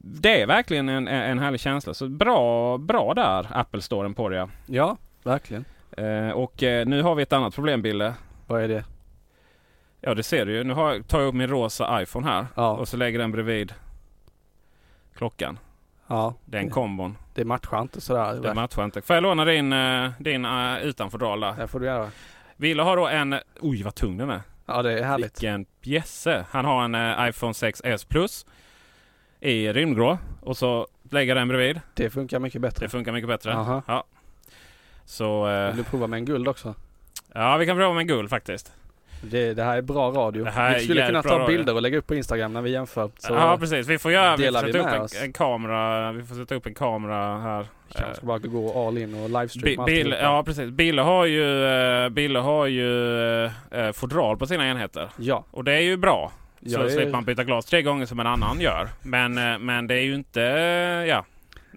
det är verkligen en, en härlig känsla. Så bra, bra där, Apple Storen på det. Ja, verkligen. Eh, och eh, nu har vi ett annat problem, Bille. Vad är det? Ja, det ser du ju. Nu jag- tar jag upp min rosa iPhone här Ja. och så lägger den bredvid klockan. Ja, Den kombon. det matchar inte sådär. Det matchar inte. Får jag låna din, eh, din uh, utanfodral där? Det får du göra. Ville har då en... Oj, vad tung den är. Ja, det är härligt. Vilken bjässe. Han har en eh, iPhone 6s Plus i rymdgrå. Och så lägger jag den bredvid. Det funkar mycket bättre. Det funkar mycket bättre. Aha. Ja. Så... eh, Vill du prova med en guld också? ja, vi kan prova med guld faktiskt. Det, det här är bra radio. Vi skulle kunna ta bra radio. bilder och lägga upp på Instagram när vi jämför. Så ja, precis. Vi får göra... Vi får vi sätta med upp oss. en, en kamera. Vi får sätta upp en kamera här. kanske ska bara gå all in och livestreama Bill, ja precis. Bille har ju, eh, Bille har ju eh, fodral på sina enheter. Ja. Och det är ju bra. Så Jag är- slipper man byta glas tre gånger som en annan gör. Men, eh, men det är ju inte, eh, ja.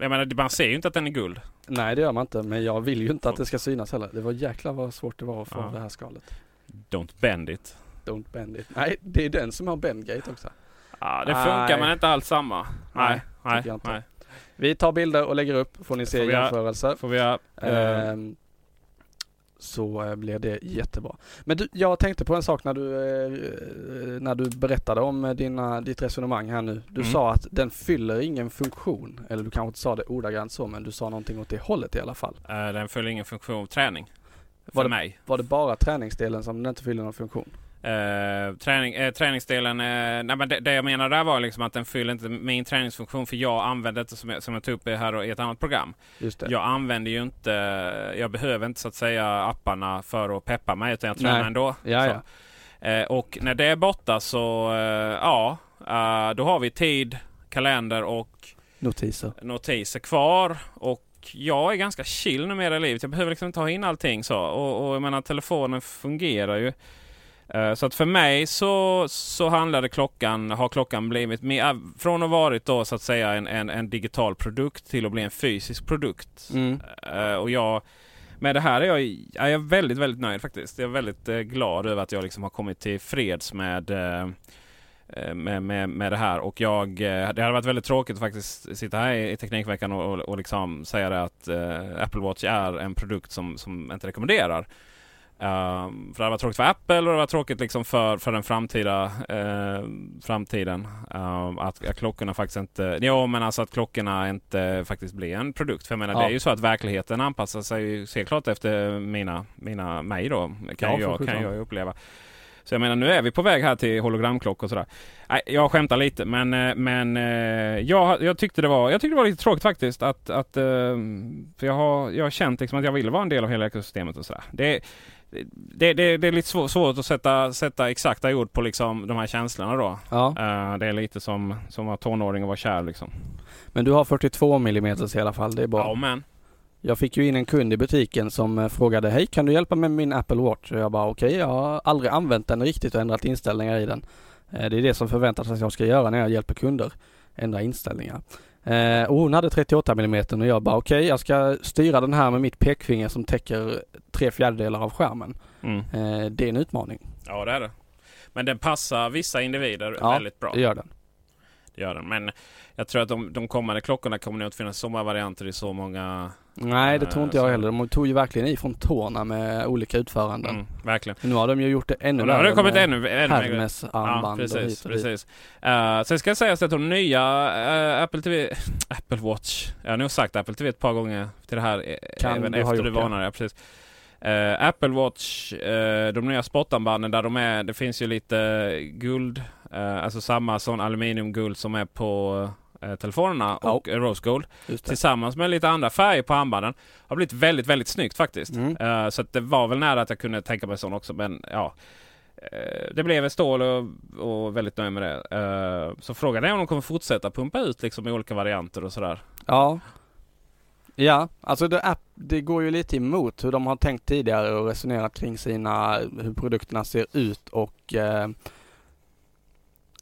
Jag menar, man ser ju inte att den är guld. Nej det gör man inte men jag vill ju inte att det ska synas heller. Det var jäklar vad svårt det var att få Ja. det här skalet. Don't bend it. Don't bend it. Nej det är den som har bendgate också. Ja, det Nej. funkar men inte alls samma. Nej, nej, inte. nej. Vi tar bilder och lägger upp får ni se Får jämförelser. Får vi göra, eh, Ehm, så eh, blir det jättebra. Men du, jag tänkte på en sak när du, eh, när du berättade om dina, ditt resonemang här nu. Du Mm. sa att den fyller ingen funktion. Eller du kanske inte sa det ordagrant så men du sa någonting åt det hållet i alla fall. den följer ingen funktion. Träning. Var det- mig. Var det bara träningsdelen som den inte fyller någon funktion? Eh, träning, eh, träningsdelen, eh, nej men det, det jag menar där var liksom att den fyller inte min träningsfunktion för jag använder det som jag, som jag tog upp här i ett annat program. Just det. Jag använder ju inte, jag behöver inte så att säga apparna för att peppa mig utan jag tränar Nej. ändå. Ja, och när det är borta så, ja, då har vi tid, kalender och Notiser. notiser kvar. Och jag är ganska chill numera i livet. Jag behöver liksom inte ha in allting så. Och, och jag menar telefonen fungerar ju. Eh, Så att för mig så, så handlade klockan, har klockan blivit mer, från att varit då så att säga en, en, en digital produkt till att bli en fysisk produkt. Mm. Eh, och jag, med det här är jag, är jag väldigt, väldigt nöjd faktiskt. Jag är väldigt eh, glad över att jag liksom har kommit till freds med, eh, eh, med, med, med det här. Och jag, eh, det hade varit väldigt tråkigt att faktiskt sitta här i, i Teknikveckan och, och, och liksom säga det att eh, Apple Watch är en produkt som, som jag inte rekommenderar. Um, för det hade varit tråkigt för Apple och det var tråkigt liksom för, för den framtida eh, framtiden. Um, att, att klockorna faktiskt inte... Jo men alltså att klockorna inte faktiskt blir en produkt. För jag menar Ja. det är ju så att verkligheten anpassar sig ju helt klart efter mina, mina mig då. Kan, Ja, jag, kan jag uppleva. Så jag menar nu är vi på väg här till hologramklockor och sådär. Nej, jag skämtar lite men, eh, men eh, jag, jag, tyckte det var, jag tyckte det var lite tråkigt faktiskt. Att, att, eh, för jag har, jag har känt liksom att jag vill vara en del av hela ekosystemet och sådär. Det, det, det, det är lite svår, svårt att sätta, sätta exakta ord på liksom de här känslorna då. Ja. Det är lite som, som att vara tonåring och vara kär liksom. Men du har 42 mm i alla fall, det är bra. Ja men. Jag fick ju in en kund i butiken som eh, frågade Hej kan du hjälpa mig med min Apple Watch? Och jag bara okej, jag har aldrig använt den riktigt och ändrat inställningar i den. Eh, Det är det som förväntas att jag ska göra när jag hjälper kunder. Ändra inställningar. Eh, och hon hade 38 mm och jag bara okej jag ska styra den här med mitt pekfinger som täcker tre fjärdedelar av skärmen. Mm. Det är en utmaning. Ja det är det. Men den passar vissa individer Ja, väldigt bra. det gör den. Det gör den. Men jag tror att de, de kommande klockorna kommer nog att finnas så många varianter i så många... Nej det tror inte jag heller. De tog ju verkligen i från tårna med olika utföranden. Mm, verkligen. Nu har de ju gjort det ännu Och nu har det kommit ännu, mer- Hermes armband Ja, och precis. hit och dit. precis. Uh, sen ska jag säga att de nya eh, Apple TV... [laughs] Apple Watch. Jag har nog sagt Apple TV ett par gånger till det här. eh, Kan även du efter du gjort det? varnade. Ja, precis. Eh, Apple Watch, eh, de nya sportarmbanden där de är, det finns ju lite guld, eh, alltså samma sån aluminiumguld som är på telefonerna och eh, Rose Gold tillsammans med lite andra färger på armbanden har blivit väldigt, väldigt snyggt faktiskt. Mm. Eh, så det var väl nära att jag kunde tänka mig sån också. Men ja, eh, det blev ett stål och, och väldigt nöjd med det. Eh, så frågan är om de kommer fortsätta pumpa ut liksom i olika varianter och sådär. Ja. Ja, alltså det, app, det går ju lite emot hur de har tänkt tidigare och resonerat kring sina, hur produkterna ser ut och eh,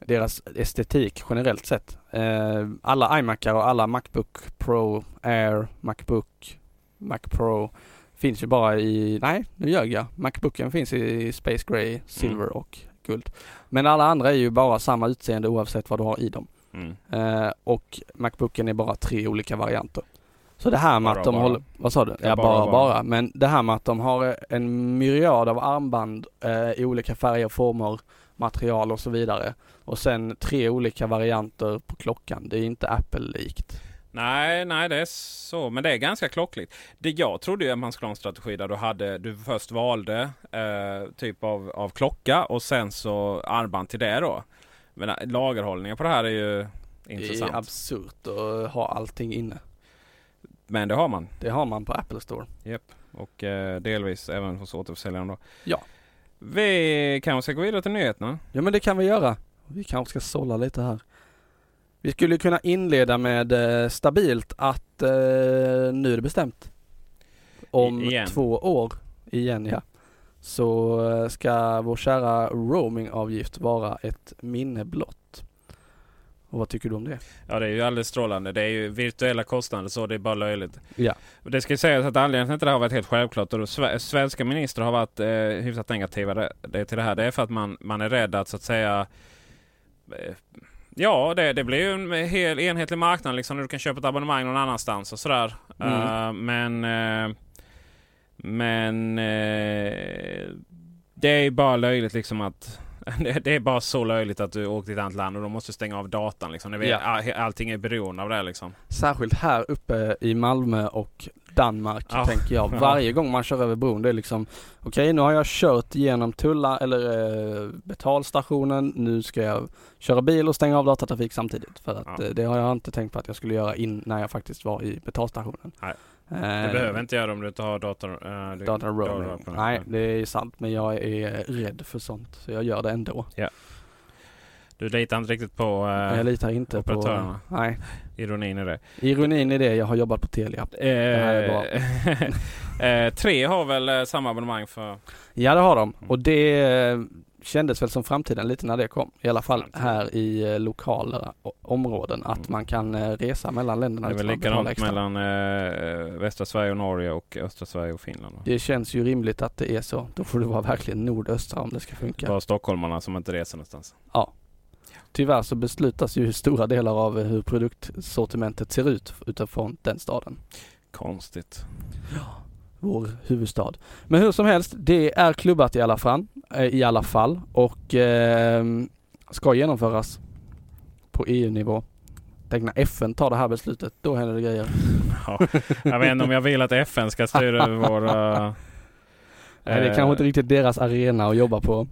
deras estetik generellt sett. Eh, alla iMacar och alla Macbook Pro, Air, Macbook, Mac Pro finns ju bara i, nej nu ljög jag. Macbooken finns i Space Gray, Silver och Guld. Men alla andra är ju bara samma utseende oavsett vad du har i dem. Mm. Eh, och Macbooken är bara tre olika varianter. Så det här med Bara, att de bara. håller, vad sa du? Ja, Ja, bara, bara, bara. Men det här med att de har en myriad av armband eh, i olika färger, former, material och så vidare. Och sen tre olika varianter på klockan. Det är inte Apple-likt. Nej, nej det är så. Men det är ganska klockligt. Det jag trodde ju att man skulle ha en strategi där du, hade, du först valde eh, typ av, av klocka och sen så armband till det då. Men äh, lagerhållningen på det här är ju Det intressant. är absurt att ha allting inne. Men det har man. Det har man på Apple Store. Och eh, delvis även hos återförsäljaren då. Ja. Vi kanske ska gå vidare till nyheterna. Ja men det kan vi göra. Vi kanske ska sålla lite här. Vi skulle kunna inleda med eh, stabilt att eh, nu är det bestämt. Om igen. två år, igen ja, så eh, ska vår kära roamingavgift vara ett minne blott. Och vad tycker du om det? Ja det är ju alldeles strålande. Det är ju virtuella kostnader så det är bara löjligt. Ja. Och Det ska ju sägas att anledningen till att det här har varit helt självklart och sve- svenska ministrar har varit eh, hyfsat negativa det, det, till det här. Det är för att man, man är rädd att så att säga eh, Ja, det, det blir ju en hel enhetlig marknad liksom du kan köpa ett abonnemang någon annanstans och sådär. Mm. Eh, men eh, men eh, det är bara löjligt liksom att [laughs] det är bara så löjligt att du åker till ett annat land och då måste stänga av datan. Liksom. Vet, Ja. all, allting är beroende av det liksom. Särskilt här uppe i Malmö och Danmark Ja. tänker jag. [laughs] Ja. Varje gång man kör över bron det är liksom Okej nu har jag kört genom tullar eller eh, betalstationen. Nu ska jag köra bil och stänga av datatrafik samtidigt. För att Ja. eh, det har jag inte tänkt på att jag skulle göra in när jag faktiskt var i betalstationen. Nej. Eh, Du behöver inte göra det om du inte har dator. Uh, Data roaming. Nej det är sant men jag är rädd för sånt. Så jag gör det ändå. Du litar inte riktigt på uh, jag litar inte på operatörerna. Nej. ironin i det. Ironin i det, jag har jobbat på Telia. Eh, [laughs] eh, tre har väl eh, samma abonnemang för... Ja det har de och det eh, kändes väl som framtiden lite när det kom. I alla fall här i eh, lokala områden att Mm. man kan eh, resa mellan länderna Det är väl likadant mellan eh, västra Sverige och Norge och östra Sverige och Finland. va? Det känns ju rimligt att det är så. Då får det vara verkligen nordöstra om det ska funka. Bara stockholmarna som inte reser någonstans. Tyvärr så beslutas ju stora delar av eh, hur produktsortimentet ser ut utifrån den staden. Konstigt. Vår huvudstad. Men hur som helst, det är klubbat i alla fall, eh, i alla fall och eh, ska genomföras på EU-nivå. Tänk när FN tar det här beslutet, då händer det grejer. [laughs] Ja, jag vet inte om jag vill att FN ska styra över våra... Nej, det är eh, kanske inte riktigt deras arena att jobba på.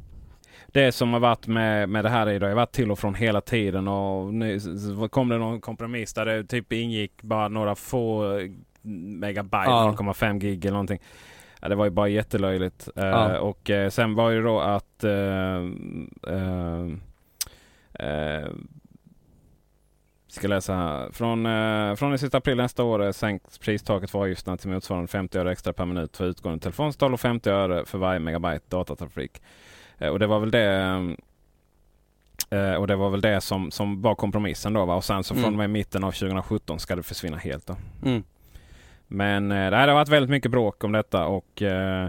Det som har varit med, med det här idag, jag har varit till och från hela tiden och nu kom det någon kompromiss där det typ ingick bara några få eh, megabyte, Ja. 0,5 gig eller någonting. Ja, det var ju bara jättelöjligt. Eh, Ja. och eh, sen var ju då att eh, ska läsa här. Från, eh, från den sista april nästa år sänks pristaket för avgifterna till motsvarande 50 öre extra per minut för utgående telefonsamtal och 50 öre för varje megabyte datatrafik. Eh, och det var väl det eh, och det var väl det som, som var kompromissen då. Va? Och sen så från och Mm. med mitten av 2017 ska det försvinna helt. Då. Mm. Men eh, det har varit väldigt mycket bråk om detta och eh,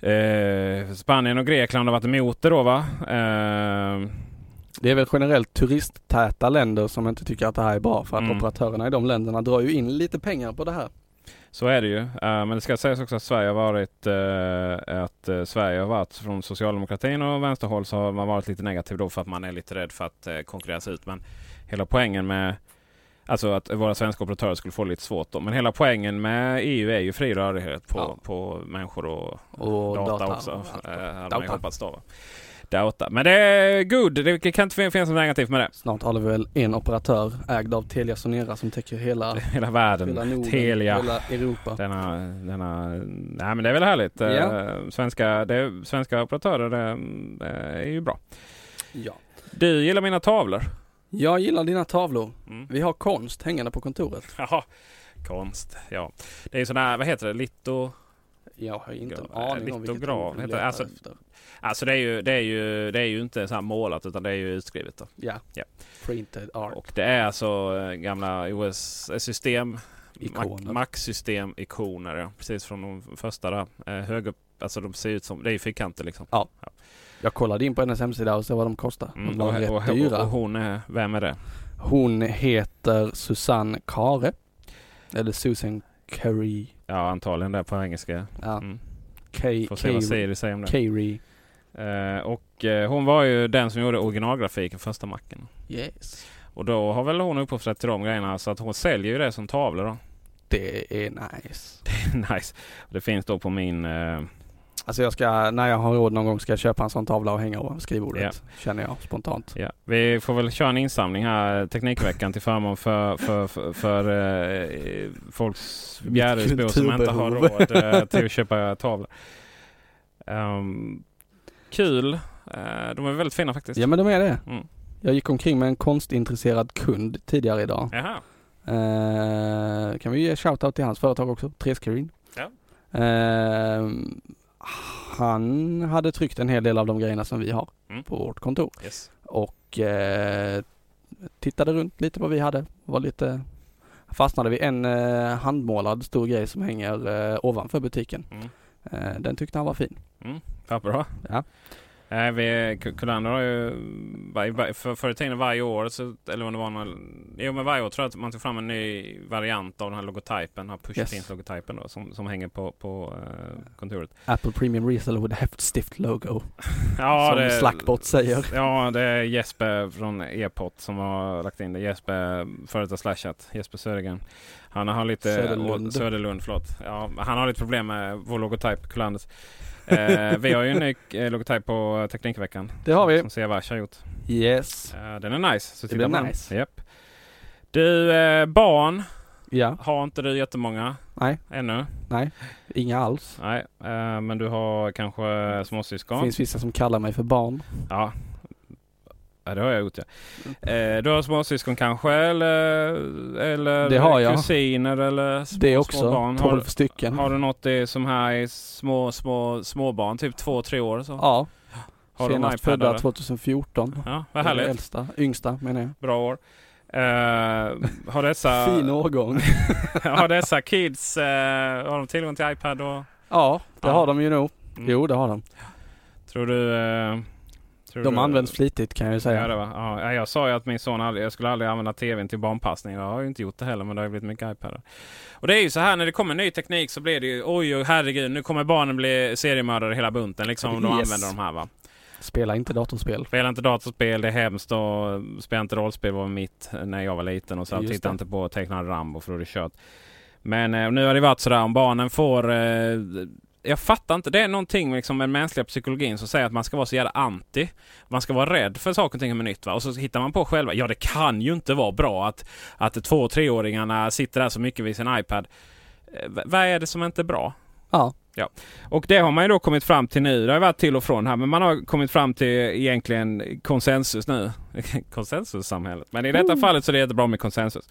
eh, Spanien och Grekland har varit emot det då va? Eh, Det är väl generellt turisttäta länder som inte tycker att det här är bra för att Mm. operatörerna i de länderna drar ju in lite pengar på det här. Så är det ju. Eh, men det ska sägas också att Sverige har varit att Sverige har varit från socialdemokratin och vänsterhåll så har man varit lite negativ då för att man är lite rädd för att konkurreras ut. Men hela poängen med Alltså att våra svenska operatörer skulle få lite svårt då. Men hela poängen med EU är ju fri rörlighet på, Ja. på människor och, Och data, data också. och. Eh, hade man ju Data. hoppats då. va. Dota. Men det är good. Det kan inte finnas något negativt med det. Snart har vi väl en operatör ägd av Telia Sonera som täcker hela, [laughs] Hela världen. hela Norden, Telia. hela Europa. Denna, denna, nej men det är väl härligt. Ja. Eh, Svenska, det, svenska operatörer det, det är ju bra. Ja. Du gillar mina tavlor? Jag gillar dina tavlor. Mm. Vi har konst hängande på kontoret. [laughs] Jaha, konst. Ja. Det är ju sån här, vad heter det, litto? Jag har inte en Ja, aning om vilket ord heter det. Alltså- efter. Alltså det är ju, det är ju, det är ju inte så här målat utan det är ju utskrivet. Då. Ja. Ja. Printed art. Och det är alltså eh, gamla OS-system, Ikoner. Mac-system-ikoner. Ja. Precis från de första där. Eh, hög upp, alltså de ser ut som, det är ju fyrkanter liksom. Jag kollade in på hennes hemsida och såg vad de kostar. De Mm, var och, rätt och, dyra. och, hon är, vem är det? Hon heter Susanne Kare. Eller Susan Carey. Ja antagligen det på engelska. Ja. Mm. K- Får se vad Siri säger om det. Carey. Eh, och eh, hon var ju den som gjorde originalgrafiken första macken. Yes. Och då har väl hon upphovsrätt till de grejerna så att hon säljer ju det som tavlor då. Det är nice. [laughs] nice. Det finns då på min... Eh, Alltså jag ska, när jag har råd någon gång ska jag köpa en sån tavla och hänga över skrivbordet. Känner jag spontant. ja. Vi får väl köra en insamling här Teknikveckan till förmån för, för, för, för eh, folks Bjäresbor som inte har råd eh, till att köpa tavlor. Ehm, kul. Eh, de är väldigt fina faktiskt. Ja men de är det. Mm. Jag gick omkring med en konstintresserad kund tidigare idag. Jaha. Eh, kan vi ge shoutout till hans företag också, Trescreen. Ja. Eh, han hade tryckt en hel del av de grejerna som vi har Mm. på vårt kontor Yes. och eh, tittade runt lite vad vi hade. Var lite fastnade vid en eh, handmålad stor grej som hänger eh, ovanför butiken. Mm. Eh, den tyckte han var fin. Vad bra. Ja. Eh, vi, Kullander har ju varje- för, förr i tiden varje år, så, eller om det var någon, jo men varje år tror jag att man tog fram en ny variant av den här logotypen, den här push Yes. då, som, som hänger på, på eh, kontoret. Apple Premium Reseller with Häftstift logo. [laughs] Ja, som det, Slackbot säger. Ja, det är Jesper från Epot som har lagt in det. Jesper, före detta Slashat, Jesper Södergren. Han har lite... Söderlund. Söderlund, förlåt. Ja, han har lite problem med vår logotyp, Kullanders. Eh, vi har ju en ny eh, logotyp på Teknikveckan. Det har vi. Som Sevars har gjort. Yes. Eh, den är nice. Så Det titta den. nice. Japp. Du, eh, barn Ja. har inte du jättemånga Nej. ännu. Nej. Inga alls. Nej, eh, men du har kanske Det småsyskon. finns vissa som kallar mig för barn. Ja. Ja, det har jag gjort ja. Eh, du har småsyskon kanske eller, eller Det har jag. kusiner eller små, Det små också. barn? 12 Har, stycken. har du något det som här är små, små, småbarn, typ två, tre år? Så? Ja. har Senast födda eller? 2014. Ja, vad härligt. Äldsta. Yngsta menar jag. Bra år. Eh, har dessa, [laughs] Fin årgång. [laughs] har dessa kids eh, har de tillgång till iPad? Och, ja, det Ja. har de ju nog. Mm. Jo, det har de. Tror du... Eh, tror De du, används flitigt kan jag ju Ja, säga. det var, ja, jag sa ju att min son aldrig, jag skulle aldrig använda tvn till barnpassning. Jag har ju inte gjort det heller men det har ju blivit mycket iPad. Och det är ju så här när det kommer ny teknik så blir det ju oj, oj herregud nu kommer barnen bli seriemördare hela bunten liksom om de Yes. använder de här va. Spela inte datorspel. Spela inte datorspel, det är hemskt och spela inte rollspel var mitt när jag var liten och så. Titta inte på tecknad Rambo för då är det kört. Men eh, nu har det varit sådär om barnen får eh, jag fattar inte. Det är någonting liksom, med den mänskliga psykologin som säger att man ska vara så jävla anti. Man ska vara rädd för saker och ting som är nytt. Va? Och så hittar man på själva. Ja, det kan ju inte vara bra att, att två och treåringarna sitter där så mycket vid sin iPad. Eh, v- vad är det som inte är bra? Ja. Ja, och det har man ju då kommit fram till nu. Det har varit till och från här, men man har kommit fram till egentligen konsensus nu. [laughs] Konsensussamhället. Men i detta fallet så är det jättebra med konsensus.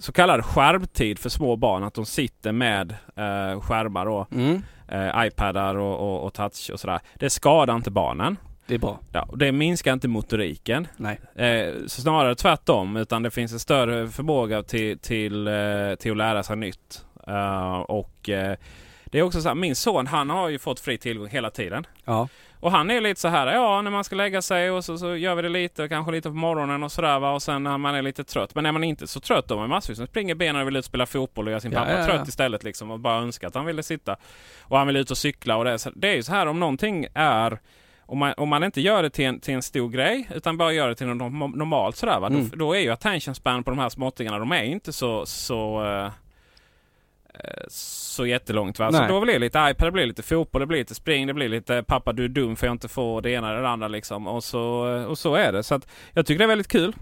Så kallad skärmtid för små barn, att de sitter med eh, skärmar och Mm. eh, iPadar och, och, och touch och sådär. Det skadar inte barnen. Det är bra. Ja, och det minskar inte motoriken. Nej. Eh, så snarare tvärtom, utan det finns en större förmåga till, till, eh, till att lära sig nytt. Eh, och eh, det är också så här, min son han har ju fått fri tillgång hela tiden. Ja. Och han är lite så här, ja när man ska lägga sig och så, så gör vi det lite, kanske lite på morgonen och sådär va. Och sen när man är lite trött. Men är man inte så trött då, man massvis som springer benen och vill ut och spela fotboll och göra sin Ja, pappa ja, ja. trött istället liksom. Och bara önskar att han ville sitta. Och han vill ut och cykla och det. är så- Det är ju så här om någonting är om man, om man inte gör det till en, till en stor grej utan bara gör det till något norm- normalt sådär va. Mm. Då, då är ju attention span på de här småttingarna, de är inte så, så eh, så jättelångt. Va? Så då blir det lite iPad, det blir lite fotboll, det blir lite spring, det blir lite pappa du är dum för jag inte får det ena eller det andra liksom. Och så, och så är det. Så att jag tycker det är väldigt kul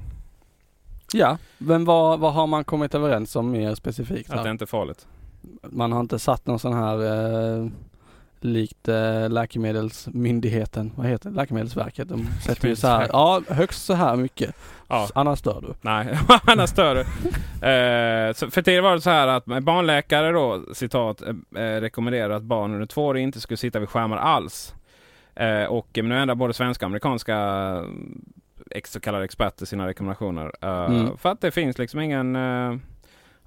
Ja, men vad, vad har man kommit överens om mer specifikt? att Här? det inte är farligt. Man har inte satt någon sån här eh, likt eh, läkemedelsmyndigheten, vad heter det? Läkemedelsverket. De [laughs] sätter ju så här, ja högst så här mycket. Ja. Annars dör du. Nej, [laughs] annars stör du. Eh, så för tidigare var det så här att barnläkare då, citat, eh, eh, rekommenderar att barn under två år inte skulle sitta vid skärmar alls. Eh, och nu ändrar både svenska och amerikanska eh, så kallade experter sina rekommendationer. Eh, Mm. För att det finns liksom ingen...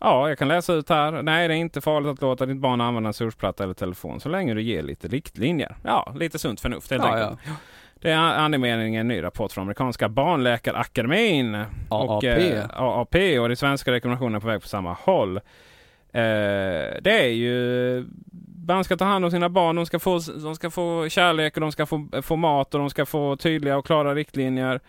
Eh, ja, jag kan läsa ut här. Nej, det är inte farligt att låta ditt barn använda en surfplatta eller telefon så länge du ger lite riktlinjer. Ja, lite sunt förnuft helt Ja, enkelt. Det är andemeningen i en ny rapport från amerikanska barnläkarakademin. Och, AAP. eh, AAP och de svenska rekommendationerna är på väg på samma håll. Eh, det är ju man ska ta hand om sina barn. De ska få, de ska få kärlek och de ska få, få mat och de ska få tydliga och klara riktlinjer.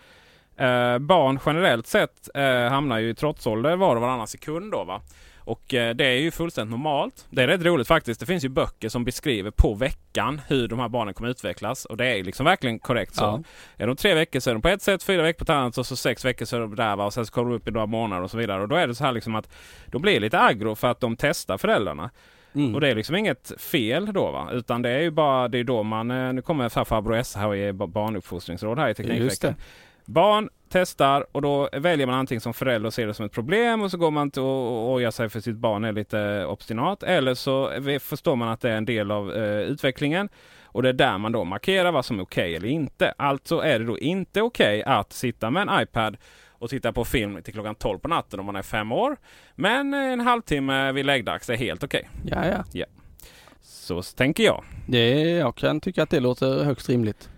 Eh, barn generellt sett eh, hamnar ju i trotsålder var och varannan sekund då va. Och eh, det är ju fullständigt normalt. Det är rätt roligt faktiskt. Det finns ju böcker som beskriver på veckan hur de här barnen kommer utvecklas. Och det är liksom verkligen korrekt så. Ja. Är de tre veckor så är de på ett sätt, fyra veckor på ett annat och så sex veckor så är de där va? och sen så kommer de upp i några månader och så vidare. Och då är det så här liksom att de blir lite aggro för att de testar föräldrarna. Mm. Och det är liksom inget fel då va. Utan det är ju bara, det är då man, eh, nu kommer farbror S här och ger ba- barnuppfostringsråd här i Teknikveckan. Barn testar och då väljer man antingen som förälder och ser det som ett problem och så går man och ojar sig för sitt barn är lite obstinat. Eller så förstår man att det är en del av eh, utvecklingen. Och det är där man då markerar vad som är okej eller inte. Alltså är det då inte okej att sitta med en iPad och titta på film till klockan 12 på natten om man är fem år. Men en halvtimme vid läggdags är helt okej. Ja, ja. Så tänker jag. Det, jag kan tycka att det låter högst rimligt.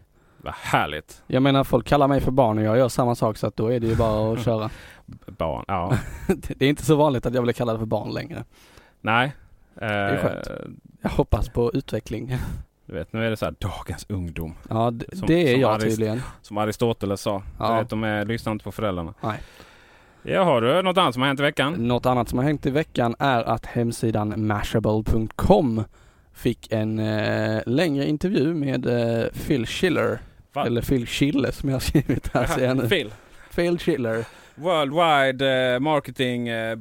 Vad härligt. Jag menar folk kallar mig för barn och jag gör samma sak så att då är det ju bara att [laughs] köra. Barn, ja. [laughs] det är inte så vanligt att jag blir kallad för barn längre. Nej. är Eh, skönt. Jag hoppas på utveckling. Du vet, nu är det så här dagens ungdom. Ja, d- Som- det är som jag Aris- tydligen. Som Aristoteles sa. Ja. Du vet, de är, lyssnar inte på föräldrarna. Nej. Ja, har du något annat som har hänt i veckan? Något annat som har hängt i veckan är att hemsidan mashable.com fick en eh, längre intervju med eh, Phil Schiller. Va? Eller Phil Schille som jag har skrivit här [laughs] nu. Phil. Phil Schiller, Worldwide eh, marketing eh,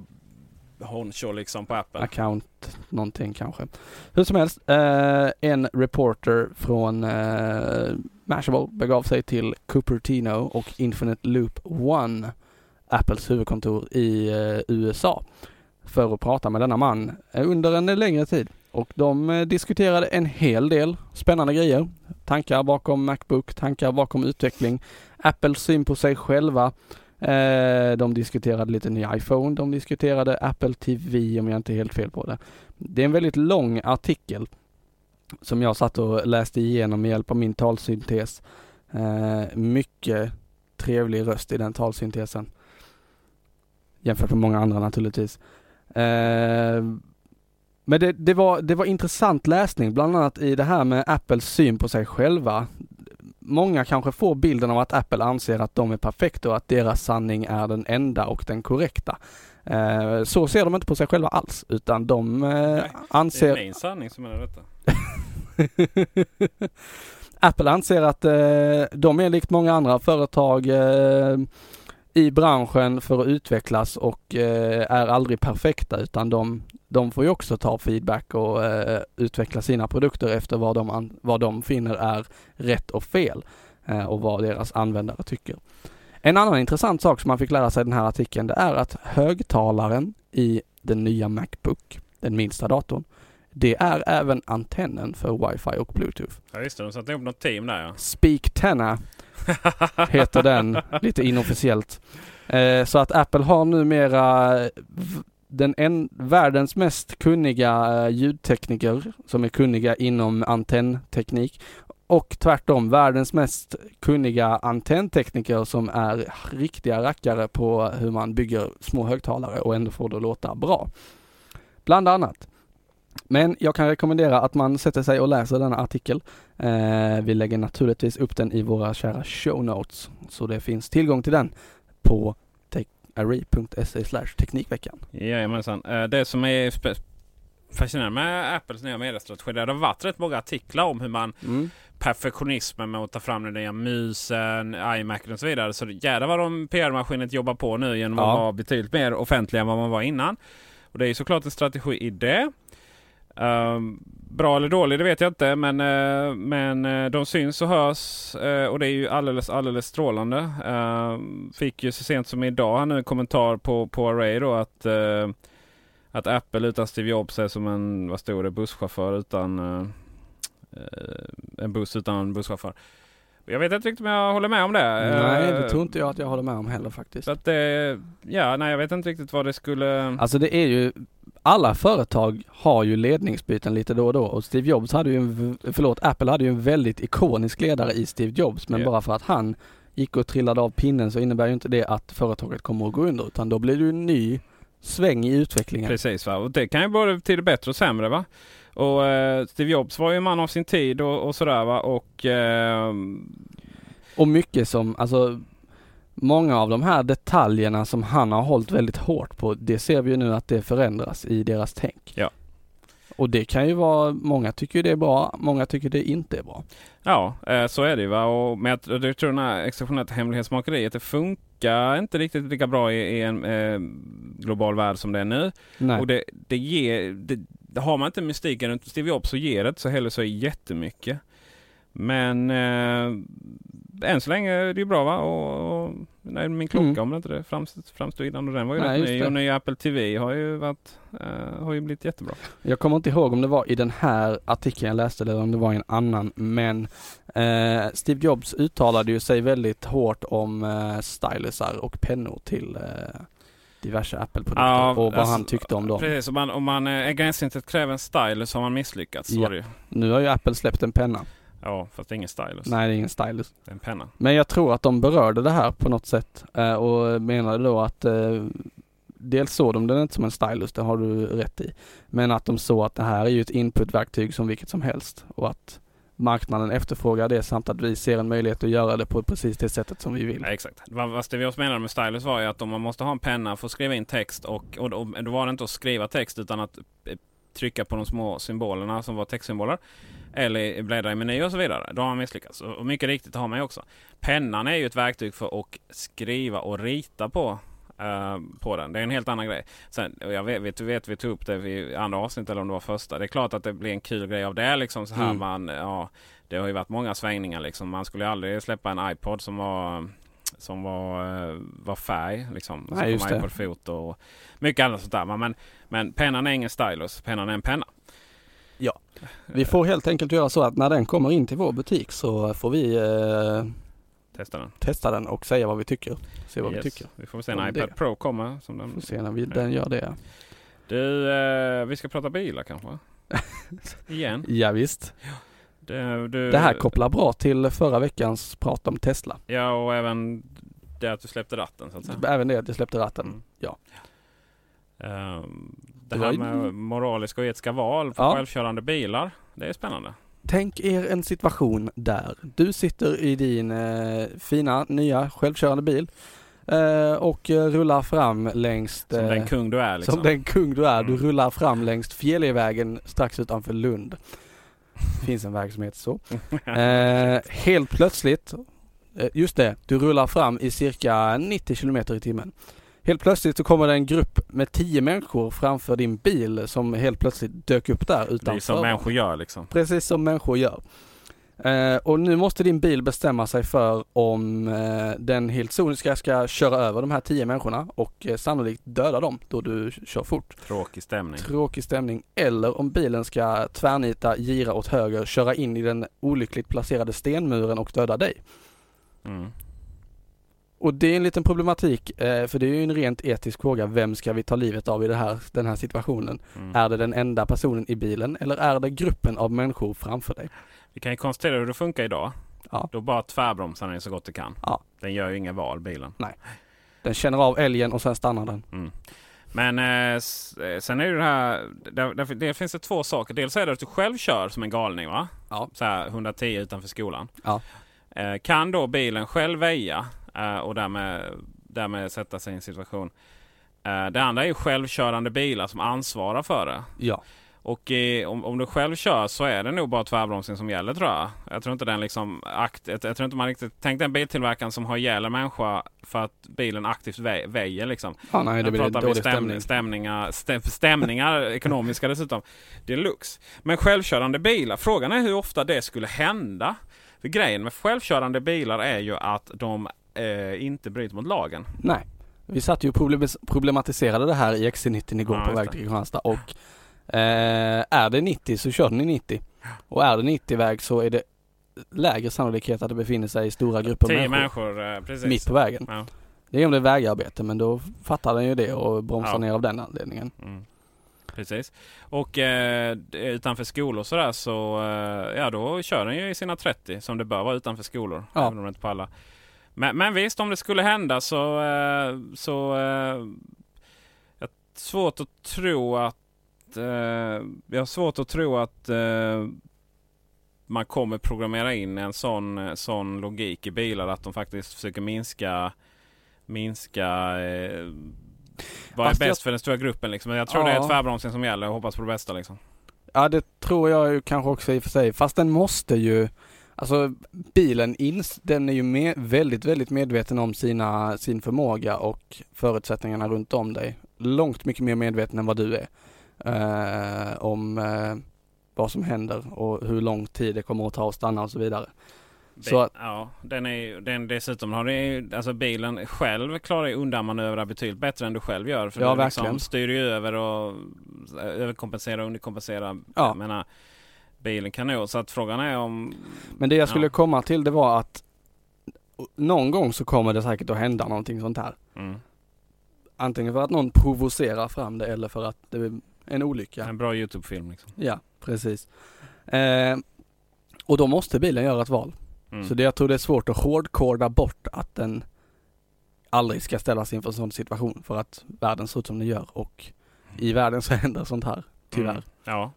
honcho liksom på Apple. account någonting kanske. Hur som helst, eh, en reporter från eh, Mashable begav sig till Cupertino och Infinite Loop One, Apples huvudkontor i eh, USA, för att prata med denna man under en längre tid. Och de eh, diskuterade en hel del spännande grejer. Tankar bakom Macbook, tankar bakom utveckling, Apples syn på sig själva. Eh, de diskuterade lite ny iPhone, de diskuterade Apple TV om jag inte är helt fel på det. Det är en väldigt lång artikel som jag satt och läste igenom med hjälp av min talsyntes. Eh, mycket trevlig röst i den talsyntesen. Jämfört med många andra naturligtvis. Men det, det, var, det var intressant läsning, bland annat i det här med Apples syn på sig själva. Många kanske får bilden av att Apple anser att de är perfekta och att deras sanning är den enda och den korrekta. Eh, så ser de inte på sig själva alls, utan de eh, Det är anser... min sanning som är detta. [laughs] Apple anser att eh, de är likt många andra företag i branschen för att utvecklas och eh, är aldrig perfekta utan de, de får ju också ta feedback och eh, utveckla sina produkter efter vad de, an, vad de finner är rätt och fel eh, och vad deras användare tycker. En annan intressant sak som man fick lära sig i den här artikeln det är att högtalaren i den nya Macbook, den minsta datorn, det är även antennen för wifi och bluetooth. Ja just det, de satte ihop något team där ja. Speak Tenna heter den lite inofficiellt. Eh, så att Apple har numera den en, världens mest kunniga eh, ljudtekniker som är kunniga inom antennteknik och tvärtom världens mest kunniga antenntekniker som är riktiga rackare på hur man bygger små högtalare och ändå får det att låta bra. Bland annat. Men jag kan rekommendera att man sätter sig och läser denna artikel. Eh, vi lägger naturligtvis upp den i våra kära show notes så det finns tillgång till den på array.se teknikveckan. Jajamensan. Eh, Det som är fascinerande med Apples nya mediestrategi. Det har varit rätt många artiklar om hur man Mm. perfektionismen med att ta fram den nya musen, iMacen och så vidare. Så jävlar vad de PR-maskinet jobbar på nu genom Ja. att vara betydligt mer offentliga än vad man var innan. Och det är ju såklart en strategi i det. Ehm, bra eller dålig det vet jag inte men, eh, men eh, de syns och hörs eh, och det är ju alldeles alldeles strålande. Ehm, fick ju så sent som idag nu en kommentar på, på Array då att, att Apple utan Steve Jobs är som en, vad stod det, busschaufför utan en buss utan en busschaufför. Jag vet inte riktigt om jag håller med om det. Nej, det tror inte jag att jag håller med om heller faktiskt. Så att det, ja, nej jag vet inte riktigt vad det skulle... Alltså det är ju, alla företag har ju ledningsbyten lite då och då och Steve Jobs hade ju en, förlåt, Apple hade ju en väldigt ikonisk ledare i Steve Jobs men Ja. bara för att han gick och trillade av pinnen så innebär ju inte det att företaget kommer att gå under utan då blir det ju en ny sväng i utvecklingen. Precis va. Och det kan ju både till det bättre och sämre va. Och eh, Steve Jobs var ju en man av sin tid och, och sådär va. Och eh, Och mycket som, alltså Många av de här detaljerna som han har hållit väldigt hårt på, det ser vi ju nu att det förändras i deras tänk. Ja. Och det kan ju vara, många tycker det är bra, många tycker det inte är bra. ja, eh, så är det ju va. Och med att, jag tror den här exceptionellt hemlighetsmakeriet det funkar inte riktigt lika bra i, i en eh, global värld som det är nu. Nej. Och det, det ger, det, har man inte mystiken runt Steve Jobs så ger det inte så heller så jättemycket. Men eh, än så länge är det ju bra va? Och, och nej, min klocka Mm. om det inte det framstod, framstod innan och den var ju Nej, rätt ny. det. Och nya Apple TV har ju varit, eh, har ju blivit jättebra. Jag kommer inte ihåg om det var i den här artikeln jag läste eller om det var i en annan men eh, Steve Jobs uttalade ju sig väldigt hårt om eh, stylusar och pennor till eh, diverse Apple-produkter Ja, och vad alltså, han tyckte om dem. Precis, om man, om man eh, gränssnittet kräver en stylus har man misslyckats. Ja. Nu har ju Apple släppt en penna. Ja, fast det är ingen stylus. Nej, det är ingen stylus. Det är en penna. Men jag tror att de berörde det här på något sätt eh, och menade då att eh, dels såg de den inte som en stylus, det har du rätt i. Men att de såg att det här är ju ett inputverktyg som vilket som helst och att marknaden efterfrågar det samt att vi ser en möjlighet att göra det på precis det sättet som vi vill. Ja, exakt. Vad, vad Steve Jobs menade med stylus var ju att om man måste ha en penna för att skriva in text och, och, då- då var det inte att skriva text utan att eh, trycka på de små symbolerna som var textsymboler. Eller bläddra i meny och så vidare. Då har man misslyckats. Och mycket riktigt har man ju också. Pennan är ju ett verktyg för att skriva och rita på. eh, på den. Det är en helt annan grej. Sen, jag vet, vet, vet vi tog upp det i andra avsnitt eller om det var första. Det är klart att det blir en kul grej av det. Liksom så här Mm. man, ja, det har ju varit många svängningar. Liksom. Man skulle aldrig släppa en iPod som var som var, eh, var färg. Liksom. Nej, så kom det. iPod Foto och mycket annat sånt där. Men, men pennan är ingen stylus. Pennan är en penna. Vi får helt enkelt göra så att när den kommer in till vår butik så får vi eh, Testa den. testa den och säga vad vi tycker. Se vad Yes. vi tycker. Vi får se när det. iPad Pro kommer. Som den, Får se när vi, den gör det. Du, eh, vi ska prata bilar kanske? [laughs] Igen. Ja, visst. Det, du, Det här kopplar bra till förra veckans prat om Tesla. Ja, och även det att du släppte ratten så att säga. Även det att jag släppte ratten. Mm. Ja. Ehm, det här med moraliska och etiska val på Ja. självkörande bilar. Det är spännande. Tänk er en situation där du sitter i din eh, fina nya självkörande bil eh, och eh, rullar fram längs Som eh, den kung du är liksom. Som den kung du är. Du Mm. rullar fram längs Fjällvägen strax utanför Lund. Finns en väg som heter så. [laughs] Eh, helt plötsligt, eh, just det, du rullar fram i cirka 90 kilometer i timmen. Helt plötsligt så kommer det en grupp med 10 människor framför din bil som helt plötsligt dök upp där det är utanför. som människor gör liksom. Precis som människor gör. Eh, och nu måste din bil bestämma sig för om eh, den helt sonika ska köra över de här 10 människorna och eh, sannolikt döda dem då du kör fort. Tråkig stämning. Tråkig stämning. Eller om bilen ska tvärnita, gira åt höger, köra in i den olyckligt placerade stenmuren och döda dig. Mm. Och det är en liten problematik, eh, för det är ju en rent etisk fråga. Vem ska vi ta livet av i här, den här situationen? Mm. Är det den enda personen i bilen eller är det gruppen av människor framför dig? Vi kan ju konstatera hur det funkar idag. Ja. Då bara tvärbromsar den så gott det kan. Ja. Den gör ju inga val bilen. Den känner av älgen och sen stannar den. Mm. Men eh, eh, sen är det här, där, där, det finns det två saker. Dels är det att du själv kör som en galning va? Ja. Så här 110 utanför skolan. Ja. Eh, kan då bilen själv väja eh, och därmed, därmed sätta sig i en situation. Eh, det andra är ju självkörande bilar som ansvarar för det. Ja. Och eh, om, om du själv kör så är det nog bara tvärbromsning som gäller tror jag. Jag tror inte den liksom akt, jag, jag tror inte man riktigt... Tänk den biltillverkaren som har ihjäl en människa för att bilen aktivt vä, väjer liksom. Ja, nej, det blir dålig stäm, stämning. stämningar, stäm, stämningar [laughs] ekonomiska dessutom. Deluxe. Men självkörande bilar, frågan är hur ofta det skulle hända. För grejen med självkörande bilar är ju att de eh, inte bryter mot lagen. Nej. Vi satt ju och problematiserade det här i XC90 igår Ja, på väg till Kristianstad och eh, är det 90 så kör den i 90. Och är det 90-väg så är det lägre sannolikhet att det befinner sig stora grupper Tio människor, människor, eh, precis. mitt på vägen. Ja. Det är om det är vägarbete men då fattar den ju det och bromsar Ja. ner av den anledningen. Mm. Precis. Och eh, utanför skolor sådär så eh, ja då kör den ju i sina 30 som det bör vara utanför skolor. Ja. Även om det inte på alla. Men, men visst om det skulle hända så, eh, så eh, jag svårt att tro att eh, jag har svårt att tro att eh, man kommer programmera in en sån, sån logik i bilar att de faktiskt försöker minska minska eh, vad är bäst jag- för den stora gruppen liksom. Jag tror det är Ja. tvärbromsning som gäller och hoppas på det bästa liksom. Ja det tror jag ju kanske också i och för sig. Fast den måste ju Alltså bilen ins, den är ju med, väldigt, väldigt medveten om sina, sin förmåga och förutsättningarna runt om dig. Långt mycket mer medveten än vad du är. Eh, om eh, vad som händer och hur lång tid det kommer att ta att stanna och så vidare. Så att, Ja, den är den dessutom har det alltså bilen själv klarar ju undanmanövra betydligt bättre än du själv gör. För Ja, du verkligen. liksom styr ju över och överkompenserar och underkompenserar. Ja. Jag menar, bilen kan nog, så att frågan är om... men det jag skulle Ja. komma till det var att någon gång så kommer det säkert att hända någonting sånt här. Mm, Antingen för att någon provocerar fram det eller för att det är en olycka. en bra Youtube-film liksom. Ja, precis. Eh, och då måste bilen göra ett val. Mm. Så det, jag tror det är svårt att hårdkoda bort att den aldrig ska ställas inför en sån situation för att världen ser ut som den gör och i världen så händer sånt här, tyvärr. Mm. Ja,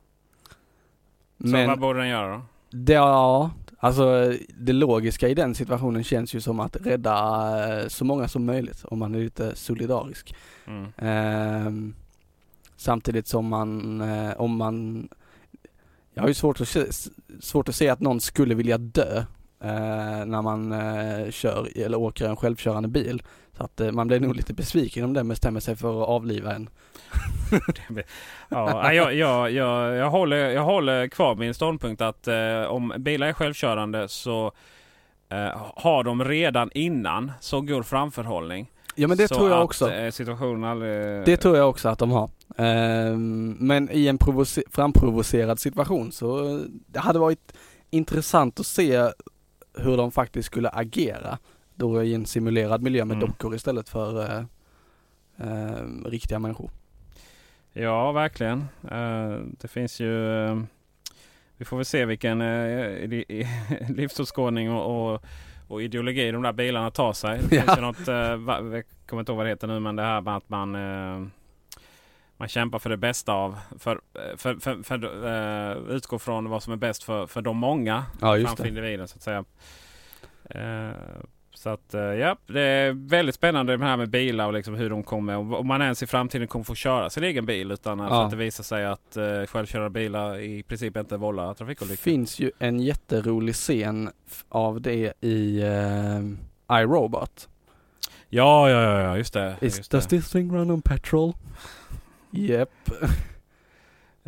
så Men vad borde den göra då? det, ja, alltså det logiska i den situationen känns ju som att rädda eh, så många som möjligt om man är lite solidarisk. Mm. Ehm, samtidigt som man, eh, om man, jag har ju svårt att, se, svårt att se att någon skulle vilja dö eh, när man eh, kör eller åker en självkörande bil. Så att eh, man blir nog lite besviken om den bestämmer sig för att avliva en. [laughs] Ja, jag, jag, jag, jag, håller, jag håller kvar min ståndpunkt att eh, om bilar är självkörande så eh, har de redan innan så god framförhållning. Ja men det så tror jag att, också. eh, situationen aldrig... Det tror jag också att de har. Ehm, men i en provoce- framprovocerad situation så eh, det hade varit intressant att se hur de faktiskt skulle agera. Då i en simulerad miljö med Mm. dockor istället för eh, eh, riktiga människor. Ja, verkligen. Eh, det finns ju... eh, vi får väl se vilken [laughs] livsåskådning och, och, ideologi de där bilarna tar sig. Det [laughs] Ja. finns ju något, jag kommer inte ihåg vad det heter nu, men det här med att man man kämpar för det bästa av, för, för, för, för, eh, utgå från vad som är bäst för, för de många Ja framför det. individen så att säga. Eh, så att eh, ja, det är väldigt spännande det här med bilar och liksom hur de kommer, om man ens i framtiden kommer få köra sin egen bil utan Ja. att det visar sig att uh, självkörande bilar i princip inte vållar Det trafikolyckor. finns ju en jätterolig scen av det i eh, iRobot. Ja, ja, ja, ja, just det. Is, Just does det. this thing run on petrol? Yep. [laughs]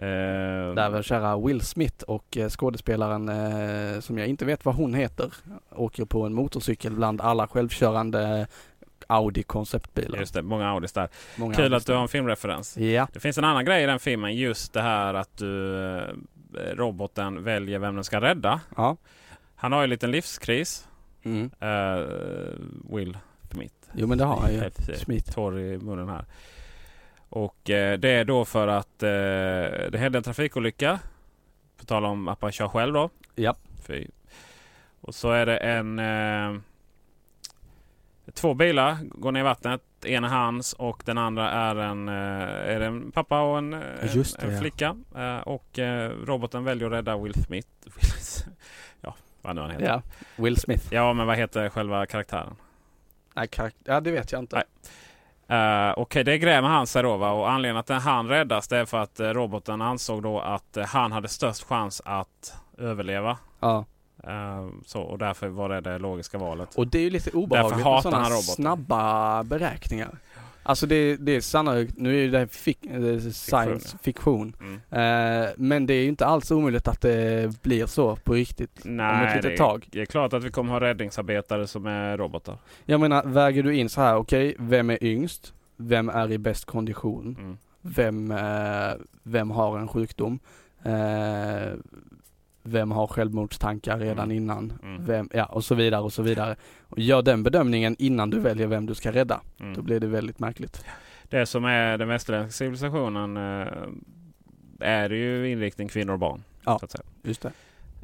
Eh, Där väl kära Will Smith och eh, skådespelaren eh, som jag inte vet vad hon heter åker på en motorcykel bland alla självkörande Audi konceptbilar. Just det, många Audis där. Många Kul Audis att du har en filmreferens. Ja, Det finns en annan grej i den filmen, just det här att du, eh, roboten väljer vem den ska rädda. ja. Han har ju en liten livskris, Mm. eh, Will Smith. Jo men det har han ju. Eh, torr i munnen här. Och eh, det är då för att eh, det hände en trafikolycka. På tal om att man kör själv då. Ja. Fy. Och så är det en... Eh, två bilar går ner i vattnet. En är hans och den andra är en, eh, är det en pappa och en, eh, Just det, en ja. flicka. Eh, och roboten väljer att rädda [laughs] Will Smith. ja, vad nu han heter. Ja, Will Smith. Ja, men vad heter själva karaktären? Nej, karak- ja det vet jag inte. Nej. Uh, Okej, det grämer han sig då. Va? Och anledningen att han räddas det är för att uh, roboten ansåg då att uh, han hade störst chans att överleva. Ja. så, och därför var det det logiska valet. Och det är ju lite obehagligt med sådana snabba beräkningar. Alltså det, det är sannolikt, nu är det fik, science fiktion. Mm. Uh, men det är inte alls omöjligt att det blir så på riktigt Nej, om ett litet det, tag. Det är klart att vi kommer ha räddningsarbetare som är robotar. Jag menar, väger du in så här, okej, okay, vem är yngst? Vem är i bäst kondition? Mm. Vem, uh, vem har en sjukdom? Uh, vem har självmordstankar redan mm. innan? Mm. Vem, ja, och så vidare och så vidare. Och gör den bedömningen innan du väljer vem du ska rädda. Mm. Då blir det väldigt märkligt. Det som är den västerländska civilisationen eh, är ju inriktning kvinnor och barn. Ja, just det.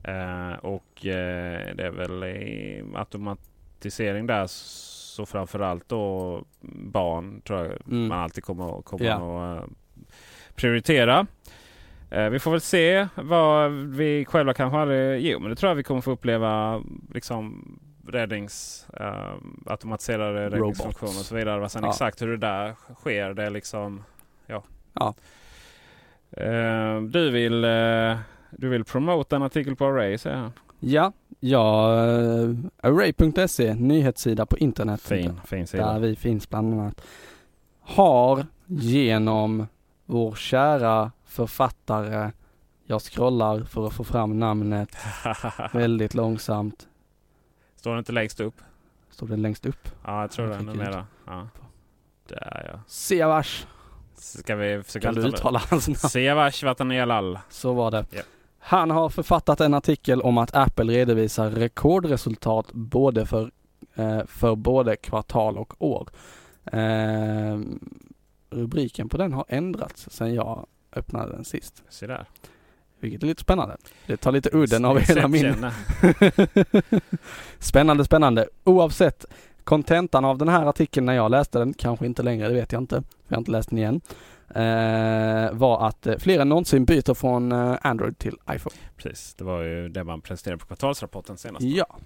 Eh, och eh, det är väl i automatisering där så framförallt då barn tror jag mm. man alltid kommer, kommer ja. att uh, prioritera. Eh, vi får väl se vad vi själva kanske aldrig... Jo, men det tror jag vi kommer få uppleva. Liksom räddnings... Uh, automatiserade räddningsfunktioner och så vidare. Sen ja. exakt hur det där sker, det är liksom... Ja. ja. Uh, du vill... Uh, du vill promota en artikel på Array, säger han. Ja, ja uh, Array.se, nyhetssida på internet. Fin, fin sida. Där vi finns bland annat. Har genom vår kära författare. Jag scrollar för att få fram namnet [laughs] väldigt långsamt. Står det inte längst upp? Står det längst upp? Ja, jag tror det numera. Ja. Där ja. Siavash. Ska vi försöka Kan du uttala hans namn? Siavash Vatanjalal. Så var det. Yep. Han har författat en artikel om att Apple redovisar rekordresultat både för, eh, för både kvartal och år. Eh, rubriken på den har ändrats sedan jag öppnade den sist. Se där. Vilket är lite spännande. Det tar lite udden av hela min... [laughs] spännande, spännande. Oavsett, kontentan av den här artikeln när jag läste den, kanske inte längre, det vet jag inte, jag har inte läst den igen, eh, var att eh, fler än någonsin byter från eh, Android till iPhone. Precis, det var ju det man presenterade på kvartalsrapporten senast. Ja.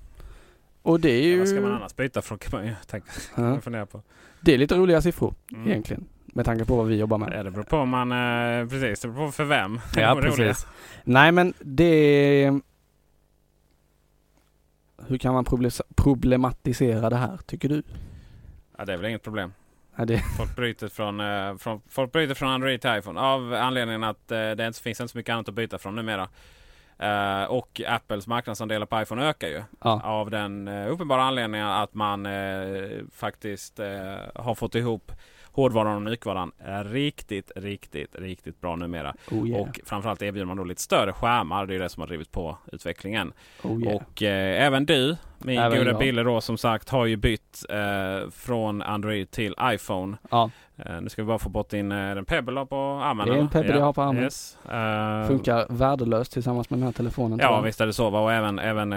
Och det är ju... Ja, vad ska man annars byta från kan man ju tänka, ja. [laughs] fundera på. Det är lite roliga siffror mm. egentligen. Med tanke på vad vi jobbar med. Ja, det beror på man, eh, precis, det beror på för vem. [laughs] Ja, precis. Nej men det... Hur kan man problematisera det här, tycker du? Ja, det är väl inget problem. Ja, det... Folk, bryter från, eh, från, folk bryter från Android till iPhone av anledningen att eh, det inte finns inte så mycket annat att byta från numera. Uh, och Apples marknadsandelar på iPhone ökar ju. Ja. Av den uh, uppenbara anledningen att man uh, faktiskt har fått ihop hårdvaran och mjukvaran är riktigt, riktigt, riktigt bra numera. Oh yeah. Och framförallt erbjuder man då lite större skärmar. Det är det som har drivit på utvecklingen. Oh yeah. Och eh, även du, min även goda Bille då som sagt, har ju bytt eh, från Android till iPhone. Ja. Uh, nu ska vi bara få bort din uh, Pebble på armen. Det är en Pebble ja. jag har på armen. Yes. Uh, funkar värdelöst tillsammans med den här telefonen. Ja visst är det så. Och även, även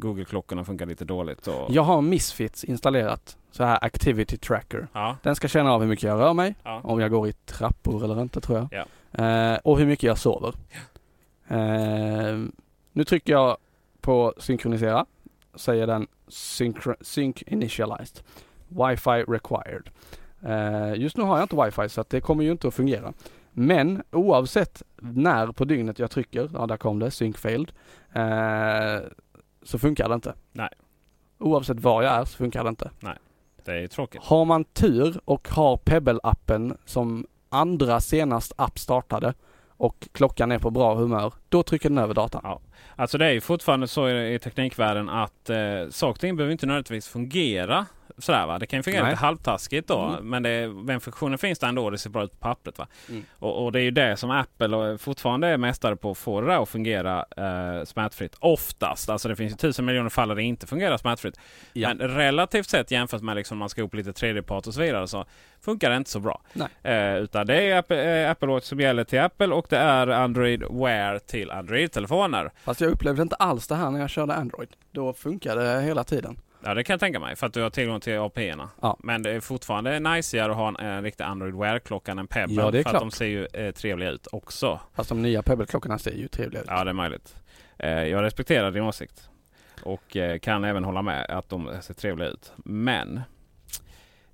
Google-klockorna funkar lite dåligt. Och... Jag har Misfits installerat. Så här Activity Tracker. Ja. Den ska känna av hur mycket jag rör mig. Ja. Om jag går i trappor eller inte tror jag. Ja. och hur mycket jag sover. nu trycker jag på synkronisera. Säger den sync, initialized. Wi-Fi required. Uh, just nu har jag inte wifi så att det kommer ju inte att fungera. Men oavsett när på dygnet jag trycker, ja där kom det, sync failed, uh, så funkar det inte. Nej. Oavsett var jag är så funkar det inte. Nej, det är tråkigt. Har man tur och har Pebble-appen som andra senast app startade och klockan är på bra humör, då trycker den över datan. Ja. Alltså det är ju fortfarande så i, i teknikvärlden att eh, saker och ting behöver inte nödvändigtvis fungera Sådär, va? Det kan ju fungera Nej. lite halvtaskigt då. Mm. Men det, den funktionen finns där ändå. Det ser bra ut på pappret. Va? Mm. Och, och, det är ju det som Apple fortfarande är mästare på. att få det där att fungera eh, smärtfritt. Oftast. Alltså det finns ju tusen miljoner fall där det inte fungerar smärtfritt. Ja. Men relativt sett jämfört med liksom man ska upp lite tredjepart och så vidare. Så funkar det inte så bra. Eh, utan det är Apple, eh, Apple Watch som gäller till Apple och det är Android Wear till Android-telefoner. Fast jag upplevde inte alls det här när jag körde Android. Då funkade det hela tiden. Ja det kan jag tänka mig för att du har tillgång till API-erna. Ja. Men det är fortfarande najsigare att ha en, en riktig Android Wear-klocka än en Pebble. Ja, det är för klart. att de ser ju eh, trevliga ut också. Fast de nya Pebble-klockorna ser ju trevliga ut. Ja det är möjligt. Eh, jag respekterar din åsikt. Och eh, kan även hålla med att de ser trevliga ut. Men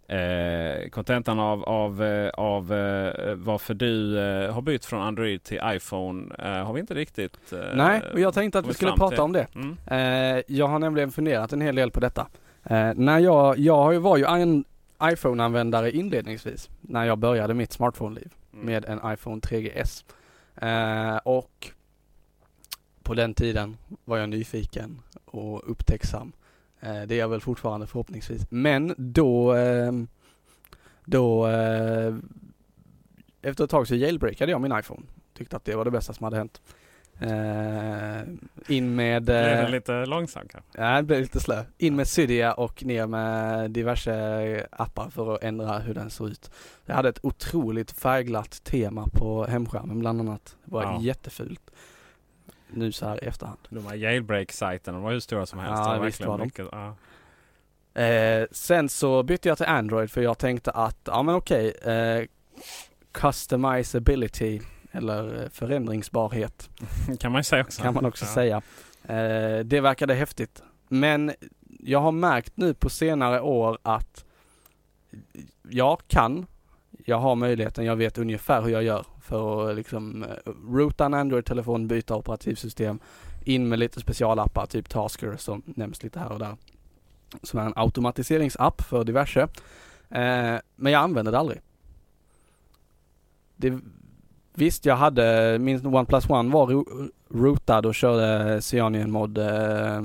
Eh, kontentan av, av, eh, av eh, varför du eh, har bytt från Android till iPhone eh, har vi inte riktigt eh, Nej, och jag tänkte att vi skulle prata till. om det. Mm. Eh, jag har nämligen funderat en hel del på detta. Eh, när jag, jag var ju en iPhone-användare inledningsvis när jag började mitt smartphone-liv Mm. med en iPhone 3GS. Eh, och på den tiden var jag nyfiken och upptäcksam. Eh, det är jag väl fortfarande förhoppningsvis. Men då, eh, då eh, efter ett tag så jailbreakade jag min iPhone. Tyckte att det var det bästa som hade hänt. Eh, in med... Blev den lite långsam kanske? Ja, det blev lite slö. In med Cydia och ner med diverse appar för att ändra hur den såg ut. Jag hade ett otroligt färgglatt tema på hemskärmen bland annat. Det var Ja. jättefult. Nu så här i efterhand. De här jailbreak-sajterna var hur stora som helst. Ja, Det var visst var de. mycket, ja. Eh, sen så bytte jag till Android för jag tänkte att, ja men okej, eh, customizability eller eh, förändringsbarhet [laughs] kan man ju säga också. kan man också Ja. säga. Eh, det verkade häftigt. Men jag har märkt nu på senare år att jag kan, jag har möjligheten, jag vet ungefär hur jag gör för att liksom eh, rota roota en Android-telefon, byta operativsystem, in med lite specialappar, typ Tasker som nämns lite här och där. Som är en automatiseringsapp för diverse. Eh, men jag använder det aldrig. Det, visst, jag hade, min OnePlus One var ro, rootad och körde Cyanian mod eh,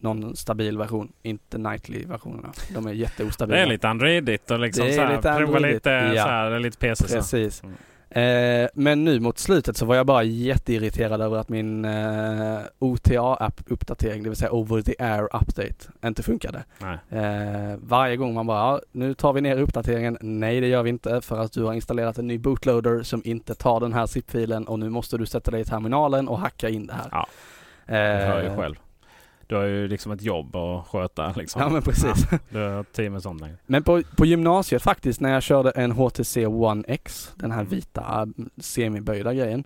någon stabil version, inte nightly-versionerna. De är jätteostabila. Det är lite Androidigt och liksom Det är så här, lite prova lite, ja. så här, lite PC. Så. Precis. Mm. Eh, men nu mot slutet så var jag bara jätteirriterad över att min eh, OTA-app-uppdatering, det vill säga Over the Air Update, inte funkade. Eh, varje gång man bara, ja, nu tar vi ner uppdateringen. Nej, det gör vi inte för att du har installerat en ny bootloader som inte tar den här zip-filen och nu måste du sätta dig i terminalen och hacka in det här. Ja, Jag hör ju Eh, själv. Du har ju liksom ett jobb att sköta liksom. Ja men precis. Ja, du har sånt längre. Men på, på gymnasiet faktiskt när jag körde en HTC One X, den här vita äh, semiböjda grejen.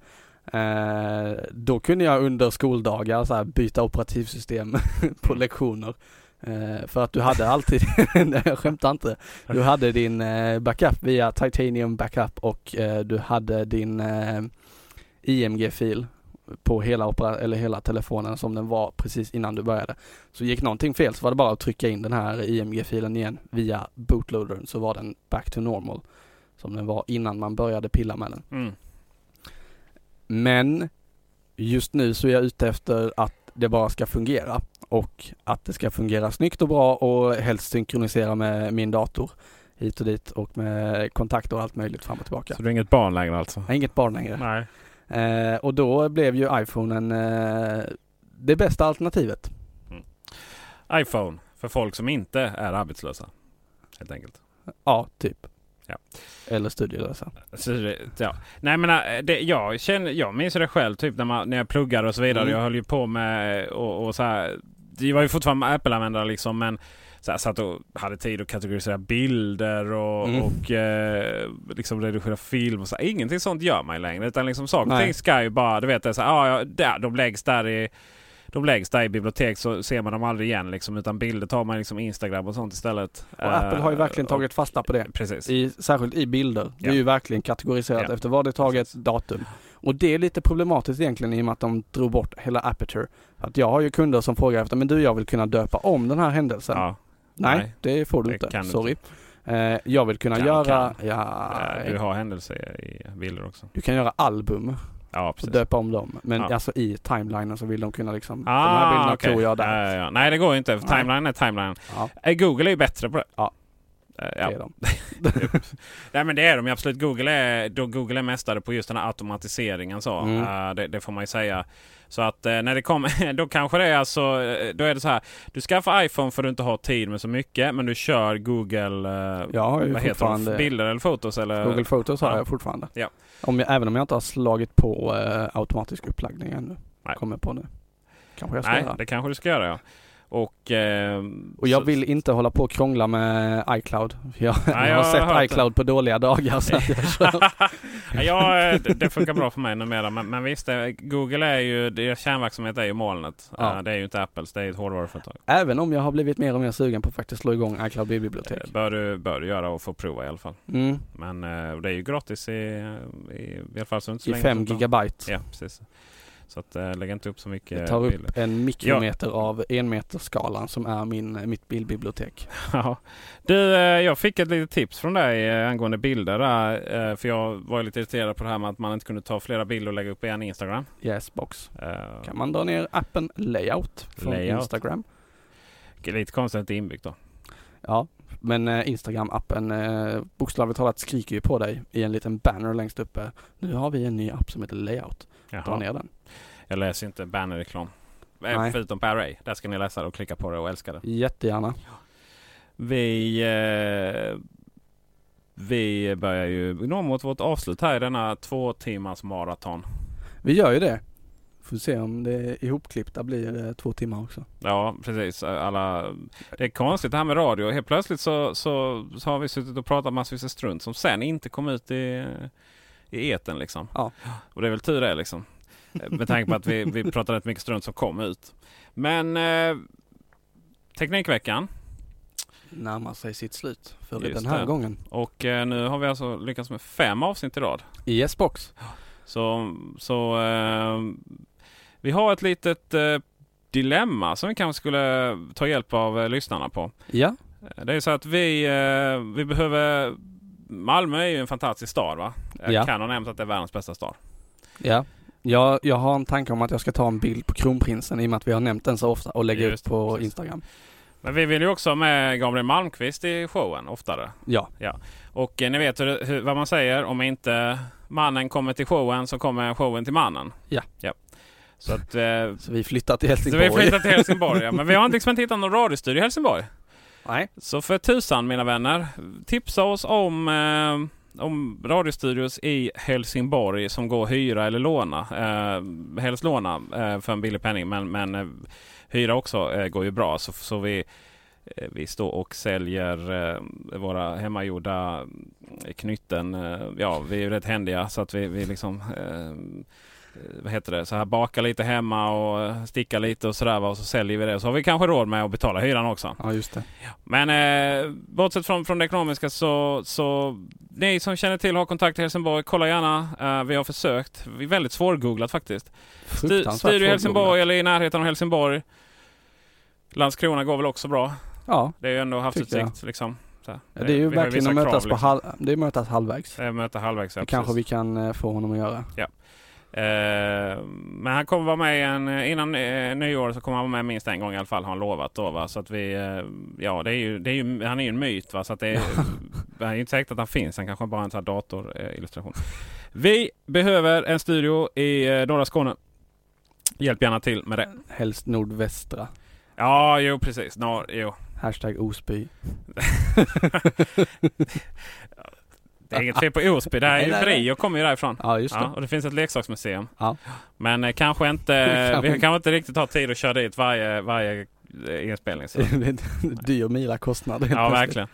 Eh, då kunde jag under skoldagar så här, byta operativsystem [laughs] på lektioner. Eh, för att du hade alltid, [laughs] nej jag skämtar inte, du hade din eh, backup via Titanium backup och eh, du hade din eh, IMG-fil på hela, opera- eller hela telefonen som den var precis innan du började. Så gick någonting fel så var det bara att trycka in den här IMG-filen igen via bootloadern så var den back to normal. Som den var innan man började pilla med den. Mm. Men just nu så är jag ute efter att det bara ska fungera och att det ska fungera snyggt och bra och helst synkronisera med min dator hit och dit och med kontakter och allt möjligt fram och tillbaka. Så du är inget barn längre alltså? Jag är inget barn längre. Nej. Eh, och då blev ju iPhonen eh, det bästa alternativet. iPhone för folk som inte är arbetslösa. Helt enkelt. Ja, typ. Ja. Eller studielösa. Ja. Nej men äh, det, jag, känner, jag minns det själv typ när, man, när jag pluggade och så vidare. Mm. Jag höll ju på med och, och så här. Det var ju fortfarande Apple-användare liksom men så här, satt och hade tid att kategorisera bilder och, Mm. och eh, liksom redigera film och så. här. Ingenting sånt gör man längre. Utan liksom saker och ting ska ju bara, du vet det är så här, ah, ja, där, de läggs där i de läggs där i bibliotek så ser man dem aldrig igen liksom, utan bilder tar man liksom Instagram och sånt istället. Och Apple har ju verkligen Eh, tagit fasta på det. Precis. I, särskilt i bilder. Det är ju verkligen kategoriserat Ja. efter vad det tagit Precis. datum. Och det är lite problematiskt egentligen i och med att de drog bort hela Aperture. Att jag har ju kunder som frågar efter, men du jag vill kunna döpa om den här händelsen. Ja. Nej, Nej, det får du det inte. Sorry. Eh, jag vill kunna Kan, göra, kan. ja, Du har händelser i bilder också. du kan göra album Ja, och döpa om dem. Men Ja. alltså i timelinen så vill de kunna liksom, Ah, de här bilderna okej. tror jag där. Ja, ja. Nej, det går ju inte. Timeline är timeline. Eh, Google är ju bättre på det. Ja. Eh, det ja. är de. [laughs] Nej men det är de absolut. Google är, då Google är mästare på just den här automatiseringen. Så. Mm. Eh, det, det får man ju säga. Så att eh, när det kommer, [laughs] då kanske det är alltså, då är det så här. Du skaffar iPhone för att du inte har tid med så mycket. Men du kör Google, Jag har ju vad heter de? Bilder eller fotos? Eller? Google Photos har Ja. jag fortfarande. Ja. Om jag, även om jag inte har slagit på automatisk uppladdning ännu. Nej. Kommer på nu. Kanske jag ska Nej, göra. det kanske du ska göra ja. Och, eh, Och jag så- vill inte hålla på och krångla med iCloud. Jag, Nej, jag har har sett det. iCloud på dåliga dagar så [laughs] ja, det, det funkar bra för mig numera. Men, men visst, eh, Google är ju, deras kärnverksamhet är ju molnet. Ja. Eh, Det är ju inte Apples, det är ett hårdvaruföretag. Även om jag har blivit mer och mer sugen på att faktiskt slå igång iCloud bibliotek. Eh, Bör du, bör du göra och få prova i alla fall. Mm. Men det är ju gratis i, i, i alla fall så inte så I länge 5 det tar. gigabyte. Ja, precis. Så att äh, lägg inte upp så mycket Det tar bilder. upp en mikrometer av enmetersskalan som är min, mitt bildbibliotek. [laughs] Ja. Du, eh, jag fick ett litet tips från dig eh, angående bilder där. eh, För jag var lite irriterad på det här med att man inte kunde ta flera bilder och lägga upp i en Instagram. Yesbox. Eh, Kan man dra ner appen Layout från Layout. Instagram. Lite konstigt att det är inbyggt då. Ja, men eh, Instagram-appen eh, bokstavligt talat skriker ju på dig i en liten banner längst uppe. Nu har vi en ny app som heter Layout. Dra Jaha. ner den. Jag läser inte bannerreklam. Eh, Nej. Förutom på Array. Där ska ni läsa det och klicka på det och älska det. Jättegärna. Vi, eh, vi börjar ju nå mot vårt avslut här i denna två timmars maraton. Vi gör ju det. Får se om det ihopklippta blir eh, två timmar också. Ja, precis. Alla, det är konstigt det här med radio. Helt plötsligt så, så, så har vi suttit och pratat massvis med strunt som sen inte kom ut i, i eten liksom. Ja. Och det är väl tur det liksom. Med tanke på att vi, vi pratade rätt mycket strunt som kom ut. Men eh, Teknikveckan. Närmar sig sitt slut för Just den här det. gången. Och eh, nu har vi alltså lyckats med fem avsnitt i rad. I Yesbox. Så, så eh, vi har ett litet eh, dilemma som vi kanske skulle ta hjälp av eh, lyssnarna på. Ja. Det är så att vi, eh, vi behöver... Malmö är ju en fantastisk stad va? Jag Ja. kan ha nämnt att det är världens bästa stad. Ja. Jag, jag har en tanke om att jag ska ta en bild på kronprinsen i och med att vi har nämnt den så ofta och lägga Just ut på precis. Instagram. Men vi vill ju också ha med Gabriel Malmqvist i showen oftare. Ja. Och eh, ni vet hur, hur, vad man säger. Om inte mannen kommer till showen så kommer showen till mannen. Ja. ja. Så att... Eh, Så vi flyttar till så Helsingborg. vi flyttar till Helsingborg. Ja. [laughs] Men vi har inte liksom inte hittat någon radiostudio i Helsingborg. Nej. Så för tusan mina vänner, tipsa oss om, eh, om radiostudios i Helsingborg som går att hyra eller låna. Eh, helst låna eh, för en billig penning men, men eh, hyra också eh, går ju bra. Så, så vi, eh, vi står och säljer eh, våra hemmagjorda eh, knytten. Eh, ja, vi är ju rätt händiga så att vi, vi liksom eh, vad heter det, så här baka lite hemma och eh, sticka lite och sådär och så säljer vi det. Så har vi kanske råd med att betala hyran också. Ja, just det. Men eh, bortsett från, från det ekonomiska så, så ni som känner till och har kontakt i Helsingborg, kolla gärna. Eh, vi har försökt. Vi är väldigt svårgooglat faktiskt. Studio i Helsingborg eller i närheten av Helsingborg. Landskrona går väl också bra. Ja. Det är ju ändå havsutsikt liksom. Ja, det är ju vi verkligen att mötas liksom. halv, det är mötas halvvägs. Eh, Möta halvvägs, ja, Det kanske vi kan eh, få honom att göra. Eh, men han kommer vara med en, innan eh, nyår så kommer han vara med minst en gång i alla fall har han lovat då va. Så att vi, eh, ja det är ju, det är ju, han är ju en myt va. Så att det är, [laughs] det är inte säkert att han finns. Han kanske bara har en sån här datorillustration. Vi behöver en studio i eh, norra Skåne. Hjälp gärna till med det. Helst nordvästra. Ja, jo precis. Norr, jo. Hashtag Osby. [laughs] [laughs] Det är inget fel på Osby. Det här är ju. Brio kommer ju därifrån. Ja, just det. Ja, och det finns ett leksaksmuseum. Ja. Men eh, kanske inte, [laughs] vi kanske inte riktigt har tid att köra dit varje, varje eh, inspelning. Så. [laughs] Det är en Dyr mila kostnad. Ja, verkligen.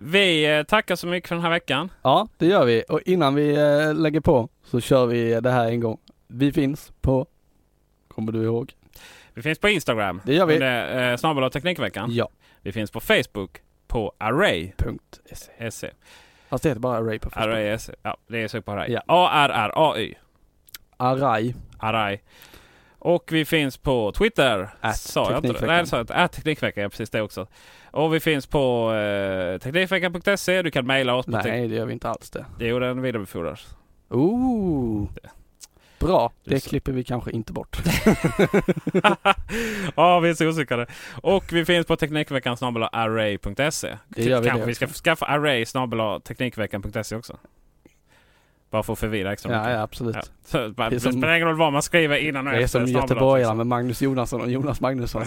Vi eh, tackar så mycket för den här veckan. Ja, det gör vi. Och innan vi eh, lägger på så kör vi det här en gång. Vi finns på, kommer du ihåg? Vi finns på Instagram. Det gör vi. Under eh, snabel Teknikveckan. Ja. Vi finns på Facebook på Array.se. Fast det heter bara Array på Facebook. Array.se. Ja, det är sök på Array. Ja. A-R-R-A-Y. Array. Array. Och vi finns på Twitter. At sa jag inte det? Teknikveckan. Nej, det sa jag inte. At Teknikveckan, ja, precis det också. Och vi finns på eh, Teknikveckan.se. Du kan mejla oss Nej, det gör vi inte alls det. Jo, den vidarebefordras. Ooh. Bra, det klipper vi kanske inte bort. [laughs] [laughs] Ja, vi är så osäkra. Och vi finns på Teknikveckan array.se. Det gör vi Kanske det vi ska skaffa array snabel teknikveckan.se också. Bara för att förvirra extra Ja, mycket. ja absolut. Ja. Så, det som- spelar ingen roll vad man skriver innan och Det är efter. som göteborgarna liksom. med Magnus Jonasson och Jonas Magnusson. [laughs] [laughs]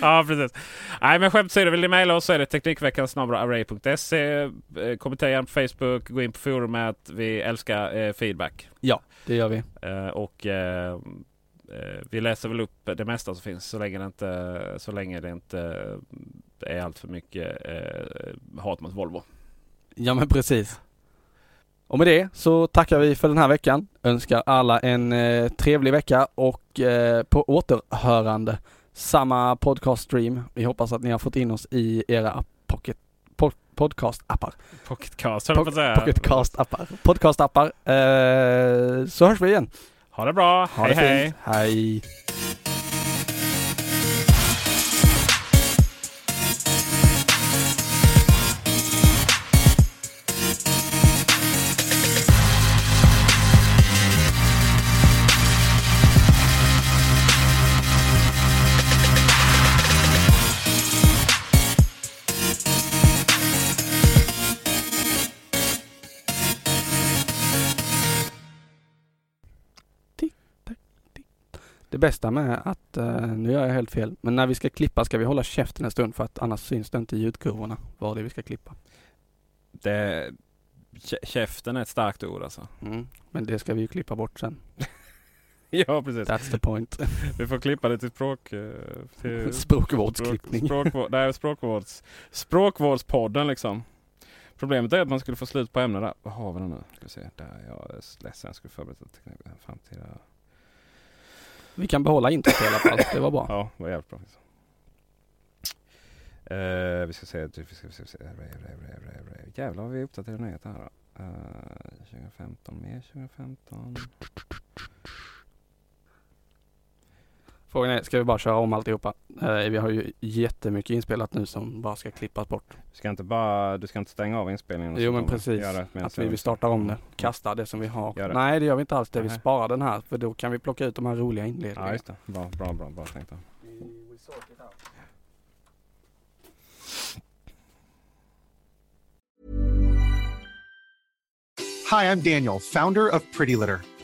ja, precis. Nej, men skämt åsido, vill ni mejla oss så är det teknikveckan array.se. Eh, Kommentera gärna på Facebook, gå in på forumet. Vi älskar eh, feedback. ja, det gör vi. Eh, och eh, eh, vi läser väl upp det mesta som finns så länge det inte, så länge det inte är allt för mycket eh, hat mot Volvo. Ja men precis. Och med det så tackar vi för den här veckan. Önskar alla en eh, trevlig vecka och eh, på återhörande. Samma podcaststream. Vi hoppas att ni har fått in oss i era pocket, po podcast-appar. Pocketcast höll jag på att säga. Pocketcast-appar. Podcast-appar. Eh, så hörs vi igen. Ha det bra. Ha hej det hej. Hej. Det bästa med att, eh, nu gör jag helt fel, men när vi ska klippa ska vi hålla käften en stund för att annars syns det inte i ljudkurvorna vad det är vi ska klippa. Det, kä- käften är ett starkt ord alltså. Mm. Men det ska vi ju klippa bort sen. [laughs] Ja precis. That's the point. [laughs] Vi får klippa det till språk... eh, Till [laughs] Språkvårdsklippning. Språkvård, nej, språkvårds, språkvårdspodden liksom. Problemet är att man skulle få slut på ämnen där. Vad har vi nu? Ska vi se. Där jag är ledsen. Jag skulle förbereda teknik. Framtida... Vi kan behålla introt i alla fall. Det var bra. [laughs] Ja, det var jävligt bra. Uh, vi ska se. Typ, vi ska, se, vi ska se. Jävlar vad vi uppdaterar nyheter här då. Eh, uh, 2015, mer 2015. Frågan är, ska vi bara köra om alltihopa? Eh, vi har ju jättemycket inspelat nu som bara ska klippas bort. Du ska inte bara, du ska inte stänga av inspelningen? Jo men precis. Att vi, vi startar om det. Kastar det som vi har. Nej det gör vi inte alls det. Vi sparar den här för då kan vi plocka ut de här roliga inledningarna. Ja just det. Bra, bra, bra, bra tänkt. Hi, I'm Daniel, founder of Pretty Litter.